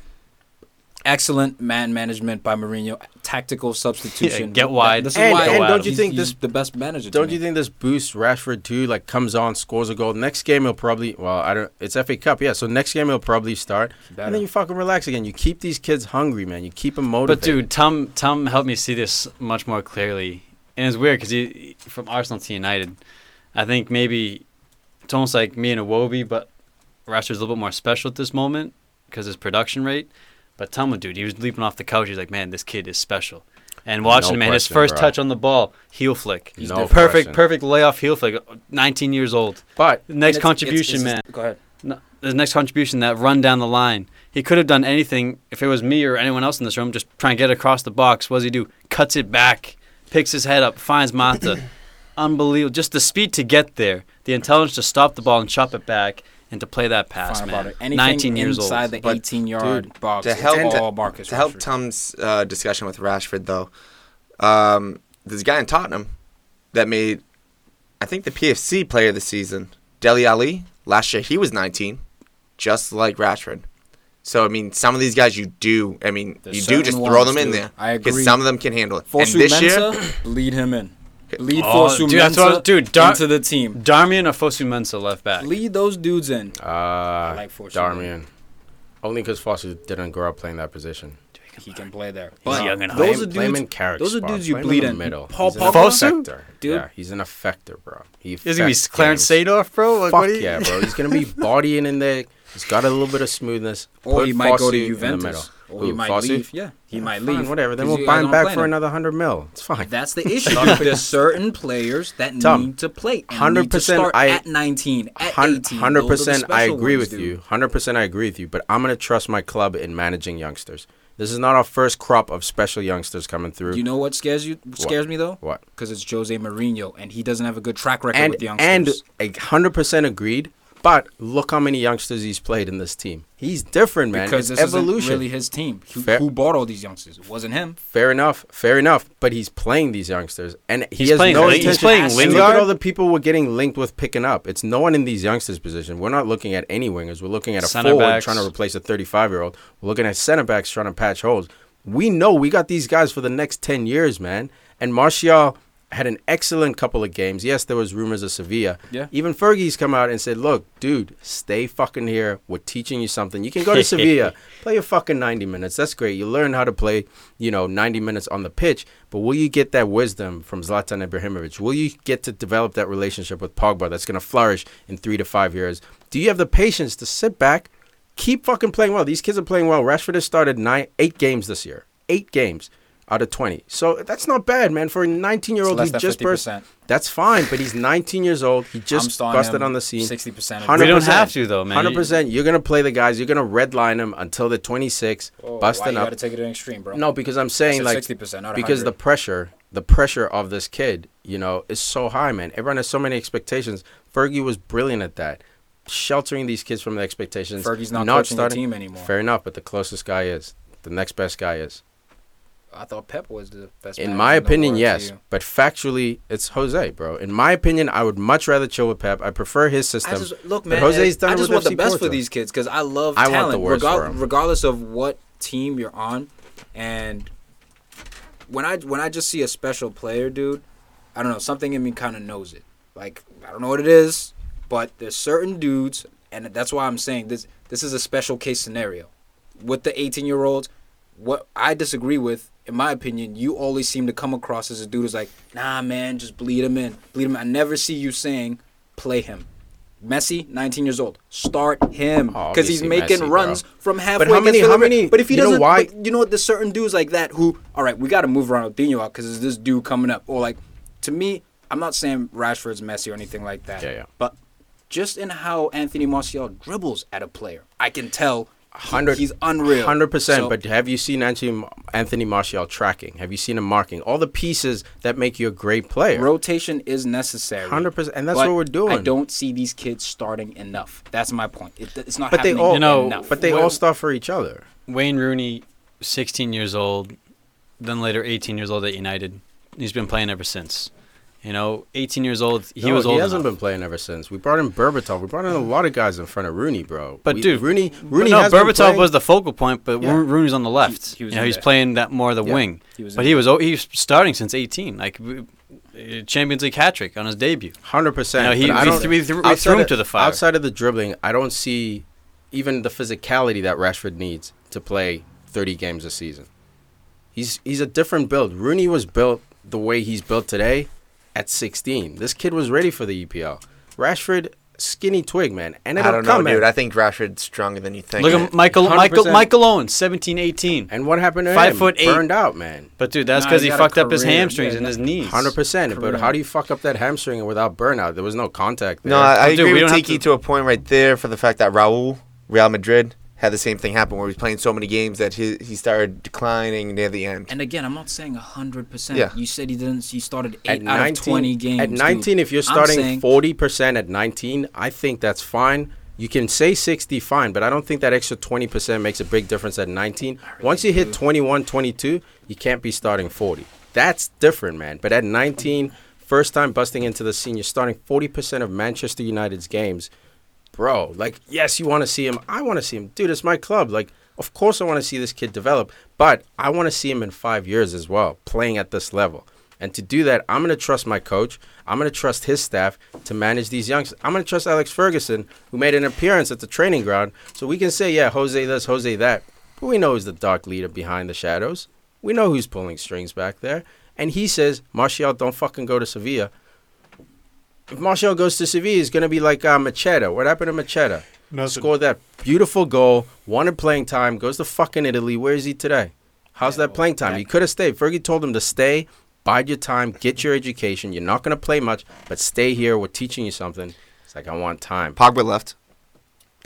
Excellent man management by Mourinho. Tactical substitution. Yeah, get wide, This is And- why and don't you think he's this- the best manager? Don't me. you think this boosts Rashford too? Like comes on, scores a goal. Next game he'll probably well, I don't. It's FA Cup, yeah. So next game he'll probably start, Better. and then you fucking relax again. You keep these kids hungry, man. You keep them motivated. But dude, Tom Tom helped me see this much more clearly, and it's weird because he from Arsenal to United. I think maybe it's almost like me and Iwobi, but Rashford's a little bit more special at this moment because his production rate. But Tom, dude, he was leaping off the couch. He's like, man, this kid is special. And watching No him, man, his first bro. touch on the ball, heel flick. He's No no perfect, question. perfect layoff heel flick. 19 years old. but The next it's- contribution, it's- man. Go ahead. No, the next contribution, that run down the line. He could have done anything if it was me or anyone else in this room, just trying to get across the box. What does he do? Cuts it back, picks his head up, finds Mata. (coughs) Unbelievable. Just the speed to get there, the intelligence to stop the ball and chop it back, and to play that pass, Fine man. Anything 19 years old. inside the But, 18 yard box. to it's help- all Marcus to help Tom's uh, discussion with Rashford, though, um, there's a guy in Tottenham that made, I think, the PFC player of the season, Dele Alli. Last year, he was 19, just like Rashford. So I mean, some of these guys you do. I mean, There's you do just throw them in dude. there I because some of them can handle it. Fosu and this year, lead him in. Lead Oh, Fosu dude, that's what I was- Mensah dude, Dar- into the team. Darmian or Fosu Mensah left back. Lead those dudes in. uh, like Forsyth. Darmian, only because Foster didn't grow up playing that position. He can play there. He's young and hot. those are him- play him dudes. in those are dudes you bleed in in. the middle. Paul He's an Pogba? effector. Dude. Yeah, he's an effector, bro. He He's gonna be Clarence games. Seedorf, bro. Like, Fuck what you- yeah, bro. He's gonna be (laughs) bodying in there. He's got a little bit of smoothness. Or Put he might go Fosu to in the Juventus. Or he might Fosu? leave. Yeah, he might Fine, leave. whatever. Then we'll buy him back for another hundred mil. It's fine. That's the (laughs) issue. There's certain players that Tom, need to play. 100% need to start I- at 19, at 18. Hundred Those are the percent, I agree ones, with dude. you. Hundred percent, I agree with you. But I'm gonna trust my club in managing youngsters. This is not our first crop of special youngsters coming through. You know what scares you? Scares me though. what? Because it's Jose Mourinho, and he doesn't have a good track record And with and youngsters. a hundred percent agreed. But look how many youngsters he's played in this team. He's different, man. because it's this evolution. isn't really his team. Who, Fair- who bought all these youngsters? It wasn't him. Fair enough, fair enough. But he's playing these youngsters, and he He's has playing no Ling- he's intention. playing And Look at all the people we're getting linked with picking up. It's no one in these youngsters' position. We're not looking at any wingers. We're looking at a Center forward backs. trying to replace a 35 year old. We're looking at center backs trying to patch holes. We know we got these guys for the next 10 years, man. And Martial had an excellent couple of games. Yes, there was rumors of Sevilla. Yeah. Even Fergie's come out and said, "Look, dude, stay fucking here. We're teaching you something. You can go to (laughs) Sevilla, play your fucking 90 minutes. That's great. You learn how to play, you know, 90 minutes on the pitch. But will you get that wisdom from Zlatan Ibrahimovic? Will you get to develop that relationship with Pogba that's going to flourish in three to five years? Do you have the patience to sit back, keep fucking playing well? These kids are playing well. Rashford has started nine, eight games this year. Eight games." Out of 20. So that's not bad, man. For a 19 year It's old less who just burst. 50%. That's fine, but he's 19 years old. He just busted on the scene. 60%. of Hundred We don't percent. have to, though, man. Hundred percent. You're gonna play the guys. You're gonna redline them until they're 26, Oh, why busting you up. gotta take it to an extreme, bro? No, because I'm saying like 60%, not because the pressure, the pressure of this kid, you know, is so high, man. Everyone has so many expectations. Fergie was brilliant at that, sheltering these kids from the expectations. Fergie's not, coaching the team anymore. Fair enough, but the closest guy is the next best guy is. I thought Pep was the best. In my the opinion, yes, but factually, it's Jose, bro. In my opinion, I would much rather chill with Pep. I prefer his system. just look, But man. Jose's done I just want the FC best for these kids because I love I want talent, the worst regal- for 'em. regardless of what team you're on. And when I when I just see a special player, dude, I don't know something in me kind of knows it. Like I don't know what it is, But there's certain dudes, and that's why I'm saying this. This is a special case scenario with the 18 year olds. What I disagree with, in my opinion, you always seem to come across as a dude who's like, nah, man, just bleed him in, bleed him. in." I never see you saying play him. Messi, 19 years old, start him because he's making Messi, bro. runs from halfway. But how many- how many- But if he doesn't, why- you know what? There's certain dudes like that who, all right, we got to move Ronaldinho out because there's this dude coming up. Or like, to me, I'm not saying Rashford's Messi or anything like that. Yeah, yeah. But just in how Anthony Martial dribbles at a player, I can tell Hundred, he's unreal. Hundred percent. So- But have you seen Anthony, Anthony Martial tracking? Have you seen him marking all the pieces that make you a great player? rotation is necessary. 100%, and that's what we're doing. I don't see these kids starting enough. That's my point. It, it's not but they all, You know, enough. but they Well- all start for each other. Wayne Rooney, 16 years old, then later 18 years old at United. He's been playing ever since. You know, 18 years old. He No, was old He hasn't enough. been playing ever since. We brought in Berbatov. We brought in a lot of guys in front of Rooney, bro. But We- dude, Rooney, Rooney no, Berbatov was the focal point, but Yeah. Rooney's on the left. He- he was you know, he's there. playing that more the Yeah. wing. He was but he was oh, he was starting since 18, like uh, Champions League hat trick on his debut. Hundred percent. You know, he- I we don't- we threw- we outside threw him of- to the fire. Outside of the dribbling, I don't see even the physicality that Rashford needs to play thirty games a season. He's he's a different build. Rooney was built the way he's built today at sixteen. This kid was ready for the EPL. Rashford, skinny twig, man, and I don't know, come, man. dude. I think Rashford's stronger than you think. Look at Michael 100%. Michael Michael Owen, 17, 18. and what happened to Five him? foot eight. burned out, man. But dude, that's Nah, because he he got a fucked up his career. hamstrings Yeah, and his that- knees. Hundred percent. But how do you fuck up that hamstring without burnout? There was no contact. There. No, I, I Dude, agree we with don't have Tiki to- to... a point right there for the fact that Raul, Real Madrid, had the same thing happen where he was playing so many games that he, he started declining near the end. And again, I'm not saying hundred percent. Yeah. You said he didn't. He started eight at out 19, of twenty games. At dude. 19, if you're starting saying- 40% at 19, I think that's fine. You can say 60, fine, but I don't think that extra 20% makes a big difference at 19. Once you hit 21, 22, you can't be starting 40. That's different, man. But at 19, first time busting into the scene, you're starting 40% of Manchester United's games. Bro, like, yes, you want to see him. I want to see him. Dude, it's my club. Like, of course I want to see this kid develop, but I want to see him in five years as well, playing at this level. And to do that, I'm going to trust my coach. I'm going to trust his staff to manage these youngsters. I'm going to trust Alex Ferguson, who made an appearance at the training ground. So we can say, yeah, Jose this, Jose that. But we know he's the dark leader behind the shadows. We know who's pulling strings back there. And he says, Martial, don't fucking go to Sevilla. If Martial goes to Sevilla, he's going to be like uh, Macheda. What happened to Macheda? Scored that beautiful goal, wanted playing time, goes to fucking Italy. Where is he today? How's Yeah, that playing time? that- He could have stayed. Fergie told him to stay, bide your time, get your education. You're not going to play much, but stay here. We're teaching you something. It's like, I want time. Pogba left.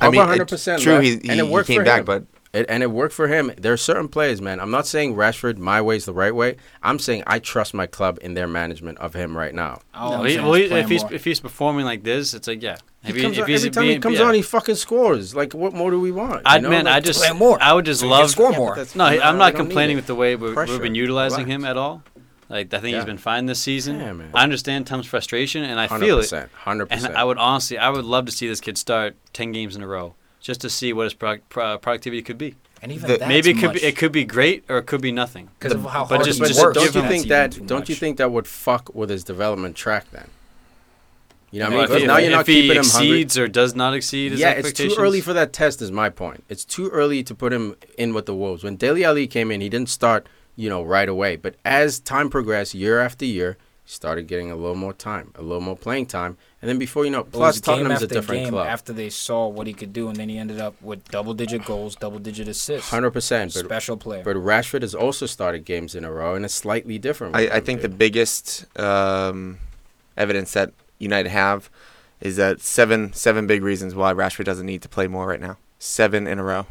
I Pogba mean, 100% it's true, left, he, and he, it he came for back, him. but It, and it worked for him. There are certain players, man. I'm not saying Rashford, my way is the right way. I'm saying I trust my club in their management of him right now. All No, he- well, is he- play if he's more. if he's performing like this, it's like yeah. He If he- comes if on, he's every time he comes yeah. on, he fucking scores. Like, what more do we want? I you know? man, Like, I just play more. I would just So love score Yeah, more. but No, no, I'm not complaining with the way we've, we've been utilizing Relax. him at all. Like I think Yeah. he's been fine this season. Yeah, man. I understand Tom's frustration, and I feel it. 100%. 100%. And I would honestly, I would love to see this kid start ten games in a row, just to see what his pro- pro- productivity could be. and even the- that's Maybe it could much, be, it could be great or it could be nothing. because of how but hard just- he just works. don't you think that? Don't you think that would fuck with his development track then? You know what I mean? if, Because he- now you're if not he keeping him hungry. exceeds or does not exceed his Yeah, it's too early for that test. Is my point. It's too early to put him in with the Wolves. When Dele Alli came in, he didn't start, you know, right away. But as time progressed, year after year, he started getting a little more time, a little more playing time, and then before you know, It was plus game Tottenham's a after different game club. After they saw what he could do, and then he ended up with double-digit goals, double-digit assists. Hundred percent. But Special player. but Rashford has also started games in a row in a slightly different. I, way. I think the biggest um, evidence that United have is that seven seven big reasons why Rashford doesn't need to play more right now. Seven in a row,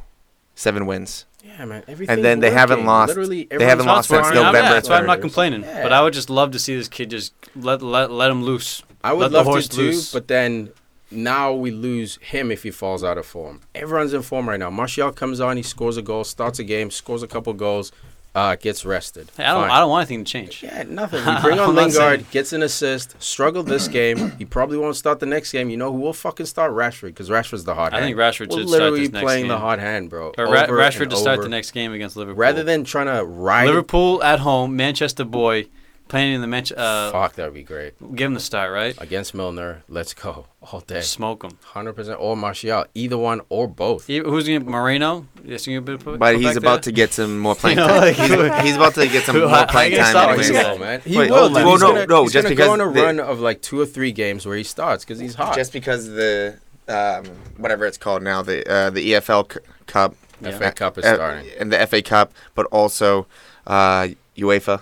seven wins. yeah, man. Everything's then they haven't working. lost- Literally, they haven't lost since That's why- November yeah, that's why I'm not complaining. Yeah. But I would just love to see this kid just let let, let him loose. I would Let the love horse to too, loose. but then now we lose him if he falls out of form. Everyone's in form right now. Martial comes on, he scores a goal, starts a game, scores a couple goals, uh, gets rested. Hey, I don't Fine. I don't want anything to change. Yeah, nothing. (laughs) We bring on Lingard, saying- gets an assist, struggled this (clears throat) game. He probably won't start the next game. You know who will fucking start Rashford because Rashford's the hot hand. I hand. think Rashford We're should start literally this next playing the hot hand, bro. Or Ra- over Rashford and to start over. the next game against Liverpool. Rather than trying to ride. Liverpool at home, Manchester boy, playing in the match. Uh, Fuck, that would be great. give him the start, right? Against Milner, let's go (laughs) all day. Smoke him. Hundred percent, or Martial, either one or both. Who's going to Moreno? Yes, you gonna put, But put he's about there? to get some more (laughs) playing You know, time. like- he's, he's about to get some (laughs) Who- more how- how playing time. stop anyways. him? He will, man. He Wait, will. well, he's no, gonna, no, he's just gonna because go on a the- run of like two or three games where he starts because he's hot. Just because the um, whatever it's called now, the uh, the EFL c- Cup, FA Cup is uh, starting and the FA Cup, but also uh, UEFA,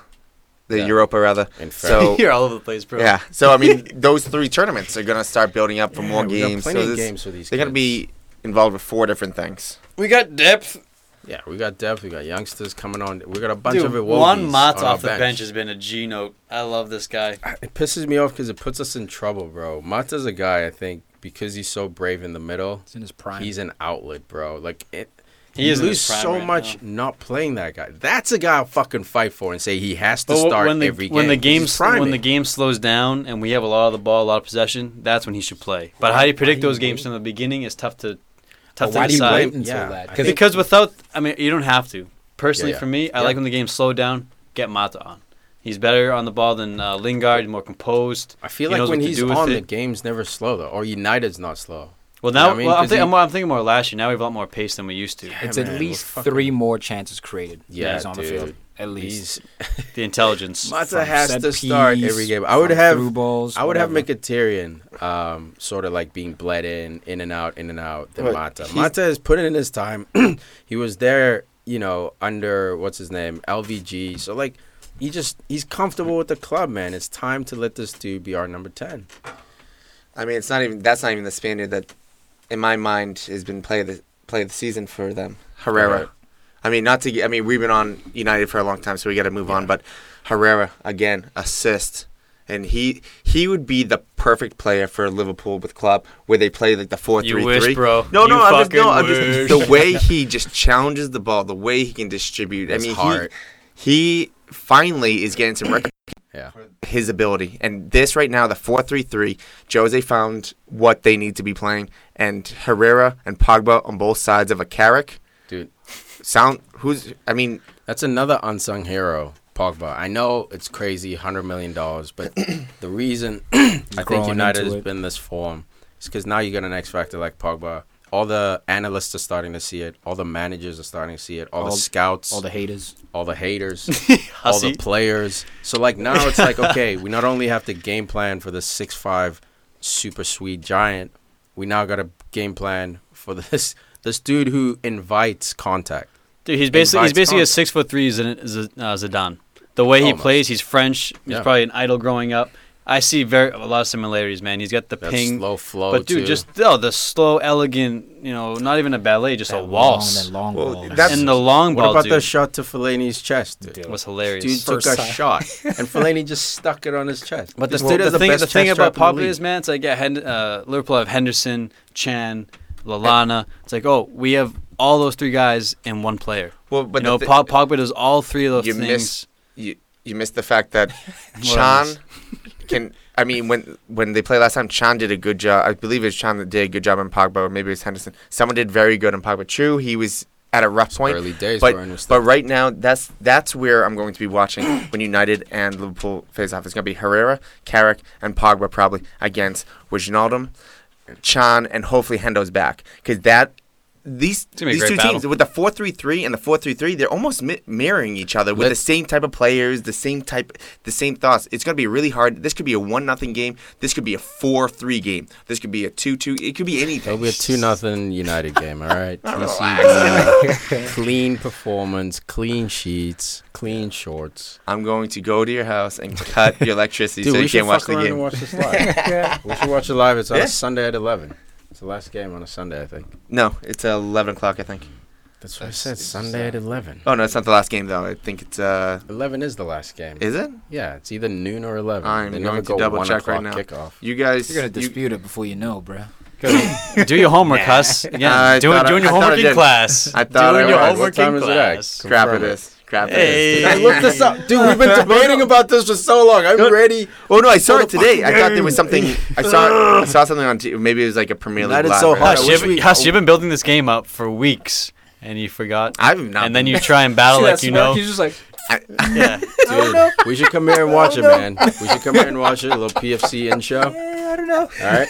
the Yeah. Europa rather. So (laughs) You're all over the place, bro. yeah, so I mean, (laughs) those three tournaments are gonna start building up for Yeah, more we got games. Plenty So of this- games for these. they're gonna be involved with four different things. we got depth. Yeah, we got depth. We got youngsters coming on. We got a bunch Dude, of it. one Mata off the bench. has been a G note. I love this guy. Uh, it pisses me off because it puts us in trouble, bro. Mata's a guy I think because he's so brave in the middle. It's in his prime. He's an outlet, bro. Like it. He you is lose prime so right much now. not playing that guy. That's a guy I'll fucking fight for and say he has to But start when the every game. when the 'cause game he's when the game slows down and we have a lot of the ball, a lot of possession, that's when he should play. But how do you predict those you games from the beginning is tough to tough But to why do you decide. wait until Yeah, that? I 'Cause think- Because without, I mean, you don't have to. Personally, Yeah, yeah. for me, I Yeah. like when the game slowed down. Get Mata on. He's better on the ball than uh, Lingard. More composed. I feel he like knows when what he's do on, it. the game's never slow though. Or United's not slow. Well, You know now what I mean? well, I'm, 'Cause think, he- I'm, I'm thinking more last year. Now we have a lot more pace than we used to. it's man, at least fucking- three more chances created. Yeah, he's on the field. At least. (laughs) The intelligence. Mata has set to start piece, every game. I would have balls. I would have whatever. Mkhitaryan um, sort of like being bled in, in and out, in and out. Than Mata. he's- Mata has put in his time. (clears throat) he was there, you know, under what's his name, LVG. So like, he just he's comfortable with the club, man. It's time to let this dude be our number ten. I mean, it's not even that's not even the Spaniard that, in my mind, has been play of the play of the season for them. Herrera. Right. I mean, not to. I mean, we've been on United for a long time, so we got to move on. But Herrera again, assist, and he he would be the perfect player for Liverpool with club where they play like the four You three wish, three. bro. No, You no, I'm just, no, I'm just the way he just challenges the ball, the way he can distribute. I mean, heart. he he finally is getting some recognition Yeah. his ability. And this right now, the four three three, Jose found what they need to be playing, and Herrera and Pogba on both sides of a Carrick. Dude. sound who's? I mean, That's another unsung hero, Pogba. I know it's crazy, hundred million dollars, but (clears throat) the reason I think United has been this form is because now you got an X factor like Pogba. All the analysts are starting to see it. All the managers are starting to see it. All, All- the scouts, all the haters. all the haters, (laughs) all the players. So like now it's like okay, we not only have to game plan for the six five super sweet giant, we now got a game plan for this this dude who invites contact. Dude, he's basically he's basically a contact. six foot three uh, Zidane. The way he Almost. plays, he's French. He's Yeah. probably an idol growing up. I see very a lot of similarities, man. He's got the That ping, slow flow, but dude, too. just oh, the slow, elegant. You know, not even a ballet, just a That waltz. Long, that long Well, ball. that's- and the long What ball, about dude, the shot to Fellaini's chest? Dude, Dude. was hilarious. dude took First a time. shot, (laughs) and Fellaini just stuck it on his chest. But the, This the, dude has the thing, the thing about strap in the Pogba is, man, it's like yeah, Hend- uh, Liverpool have Henderson, Can, Lallana. It's like oh, we have all those three guys in one player. well, but you know, the thi- Pogba does all three of those You things. miss- you you missed the fact that (laughs) What Can else? Can. I mean, when when they played last time, Can did a good job. I believe it was Can that did a good job on Pogba, or maybe it was Henderson. Someone did very good on Pogba. True, he was at a rough point. early days, but bro, and it was but right now that's that's where I'm going to be watching (coughs) when United and Liverpool face off. It's going to be Herrera, Carrick, and Pogba probably against Wijnaldum, Can, and hopefully Hendo's back because that. These, It's gonna be a these great two teams with the four three three and the four three three, they're almost mi- mirroring each other with Let- the same type of players, the same type, the same thoughts. It's gonna be really hard. This could be a one nothing game. This could be a four three game. This could be a two two. It could be anything. It'll be a two nothing United game. All right, (laughs) TCB, clean performance, clean sheets, clean shorts. I'm going to go to your house and cut your electricity Dude, so you can't watch the around game. and watch this (laughs) live. we should watch it live. It's on Yeah. a Sunday at eleven. It's the last game on a Sunday, I think. No, it's uh, 11 o'clock, I think. That's what I said. Sunday uh, at eleven. Oh, no, it's not the last game, though. I think it's. uh Eleven is the last game. Is it? yeah, it's either noon or eleven. I'm they going to go double one check right now. Kickoff. You guys. You're gonna you- dispute it before you know, bruh. (laughs) Do your homework, Huss. Again, I doing, I- your I homework in class. I thought doing I your was. homework What time in is it at? class. crap it it. is. Crap Hey. it is. I looked this up, dude. We've been (laughs) debating about this for so long. I'm No. ready. Oh no, I saw it today. I thought there was something. I saw. I saw something on. T- maybe it was like a Premier League That is so or- hot. Huss, I you wish have we- Huss, you've been building this game up for weeks, and you forgot. I've not. and then you try and battle See like you know. He's just like, Yeah. (laughs) (laughs) Dude, we should come here and watch it, man. We should come here and watch it. A little PFC in show. Yeah, I don't know. All right.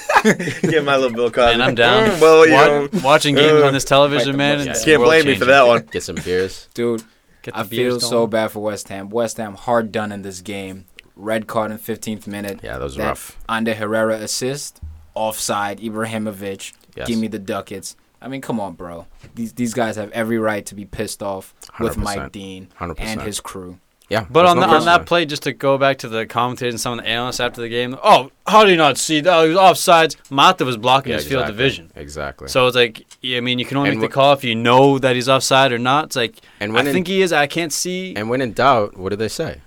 Get my little Bill Cosby. And I'm down. Well, you Wa- know, watching games uh, on this television, man. Yeah, it's can't blame me for that one. Get some beers. Dude, Get the I beers feel so bad for West Ham. West Ham hard done in this game. Red card in 15th minute. Yeah, that was That rough. Under Herrera assist, offside, Ibrahimovic. Yes. Give me the ducats. I mean, come on, bro. These these guys have every right to be pissed off with 100%. Mike Dean 100%. and his crew. Yeah. But on, no the, on that play, just to go back to the commentators and some of the analysts after the game, oh, how do you not see that? Oh, he was offsides. Mata was blocking Yeah, his field exactly. division. Exactly. So it's like, yeah, I mean, you can only And make the call if you know that he's offside or not. It's like, and I when in, think he is. I can't see. and when in doubt, what do they say?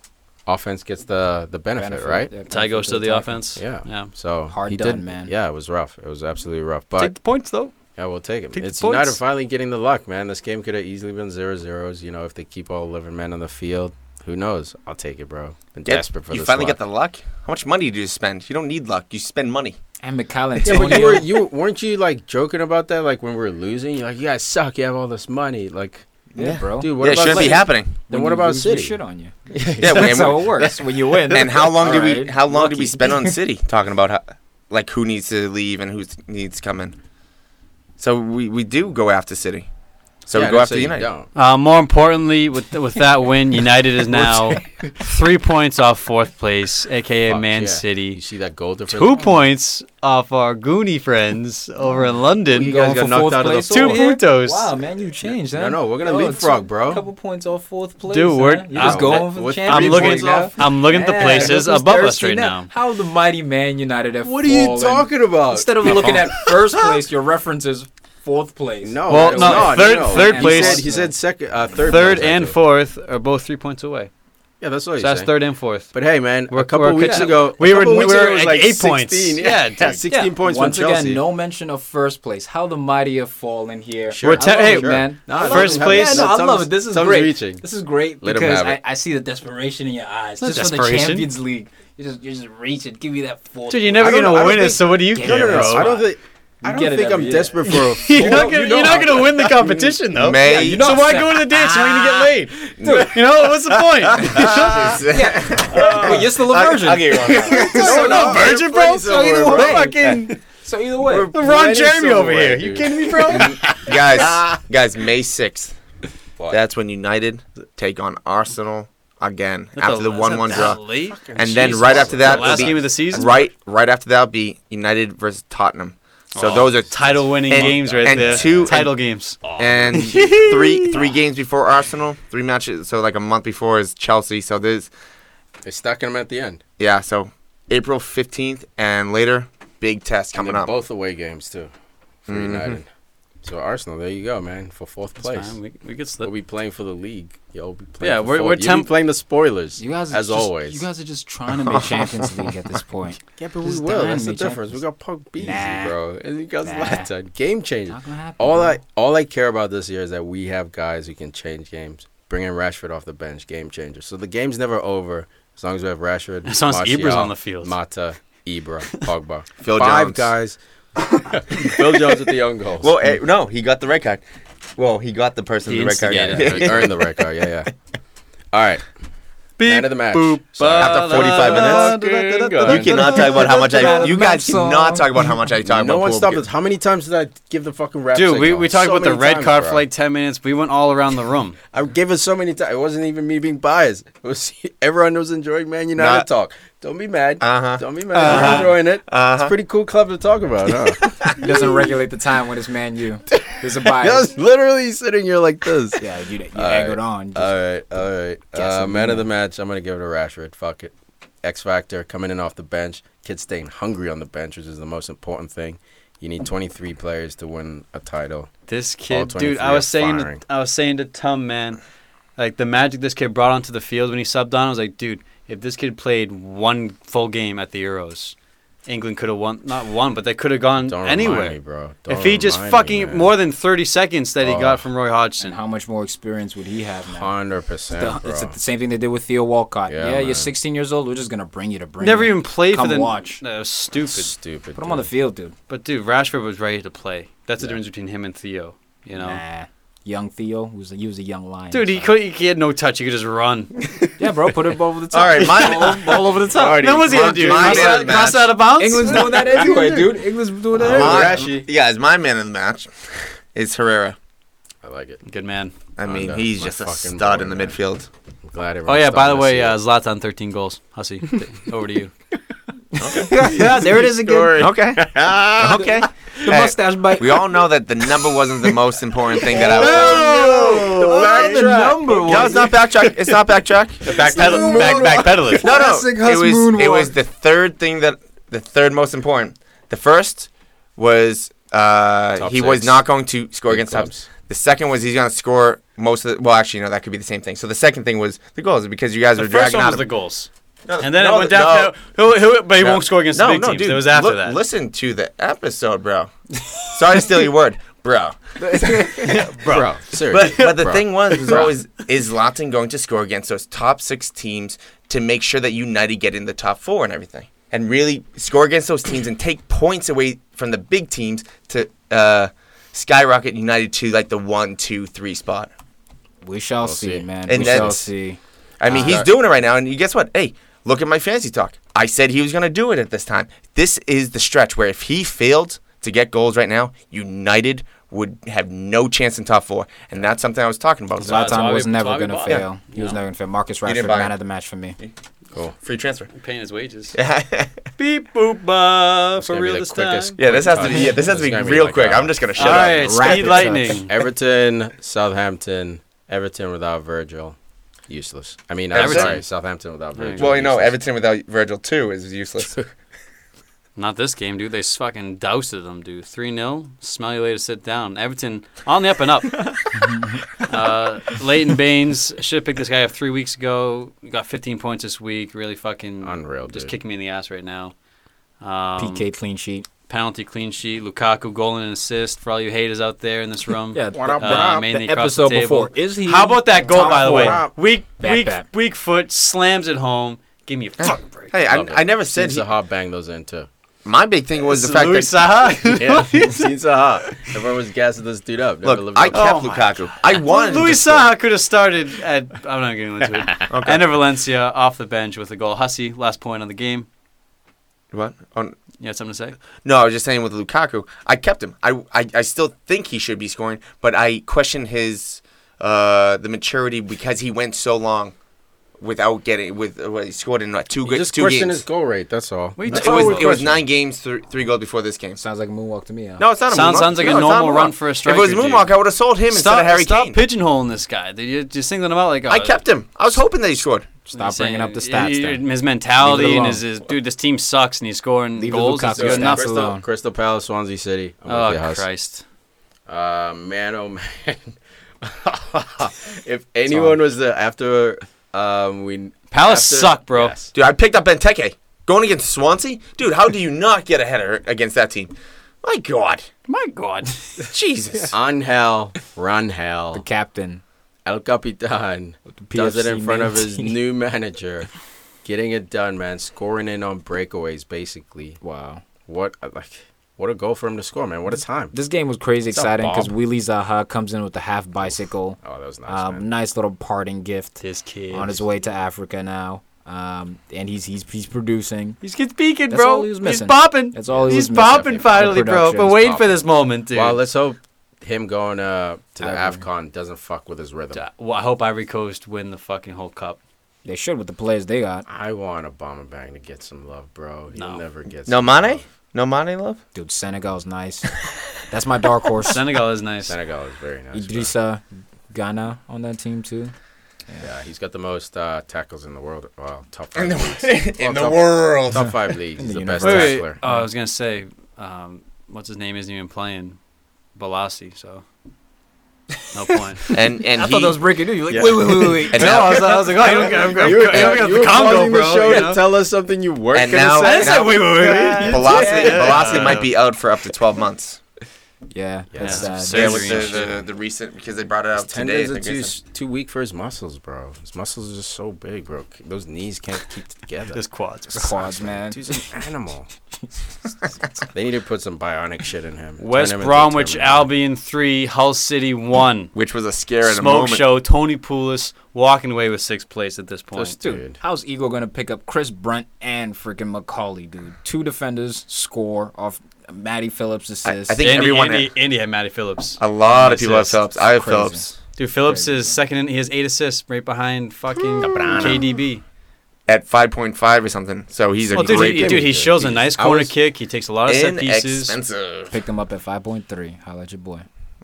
Offense gets the the benefit, Benefit, right? yeah, Ty goes to the attack. offense. Yeah. Yeah. So Hard he done, did, man. Yeah, it was rough. It was absolutely rough. But Take the points, though. yeah, we'll take it. take It's points. United finally getting the luck, man. This game could have easily been zero zeros. You know, if they keep all eleven men on the field, who knows? I'll take it, bro. Been Yeah, desperate for you this. finally luck. get the luck. How much money do you spend? You don't need luck. You spend money. And Michail Yeah, but you were Antonio. you weren't you like joking about that? Like when we were losing, you're like, you guys suck. You have all this money. Like, yeah, bro. dude, what yeah, it about shouldn't be City? happening. Then When what you about lose, we City? shit on you. (laughs) Yeah, (laughs) That's and, how it works when you win. and how long did we? Alright, How long did we lucky. spend on City (laughs) talking about how, like who needs to leave and who needs to come in? So we, we do go after City. So Yeah, we go after United. Uh, more importantly, with with that win, United is (laughs) now three points off fourth place, aka Fuck, Man yeah. You City. see that goal difference? Two points off our Goonie friends over in London. You guys got knocked out of the Two fourth. puntos. Wow, man, you changed, huh? No, no, we're gonna Oh, leapfrog, two- bro. couple points off fourth place. Dude, we're- You're just I'm- going for the championship. I'm looking. off. I'm looking at the places look above us right now. How the mighty Man United have What are you fallen. talking about? Instead of looking (laughs) at first place, your reference is fourth place. No, Well, it's no, third- no. third He place- said- He said second, uh, third. Third place, and fourth are both three points away. Yeah, that's what So he's that's saying. third and fourth. But hey, man, We're- a couple we're- weeks yeah. ago, We were- couple we were ago, it at like eight points. 16. Yeah, Yeah, dude. yeah, 16 points Once from Chelsea. again, no mention of first place. How the mighty have fallen here. Sure. We're I te- hey, it, man. No, first place- Yeah, no, I Tom's- love it. This is great. reaching. This is great Let because I. I see the desperation in your eyes. not Just for the desperation. Champions League. You're just, you're just reaching. Give me that fourth. Dude, you're never gonna win it. So what do you care, No, no, no. bro? I don't think. I don't think I'm year. desperate for (laughs) a. You're not gonna, you know you're not gonna win the (laughs) competition though. May- Yeah, so why (laughs) go to the dance when you get ah. laid? you know what's the point? Wait, you're still a virgin. I'll, I'll get you wrong. no, no, we're virgin, bro. So either way, fucking So either way, We're Ron playing Jeremy over somewhere, here. You dude. kidding me, bro? guys, guys, May sixth. That's when United take on Arsenal again after the one-one draw. late? And then right after that, The last be- game of the season? Right, right after that will be United versus Tottenham. So Oh, those are Title-winning and- games right and there. two- title games. and (laughs) three (laughs) three games before Arsenal, three matches. So like a month before is Chelsea. So there's They're stacking them at the end. yeah. So April fifteenth and later, big test coming they're up. both away games too for Mhm. United. So Arsenal, there you go, man, for fourth It's place. fine. We, we could We'll be playing for the league. Yo, we'll be playing Yeah, for we're- fourth. we're You'll temp- playing the spoilers. you guys as just, always. You guys are just trying to make Champions League at this point. (laughs) yeah, but Just we will. dying That's to the make difference. We Champions. got Pug Beasley, Nah. bro, and you got Nah. Zlatan. Game changer. Not gonna happen. All bro. I all I care about this year is that we have guys who can change games. Bringing Rashford off the bench, game changer. So the game's never over as long as we have Rashford. As long as Ibra's on the field. Mata, Ibra, (laughs) Pogba. Phil Five Jones. guys. (laughs) Phil Jones with the young goals. Well, eh, no, he got the red card. Well, he got the person He the red card. instigated yeah, earned the red card. Yeah, yeah. (laughs) All right, Beep, man of the match. boop, Sorry. After 45 minutes? You cannot talk about how much I. You guys Match cannot talk about how much I talk about. no one pool stopped because- us. How many times did I give the fucking rap? Dude, we, signal? we talked So about the many red times, card bro. for like 10 minutes. We went all around the room. I gave it so many times. It wasn't even me being biased. It was (laughs) everyone was enjoying Man United Nah. talk. Don't be mad. Uh-huh. Don't be mad. Uh-huh. We're enjoying it. Uh-huh. It's a pretty cool club to talk about, huh? (laughs) He doesn't regulate the time when it's Man U. There's a I bias. was literally sitting here like this. yeah, you, you All egg right. on. All right, all right. Uh, man of the match. I'm gonna give it to Rashford. Fuck it. X factor coming in off the bench. Kid staying hungry on the bench, which is the most important thing. You need 23 players to win a title. This kid, dude, I was saying, to. I was saying to Tum, man, like the magic this kid brought onto the field when he subbed on. I was like, dude, if this kid played one full game at the Euros, England could have won. Not won, but they could have gone Don't anywhere. me, bro. Don't if he just remind fucking me, man. more than 30 seconds that he Oh. got from Roy and Hodgson. how much more experience would he have now? Hundred percent, bro. it's the same thing they did with Theo Walcott. Yeah, Yeah, you're 16 years old. We're just gonna bring you to bring. Never you. even played Come for the. watch. That uh, was stupid. Stupid. put him on the dude. field, dude. But dude, Rashford was ready to play. That's the Yeah. difference between him and Theo. You know, Nah. Young Theo, who's a, he was a young lion. Dude, he so- could. He had no touch. He could just run. (laughs) Yeah, bro, put it over the (laughs) top. All right, my- (laughs) ball, ball over the top. Alrighty, then what's he gonna do? my Cross, out, of cross out of bounds? England's doing that anyway, dude. England's doing that anyway. My- Rashy. yeah, as my man of the match is Herrera. I like it. Good man. I Oh, mean, no, he's my just a stud boy, in the man. midfield. I'm glad Oh yeah. By the way, uh. Zlatan 13 goals. Hussy, over to you. yeah, there it is again. Okay. okay. The mustache bite. We all know that the number wasn't the most important thing that I (laughs) was. Oh, the number No, it's not backtrack. It's not backtrack. Back pedal, back back pedaling. No, no. Classic It Huss was it moonwalk. was the third thing that the third most important. The first was uh, Top he was six. not going to score against top. clubs. The second was he's going to score most of the. Well, actually, no, that could be the same thing. So the second thing was the goals because you guys The were first dragging one out. was of- the goals, No, and then no, it went down. He'll, he'll, but he no. won't score against no, the big no, teams. dude. it was after look- that. Listen to the episode, bro. Sorry to steal your word, bro. (laughs) bro. Seriously. But but the Bro. thing was, was always is Lawton going to score against those top six teams to make sure that United get in the top four and everything, and really score against those teams and take points away from the big teams to uh, skyrocket United to like the one, two, three spot. We shall We'll see, see. man. And we shall see. I mean, Uh, he's doing it right now, and you guess what? Hey, look at my fantasy talk. I said he was going to do it at this time. This is the stretch where if he failed to get goals right now, United would have no chance in top four, and that's something I was talking about. That's why Zlatan was that's never going to fail. him. He was No. never going to fail. Marcus Rashford, buy man of the match for me. cool. Free transfer. paying his wages. (laughs) yeah, Beep boop uh, for real this quickest- time. this has to be. Yeah, this has to be gonna be real like quick. I'm just gonna shut All up. right, Rapid speed lightning. Everton, Southampton, Everton without Virgil, useless. I mean, I'm Everton? sorry, Southampton without Virgil. Well, you know, useless. Everton without Virgil too is useless. (laughs) Not this game, dude. They fucking doused them, dude. 3 0. Smell you later, sit down. Everton on the up and up. (laughs) uh, Leighton Baines should have picked this guy up three weeks ago. He got 15 points this week. Really fucking Unreal, just dude. kicking me in the ass right now. Um, PK clean sheet. Penalty clean sheet. Lukaku goal and assist for all you haters out there in this (laughs) room. Yeah, What up, Uh, what up? mainly the across the episode table. before. Is he? How about that goal, by the way? four. Weak, Bat, weak, bat. weak foot slams it home. Give me a fucking break. Hey, I, I never said Seems he, Zaha bang those in too. my big thing was the fact Louis that Saha. (laughs) Yeah, (laughs) seems Zaha. Everyone was gassing this dude up. Never look, lived I up to kept Oh my Lukaku. I wanted him Louis to score. Saha could have started at. I'm not getting into it. Okay. Enner Valencia off the bench with a goal. Hussey, last point on the game. What? On, You had something to say? No, I was just saying with Lukaku, I kept him. I, I, I still think he should be scoring, but I question his uh, the maturity because he went so long without getting with uh, what he scored in what, two You good just two question games. his goal rate. That's all. What are you It talking was about? it was nine games, th- three goals before this game. Sounds like a moonwalk to me. Huh? No, it's not a Sounds- moonwalk. sounds like a No, it's not normal moonwalk. run for a striker, If it was striker, moonwalk, dude. I would have sold him instead Stop, of Harry stop Kane. pigeonholing this guy. You're just singling him out like. I oh, kept him. I was hoping that he scored. Stop saying- bringing up the stats. y- y- then. His mentality it and his, his dude. This team sucks and he's scoring Leave the goals. It's good stats enough. Crystal, alone. Crystal Palace, Swansea City. I'm Oh with you, Huss. Christ! Uh, man, oh man. (laughs) (laughs) if anyone was the after um we Palace after- suck, bro. Yes. Dude, I picked up Benteke going against Swansea. Dude, how do you not get a header against that team? My God, My God. (laughs) Jesus. (laughs) Angel the captain. El Capitan the does it in PFC front of his team. new manager, getting it done, man. Scoring in on breakaways, basically. Wow. What uh, like what a goal for him to score, man. What a time. This game was crazy What's up, exciting because Bob? Willie Zaha comes in with the half bicycle. Oh, that was nice, Um, man. nice little parting gift His kid. on his way to Africa now. Um, and he's he's he's producing. He's getting speaking, That's bro. all he was He's missing. popping. That's all he He's was missing. popping finally, bro. production Been is waiting for this moment, dude. Well, let's hope him going uh, to the Ivory. AFCON doesn't fuck with his rhythm. well, I hope Ivory Coast win the fucking whole cup. They should with the players they got. I want Aubameyang to get some love, bro. He'll No. never get No money. Love. No Mane love? Dude, Senegal's nice. That's my dark horse. (laughs) Senegal is nice. Senegal is very nice. bro. Idrissa Gana on that team too. Yeah, he's got the most uh, tackles in the world. Well, top five (laughs) In leagues. the, in the top- world. Top five (laughs) leagues. He's the the best Wait, wait. Oh, I was gonna say, um, what's his name isn't even playing, Bolasie. So no point. (laughs) And and I he, thought that was breaking news. You're like, Yeah. wait, wait, wait, wait. (laughs) And no, now- I was, I was like, oh, you don't get, I'm, I'm, You, were the Congo, bro. the show you to tell us something you weren't And gonna now- say. (laughs) I said, wait, wait, wait. wait. Bolasie, Yeah. Bolasie might be out for up to 12 months. Yeah, Yeah, it's it's sad. Yeah, surgery with the, the, the recent because they brought it His out today. I tendons are too, it's- too weak for his muscles, bro. His muscles are just so big, bro. Those knees can't keep together. his quads. The quads, man. Dude's an (laughs) animal. (laughs) they need to put some bionic shit in him. West him Bromwich Albion three, Hull City one. which was a scare in a Smoke moment. show. Tony Pulis walking away with sixth place at this point. Just- Dude, Dude. how's Eagle gonna pick up Chris Brunt and freaking McAuley, dude? Two defenders score off Matty Phillips assist. I think Andy, everyone Andy, Andy had Matty Phillips. A lot of people have Phillips. I have Crazy. Phillips Dude, Phillips Crazy, is second. In, he has eight assists, right behind fucking KDB. at 5.5 or something. So he's a Well, dude, great he, dude, he shows a nice corner kick. He takes a lot of set pieces. Inexpensive. picked him up at five point three. Holla at your boy.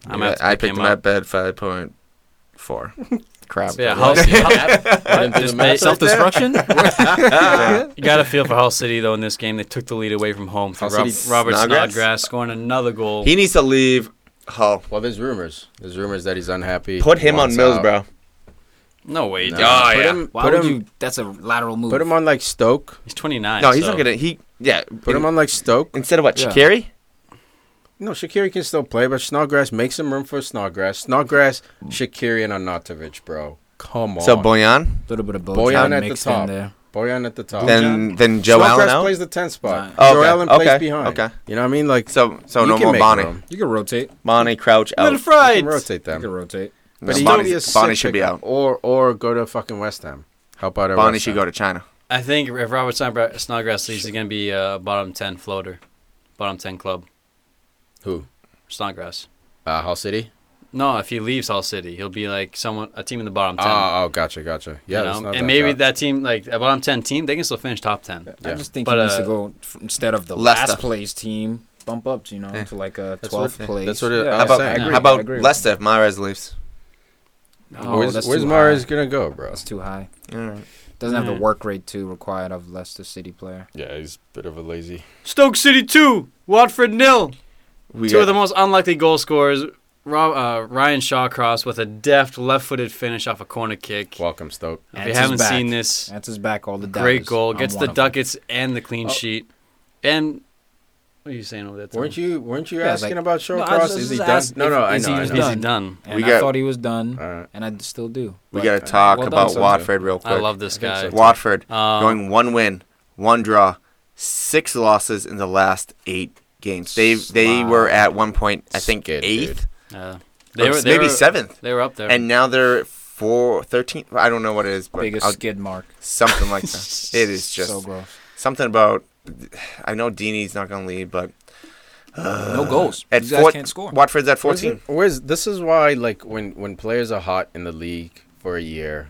I'm gonna Yeah, I picked him him up. at bed 5.4. (laughs) Crap. Yeah, Hull City. (laughs) Didn't do Just the math self right there. Self-destruction? (laughs) You got to feel for Hull City though in this game. They took the lead away from home through Hull Rob, City Robert Snodgrass? Snodgrass scoring another goal. He needs to leave Hull. Well, there's rumors. There's rumors that he's unhappy. Put him on wants Mills, out. bro. no way, No. dude. Oh, put yeah. him, Why put would him, you? That's a lateral move. put him on like Stoke. He's 29. No, he's so- not gonna. He yeah. Put him on like Stoke. instead of what? Yeah. Shaqiri? No, Shaqiri can still play, but Snodgrass make some room for Snodgrass. Snodgrass, mm. Shaqiri, and Arnautovic, bro. Come on. So Bojan. A little bit of Bojan Bojan at the top. there. Bojan at the top. Then then Joe Allen Snodgrass out. plays the 10 spot. Right. Oh, Joe okay. Allen okay. plays behind. Okay. You know what I mean? Like, So so no more make Bony. room. You can rotate. Bony Crouch Little out. You can rotate them. You can them. rotate. No, But he's Bony, be a Bony should be out. Or or go to fucking West Ham. Help out at Bony West should Ham. go to China. I think if Robert Snodgrass leaves, he's gonna be a bottom 10 floater, bottom 10 club. Who? Snodgrass. Uh, Hull City? No, if he leaves Hull City, he'll be like someone a team in the bottom 10. Oh, oh, gotcha, gotcha. Yeah, you know? and that maybe bad. that team, like a bottom 10 team, they can still finish top 10. I Yeah. just think But, he needs uh, to go instead of the Leicester. last place team, bump up, to, you know, Yeah. to like a That's twelfth what- place. that's what it- Yeah, How about saying. I agree, how about agree with Leicester if Mahrez leaves? Oh, where's that's where's too Mars high. gonna go, bro? It's too high. All right. Doesn't have Mm. the work rate too required of Leicester City player. Yeah, he's a bit of a lazy. Stoke City 2, Watford nil. We Two got, of the most unlikely goal scorers. Rob, uh, Ryan Shawcross with a deft left-footed finish off a corner kick. Welcome, Stoke. if you haven't back. seen this, That's his back. All the great goal. Gets the of them. ducats and the clean Oh. sheet. And what are you saying over there? Tom? Weren't you weren't you Yeah, asking like- about No, I Shawcross? was is he done? asking No, no, I is know. he I Is he done? done? And We I thought he was done, All right. and I still do. we got to talk well about Sancho. Watford real quick. I love this I guy. so. Watford Um, going one win, one draw, six losses in the last eight games. They they were at one point I think Skid, eighth, Uh, they were they maybe were, seventh, They were up there. and now they're four, 13. I don't know what it is, but biggest I'll- skid mark. something like that. (laughs) It is just so gross. something about. I know Deeney's not gonna leave, but no goals. at These guys four, can't score. Watford's at Where's 14. it- Where's this is why like when when players are hot in the league for a year,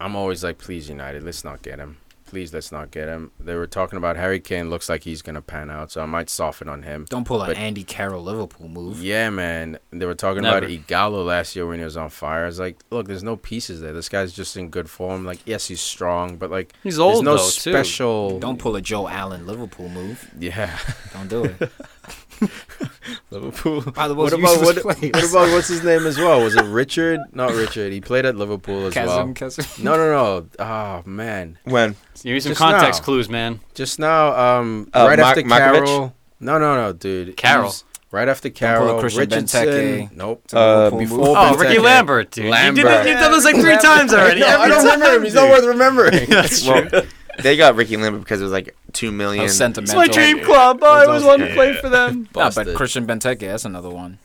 I'm always like, please United, let's not get him. Please let's not get him. They were talking about Harry Kane. Looks like he's gonna pan out, so I might soften on him. Don't pull an Andy Carroll Liverpool move. Yeah, man. They were talking Never. about Ighalo last year when he was on fire. I was like, look, there's no pieces there. This guy's just in good form. Like, yes, he's strong, but like, He's there's old no though too. special. Don't pull a Joe Allen Liverpool move. Yeah, Don't do it. (laughs) (laughs) Liverpool. By the What about what, what about what's his name as well? Was it Richard? Not Richard. He played at Liverpool as well. Chasm, Chasm. No, no, no. Oh man. When Give me some Just context now. clues, man. Just now, um, Uh, right Mark- after Markovic? Carroll. No, no, no, dude. Carroll. Right after pull Carroll, Christian Richardson. Benteke. Nope. To Uh, Liverpool before. Oh, Benteke. Rickie Lambert, dude. You did it, you've done this like three times already. (laughs) No, I don't time, remember him. He's not worth remembering. (laughs) That's true. well, they got Rickie Lambert because it was like two million. How million. It's sentimental. my dream club. I It's always also- wanted to play for them. (laughs) Nah, but Busted. Christian Benteke, that's another one.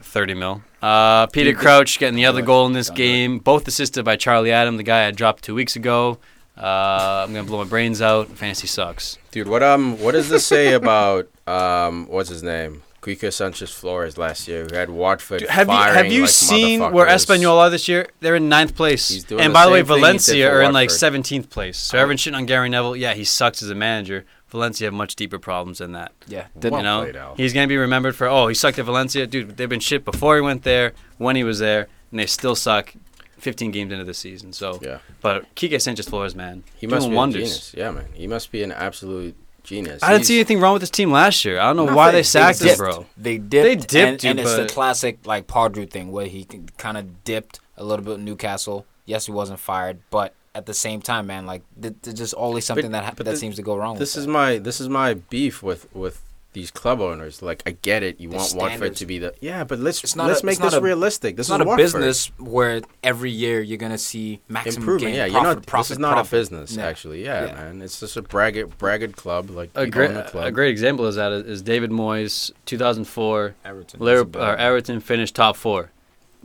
30 mil. Uh, Peter Dude, Crouch getting the other goal in this Don't it. game. Both assisted by Charlie Adam, the guy I dropped two weeks ago. Uh, I'm gonna blow my brains out. Fantasy sucks. Dude, what um, what does this say (laughs) about um, what's his name, Quique Sanchez Flores last year, We had Watford Dude, have you have you like seen where motherfuckers? Espanyol are this year? They're in ninth place. He's doing and the by the way, same thing he did Valencia for are in like 17th place. So Oh. everyone's shitting on Gary Neville. Yeah, he sucks as a manager. Valencia have much deeper problems than that. Yeah. Well you know, he's gonna be remembered for oh he sucked at Valencia, dude. They've been shit before he went there, when he was there, and they still suck. 15 games into the season, so Yeah, but Quique Sanchez Flores, man, he must be wonders. a genius. Yeah, man, he must be an absolute genius. I didn't He's- see anything wrong with this team last year. I don't know why they They sacked him, dipped. bro. They dipped. They dipped and, you, and it's the but- classic like Pardew thing where he kind of dipped a little bit with Newcastle. Yes, he wasn't fired, but at the same time, man, like th- there's just always something that ha- that the- seems to go wrong. This with is that. my this is my beef with with these club owners. Like, I get it. You The want Watford standards. to be the yeah, but let's It's not let's a- make it's not this a- realistic. This It's not is a Watford. business where every year you're gonna see maximum improvement. gain, Yeah, profit, you're not. profit, this is not profit. a business, Yeah. actually. Yeah, Yeah. man. It's just a braggart braggart club. Like A great, club. a great example is that is David Moyes, 2004. Everton. Liverpool, or Everton finished top four,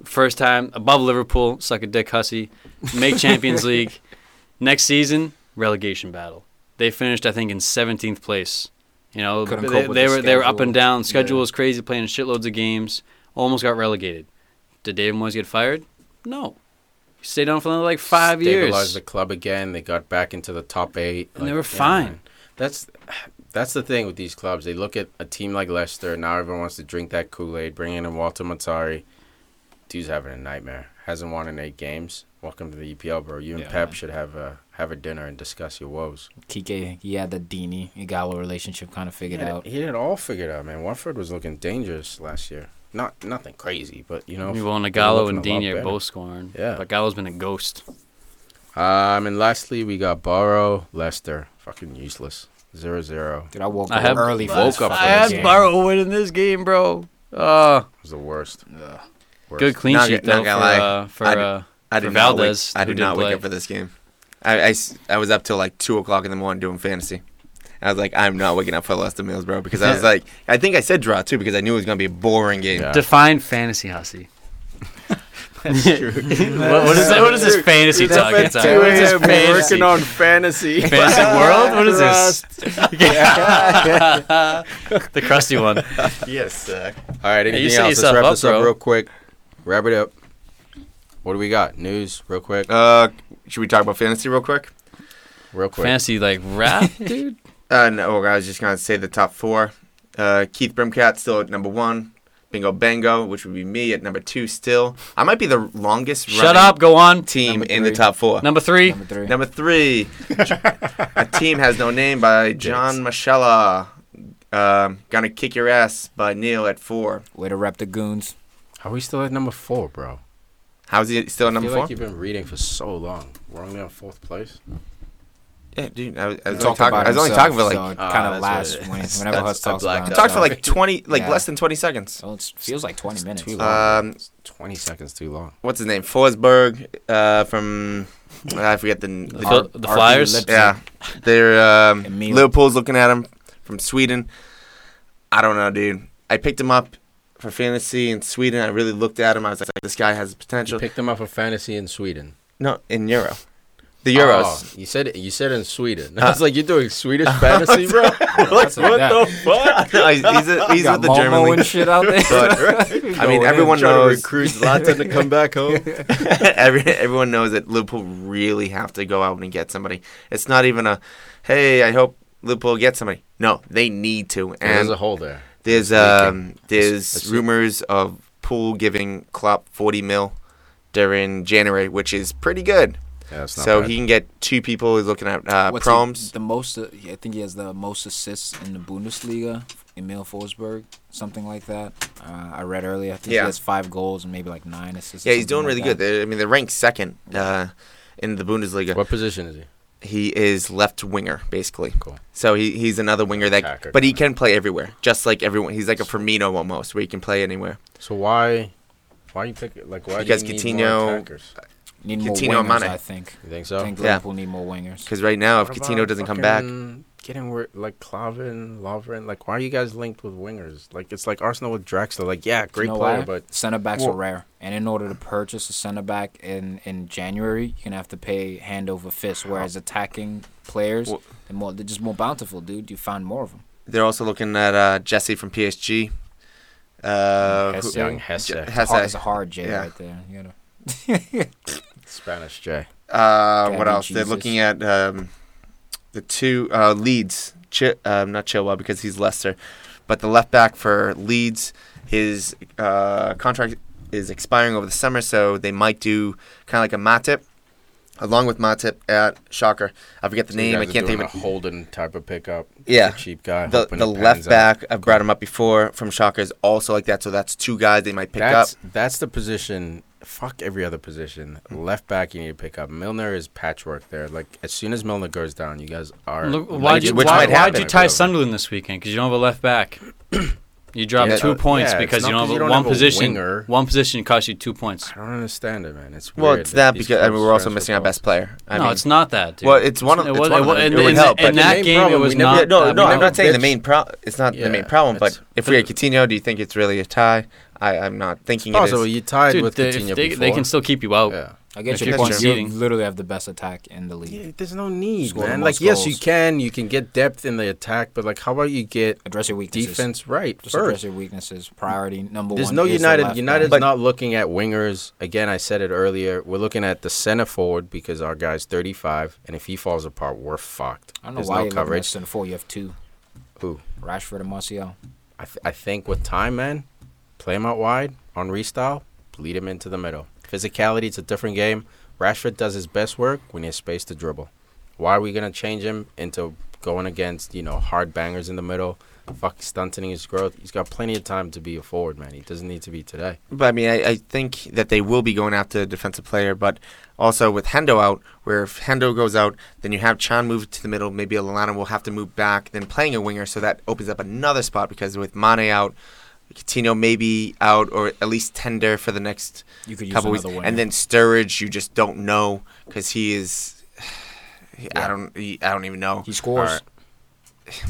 first time above Liverpool, suck a dick hussy, make Champions (laughs) League. Next season, relegation battle. They finished, I think, in 17th place. You know, they, they the were they were up and down. Schedule Yeah. was crazy, playing shitloads of games. Almost got relegated. Did David Moyes get fired? No. He stayed on for another like five Stabilized years. Stabilized the club again. They got back into the top eight, And they were fine. man. That's that's the thing with these clubs. They look at a team like Leicester. Now everyone wants to drink that Kool Aid. Bring in Walter Mazzarri. Dude's having a nightmare. Hasn't won in eight games. Welcome to the EPL, bro. You and Yeah, Pep man. should have a have a dinner and discuss your woes. Quique, he had the Deeney Ighalo relationship kind of figured he had, out. He had it all figured out, man. Watford was looking dangerous last year. Not nothing crazy, but you know. Well, they're Nagalo and Deeney are both scoring. Yeah. But Gallo's been a ghost. Um, and lastly, we got Boro, Leicester. Fucking useless. Zero zero. Dude, I woke I up have- early. for woke this up fucking for this I had game. Boro winning this game, bro. Uh, It was the worst. Worst. good clean Not sheet gonna- not though for gonna lie. uh, for I d- uh, I For did not wake, Valdés, I did didn't not wake play. up for this game. I, I s- I was up till like two o'clock in the morning doing fantasy. I was like, I'm not waking up for Leicester meals, bro, because I was like, I think I said draw too because I knew it was gonna be a boring game. Yeah. define fantasy hussy. (laughs) That's true. (laughs) what, what is that? What is this fantasy It's up talk? It's like, what is this fantasy? working on fantasy. Fantasy (laughs) world? What is this? the crusty one. Yes, sir. All right, you anything set else? Let's yourself wrap up, this up bro. real quick. Wrap it up. What do we got? News, real quick. Uh, should we talk about fantasy real quick? real quick. Fantasy like rap, (laughs) dude. Uh, no, I was just gonna say the top four. Uh, Keith Brimcat still at number one. Bingo Bango, which would be me at number two. Still, I might be the longest. Shut up. Go on. Team in the top four. Number three. Number three. Number three, (laughs) a team has no name by John Mashella. Um, gonna kick your ass by Neil at four. Way to rep the goons. Are we still at number four, bro? How's he still at number feel four? like you've been reading for so long. We're only on fourth place. yeah, dude. I was, I was, only, talking, about I was only talking for like. so it Ah, kind of that's lasts what it when, (laughs) is. whenever That's- Hutz I talks blacked about I talked for like twenty, like Yeah. less than twenty seconds. Oh, it feels like 20 minutes. Too long. Um, Twenty seconds too long. What's his name? Forsberg uh, from I forget the, The, the Phil- the Flyers. Leipzig. yeah. They're um, Liverpool's looking at him from Sweden. I don't know, dude. I picked him up for fantasy in Sweden. I really looked at him. I was like, this guy has You potential. picked him up for fantasy in Sweden. No, in Euro. The Euros. Oh, you said you said in Sweden. Uh, (laughs) I was like, you're doing Swedish (laughs) fantasy, bro. like, what the fuck? (laughs) No, he's a, he's with the German league. shit out there. But, I mean, everyone in. Trying to knows. recruit Zlatan to come back home. Every, everyone knows that Liverpool really have to go out and get somebody. It's not even a, hey, I hope Liverpool gets somebody. No, they need to. And there's a hole there. There's um there's It's- rumors of Pool giving Klopp 40 mil during January, which is pretty good. Yeah, that's not So bad. he can get two people. He's looking at uh, What's he- proms. the most, uh, I think he has the most assists in the Bundesliga. Emil Forsberg, something like that. Uh, I read earlier. I think Yeah. he has five goals and maybe like nine assists. Yeah, he's doing like really that. good. They're, I mean, they're ranked second uh, in the Bundesliga. What position is he? He is left winger, basically. Cool. So he, he's another winger that, Attacker but he can play everywhere, just like everyone. He's like a Firmino almost, where he can play anywhere. So why, why you pick? Like why? Because do you need Coutinho- more? Need more Coutinho and wingers, Mane. I think. You think I so? think Yeah. Liverpool need more wingers. Because right now, if What Coutinho doesn't come back, fucking Getting wor- like Klavan, Lovren, like why are you guys linked with wingers? Like it's like Arsenal with Draxler. Like yeah, You great know player, why? but center backs Well- are rare, and in order to purchase a center back in in January, you're gonna have to pay hand over fist. Whereas attacking players, Well- they're more they're just more bountiful, dude. You find more of them. they're also looking at uh, Jesse from PSG. Uh, Hesse. who- young Hesse, Je- Hard, Hesse. it's a hard J Yeah. right there. You gotta. Spanish J. Uh, what Gabby else? They're looking at um, the two uh, Leeds. Ch- um, not Chilwell because he's Leicester, but the left back for Leeds. His uh, contract is expiring over the summer, so they might do kind of like a Matip, along with Matip at Schalke. I forget the So name. I can't think of a. Holden type of pickup. Yeah. Cheap guy. The, the left pans out. back, I've brought him up before from Schalke, is also like that. So that's two guys they might pick That's up. that's the position fuck every other position. Left back, you need to pick up. Milner is patchwork there. Like as soon as Milner goes down, you guys are. Look, why'd you, which why, might why'd you tie Sunderland this weekend? Because you don't have a left back. You dropped Yeah, two uh, points yeah, because you don't 'cause have you don't one have position. winger. One position cost you two points. I don't understand it, man. It's Well, it's that these because I mean, we're also missing our best player. I no, mean, it's not that. Dude. Well, it's one of- It it's was- one it wa- them. in, It would help, in but the that game, it was not. No, no, I'm not saying the main problem. It's not the main problem, but if we had Coutinho, do you think it's really a tie? I, I'm not thinking it oh, Also, is. you tied Dude, with they, Coutinho they, before. they can still keep you out. Yeah. I get If your you're point. You conceding. literally have the best attack in the league. Yeah, there's no need, Score man. most Like, yes, you can. You can get depth in the attack, but like, how about you get Address your weaknesses. defense right Just address your weaknesses. Priority number There's one. There's no is United. left United's back. not looking at wingers. Again, I said it earlier. We're looking at the center forward because our guy's 35, and if he falls apart, we're fucked. I don't know There's why no you're looking at coverage. center four. You have two. Who? Rashford and Martial. I, th- I think with time, man, play him out wide on restyle, lead him into the middle. Physicality, it's a different game. Rashford does his best work when he has space to dribble. Why are we gonna change him into going against you know hard bangers in the middle? Fuck stunting his growth. He's got plenty of time to be a forward, man. He doesn't need to be today. But I mean, I, I think that they will be going after a defensive player, but also with Hendo out, where if Hendo goes out, then you have Can move to the middle. Maybe Lallana will have to move back, then playing a winger, so that opens up another spot because with Mane out, Coutinho may be out or at least tender for the next You could use couple weeks, winger. and then Sturridge, you just don't know because he is. (sighs) I Yeah. don't. He, I don't even know. he scores. All right.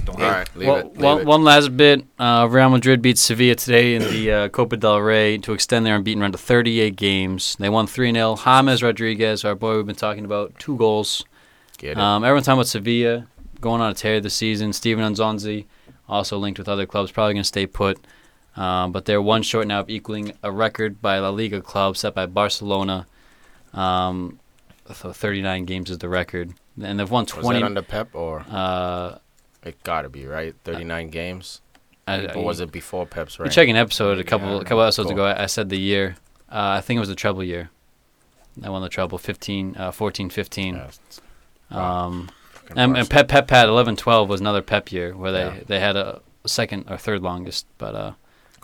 Don't All hate. right, leave well, it. Leave one, it. one last bit. Uh, Real Madrid beat Sevilla today in the uh, Copa del Rey to extend their unbeaten run to 38 games. They won 3 0. James Rodriguez, our boy we've been talking about, two goals. Get it. Um, everyone talking about Sevilla going on a tear this season. Steven Nzonzi, also linked with other clubs, probably going to stay put. Um, but they're one short now of equaling a record by La Liga club set by Barcelona. Um, so 39 games is the record. And they've won 20. Was 20. that under Pep or uh, it gotta be right? 39 games. I, or was it before Pep's We reign? check an episode a couple I don't a couple episodes Cool. ago. I, I said the year. Uh, I think it was the treble year. I won the treble 15, uh, 14, 15. Yeah, Wow. Um, and, and Pep Pep had 11, 12 was another Pep year where they, Yeah. they had a second or third longest. But uh,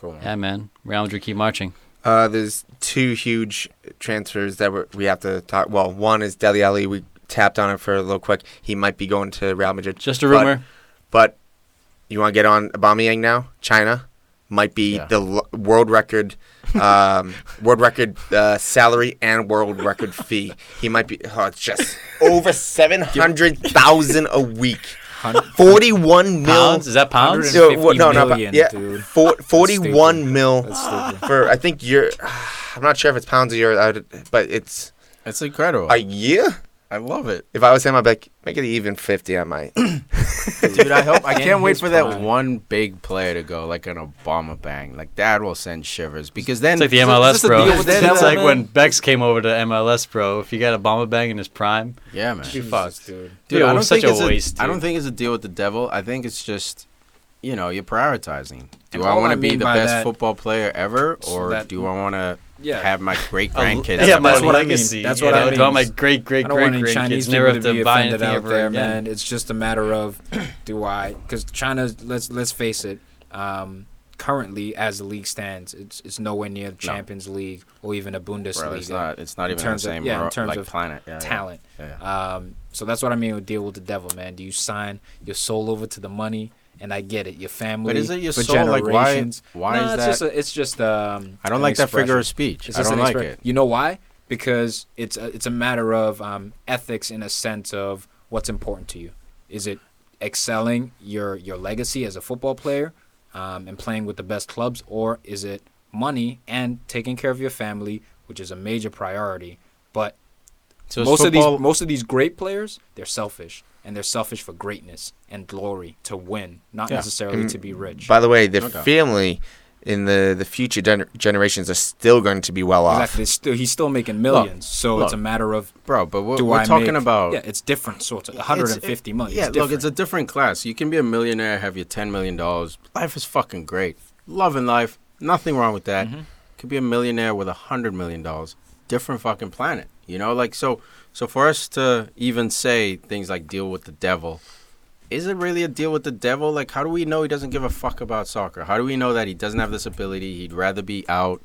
Cool, man. yeah, man, Real Madrid keep marching. Uh, there's two huge transfers that we're, we have to talk. Well, one is Dele Alli. We tapped on it for a little quick. He might be going to Real Madrid. Just a But- rumor. But you want to get on Aubameyang now? China might be Yeah. the l- world record, um, (laughs) world record uh, salary and world record fee. He might be. Oh, it's just (laughs) over seven hundred thousand a week. Forty-one mil. Pounds? Is that pounds? 150 Yo, no, no, million, yeah, dude. For, Forty-one mil for I think you're. (sighs) I'm not sure if it's pounds a year, but it's It's incredible. a year. I love it. If I was him, I'd be like, make it even fifty. I might. (coughs) Dude, I hope I can't wait his for that one big player to go like an Aubameyang. Like that will send shivers because then It's like the MLS, the bro. deal with the (laughs) It's devil, like man? when Bex came over to MLS, bro. If you got a bomber bang in his prime, Yeah, man. you Jesus, fucked. dude. Dude, I it don't was such think a it's waste. I don't think it's a deal with the devil. I think it's just, you know, you're prioritizing. Do And I want to be the best that- football player ever, So or that- do I want to Yeah. have my great grandkids. yeah, that's what I legacy. mean. That's what I know, mean. Do all my great great I don't great Chinese grandkids never have to to be buy offended anything out there, again. man. It's just a matter of do I? Because China, let's let's face it. Um, currently, as the league stands, it's it's nowhere near the Champions League or even a Bundesliga Bro, it's not. It's not In even the terms of- same. yeah, in terms like of planet. Yeah, yeah. talent. Yeah, yeah. Um, so that's what I mean with deal with the devil, man. Do you sign your soul over to the money? And I get it, your family. But is it your for soul? Like, why- generations. why No, is it's that- Just a, it's just um. I don't like that figure of speech. I don't like it. You know why? Because it's a, it's a matter of um, ethics in a sense of what's important to you. Is it excelling your your legacy as a football player um, and playing with the best clubs, or is it money and taking care of your family, which is a major priority? But So most of these most of these great players, they're selfish and they're selfish for greatness and glory to win, not Yeah. necessarily And to be rich. By the way, the No doubt. family in the the future gener- generations are still going to be well off. exactly, still, he's still making millions, so it's a matter of bro. But we're, do we're I talking make- about yeah, it's different sorts of It's- 150 million. Yeah, it's look, it's a different. different class. You can be a millionaire, have your ten million dollars. Life is fucking great. Loving life, nothing wrong with that. Mhm. Could be a millionaire with a hundred million dollars. Different fucking planet. You know, like so. So for us to even say things like deal with the devil, is it really a deal with the devil? Like, how do we know he doesn't give a fuck about soccer? How do we know that he doesn't have this ability? He'd rather be out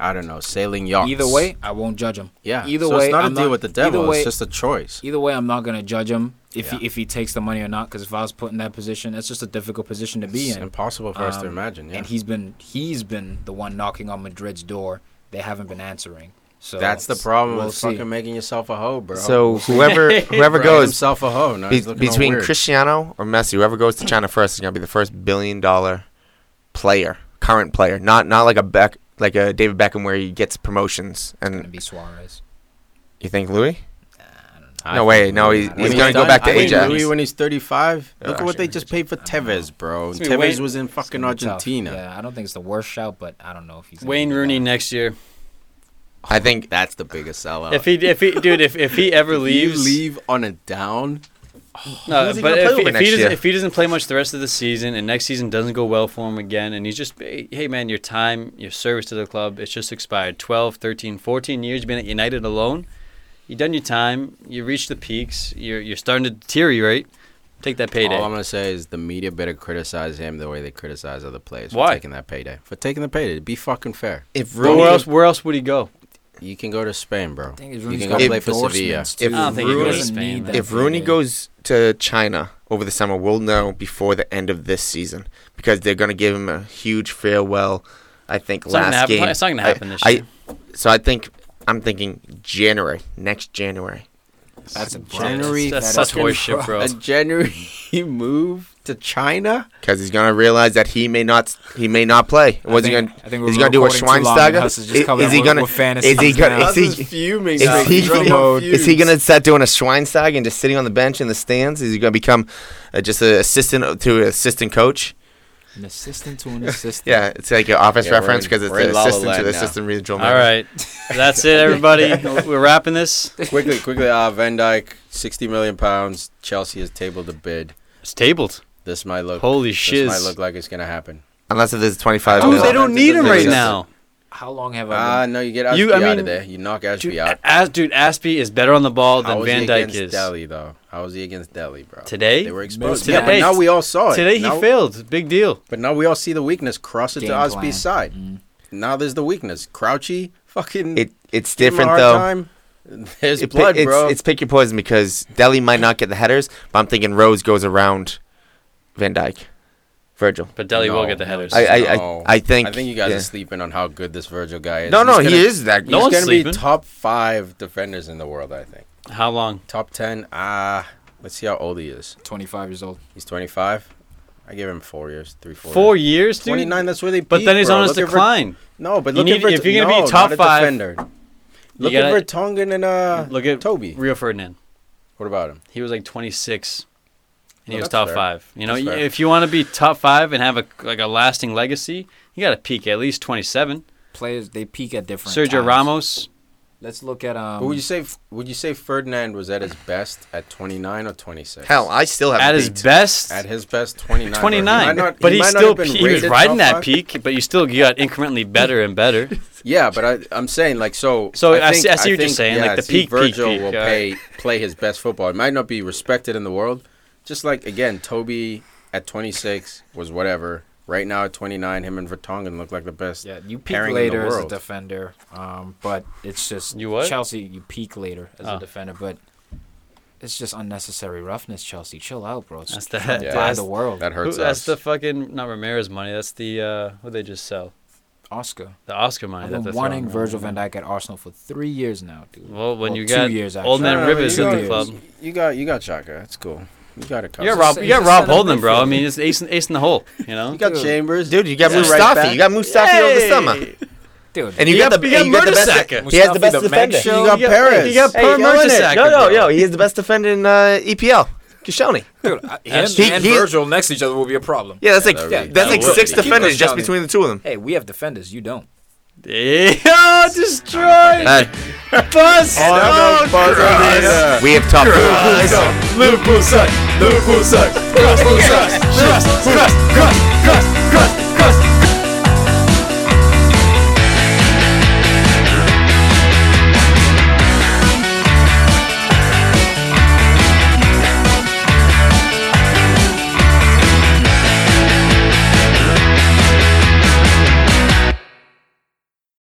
I don't know, sailing yachts. Either way, I won't judge him. yeah. either so way, it's not I'm a deal not- with the devil. way- it's just a choice. Either way, I'm not gonna judge him if Yeah. he if he takes the money or not. Because if I was put in that position, it's just a difficult position to be It's in. impossible for us to Um, imagine. Yeah. And he's been he's been the one knocking on Madrid's door. They haven't been answering. So That's the problem we'll with see. fucking making yourself a hoe, bro. So (laughs) whoever whoever goes himself a hoe. Now be- he's looking all between. Cristiano or Messi, whoever goes to China first is gonna be the first billion dollar player, current player, not not like a Beck like a David Beckham where he gets promotions. gonna And be Suarez. you think Luis? I don't know. I No way, no, Luis- he's- when he's he's gonna go done- back to I think Ajax. Luis when he's 35. Oh, Look at what they just paid for Tevez, bro. Tevez Wayne- was in fucking gonna tough. Argentina. Yeah, I don't think it's the worst shout, but I don't know if he's Wayne Rooney next year. I think That's the biggest sellout. If he, if he, dude, if, if he (laughs) ever leaves, leave on a down, no, but if, he, if he doesn't, year? if he doesn't play much the rest of the season, and next season doesn't go well for him again, and he's just, hey, man, your time, your service to the club, it's just expired. 12, 13, 14 years you've been at United alone. You've done your time. You reached the peaks. You're you're starting to deteriorate. Take that payday. all I'm gonna say is the media better criticize him the way they criticize other players for taking that payday. For taking the payday, be fucking fair. if where else? Where else would he go? You can go to Spain, bro. I think You Rooney's can go play for Sevilla. If too. I don't think Rooney- goes to Spain. need if Rooney goes to China over the summer, we'll know before the end of this season because they're gonna give him a huge farewell. I think It's last gonna game. it's not gonna I- happen this I- year. So I think I'm thinking January next January. That's a January That's That is such horseshit, bro. (laughs) A January (laughs) move to China? because he's gonna realize that he may not he may not play. I What's he gonna? I think we're is he gonna do a recording long, and Schweinsteiger? Is Is- is he gonna- with is fantasies he gonna- is he- fuming. Is now. he, He's running is he gonna start doing a Schweinsteiger and just sitting on the bench in the stands? Is he gonna become uh, just an assistant to an assistant coach? An assistant to an assistant. Yeah, it's like an office Yeah, reference because it's we're in the La La assistant to the now. assistant regional. All manager. right, that's it, everybody. (laughs) We're wrapping this. quickly, quickly. Uh, Van Dijk, sixty million pounds. Chelsea has tabled a bid. It's tabled. This might look. Holy This might look like it's gonna happen. Unless if there's 25 Oh, mil. they don't need him right exist. now. How long have I Ah, been? no, you get Azpi You- I out mean- of there. You knock Azpi Dude, out. As, dude, Azpi is better on the ball How than was Van he Dyke against is. Dele though? How was he against Dele, bro? Today? They were exposed. Today- Yeah, but now we all saw it. Today he Now- failed. Big deal. But now we all see the weakness. Cross it Game to plan. Side. Mm. Now there's the weakness. Crouchy, fucking. It it's give him a different hard though. time. (laughs) There's It pi- blood, it's, bro. it's pick your poison because Dele might not get the headers, but I'm thinking Rose goes around Van Dijk, Virgil. But Dele will get the no, headers. I I, No. I, I think I think you guys yeah. are sleeping on how good this Virgil guy is. No, no, he gonna- is that. No he's one's gonna sleeping. be top five defenders in the world. I think How long? top ten. Ah, let's see how old he is. 25 years old. He's 25. I give him four years, three, four. Four years. years, dude. 29. That's where they. But peak, then he's bro. on his Look at Ver- decline. no, but You look need- at Vert- if you're gonna be no, top not a five, defender. Look gotta- at Vertonghen and uh, Look at Toby. Rio Ferdinand. What about him? He was like 26, and he Well, was top fair. five. You know, y- if you want to be top five and have a like a lasting legacy, you got to peak at least 27. Players they peak at different. Sergio times. Ramos, Let's look at um. but would you say would you say Ferdinand was at his best at 29 or 26? Hell, I still have at his beat. best, At his best, 29. bro. He 29. but he he still have been he was riding that five. peak, but you still got incrementally better and better. (laughs) Yeah, but I, I'm saying like so. So I see- I see what you're think, saying, like, the peak, peak, Virgil peak, will all pay, play his best football. It might not be respected in the world. Just like again, Toby at 26 was whatever. Right now at 29, him and Vertonghen look like the best. Yeah, you peak pairing later as a defender, um, but it's just You what? Chelsea. You peak later as Oh. a defender, but it's just unnecessary roughness. Chelsea, chill out, bro. It's That's the- trying to Yeah. buy that's- the world. That Who, hurts that's the fucking not Ramires money. That's the uh, what they just sell. Oscar. The Oscar money. I've been they're wanting Virgil van Dijk at Arsenal for three years now, dude. Well, when Well, you two got years, old man No, no, Rivers in the club, You got you got Xhaka. That's cool. You got it. you got. Rob. He's You got Rob Holding, bro. I mean, it's ace in, ace in the hole. You know. You got Dude. Chambers, Dude, you got Yeah. Mustafi. Right back. you got Mustafi over the summer. Dude, And you, You got, got- the you got and you got the best. Mertesacker. He has the Mustafi best the defender. Show. You got You Perez. You got Hey, Per yo, Mertesacker, yo, yo, bro. yo, he is the best defender in uh, EPL. Kishoni. dude, uh, him He- and he- Virgil next to each other will be a problem. Yeah, that's like that'd be- that's like would six be- defenders Keep just us between the two of them. Hey, we have defenders. You don't. Yeah, destroyed. Uh, Buzz. Oh, no, Buzz on the- we have top. Liverpool suck. Liverpool suck. Cross, cross, cross, cross, cross, cross, cross.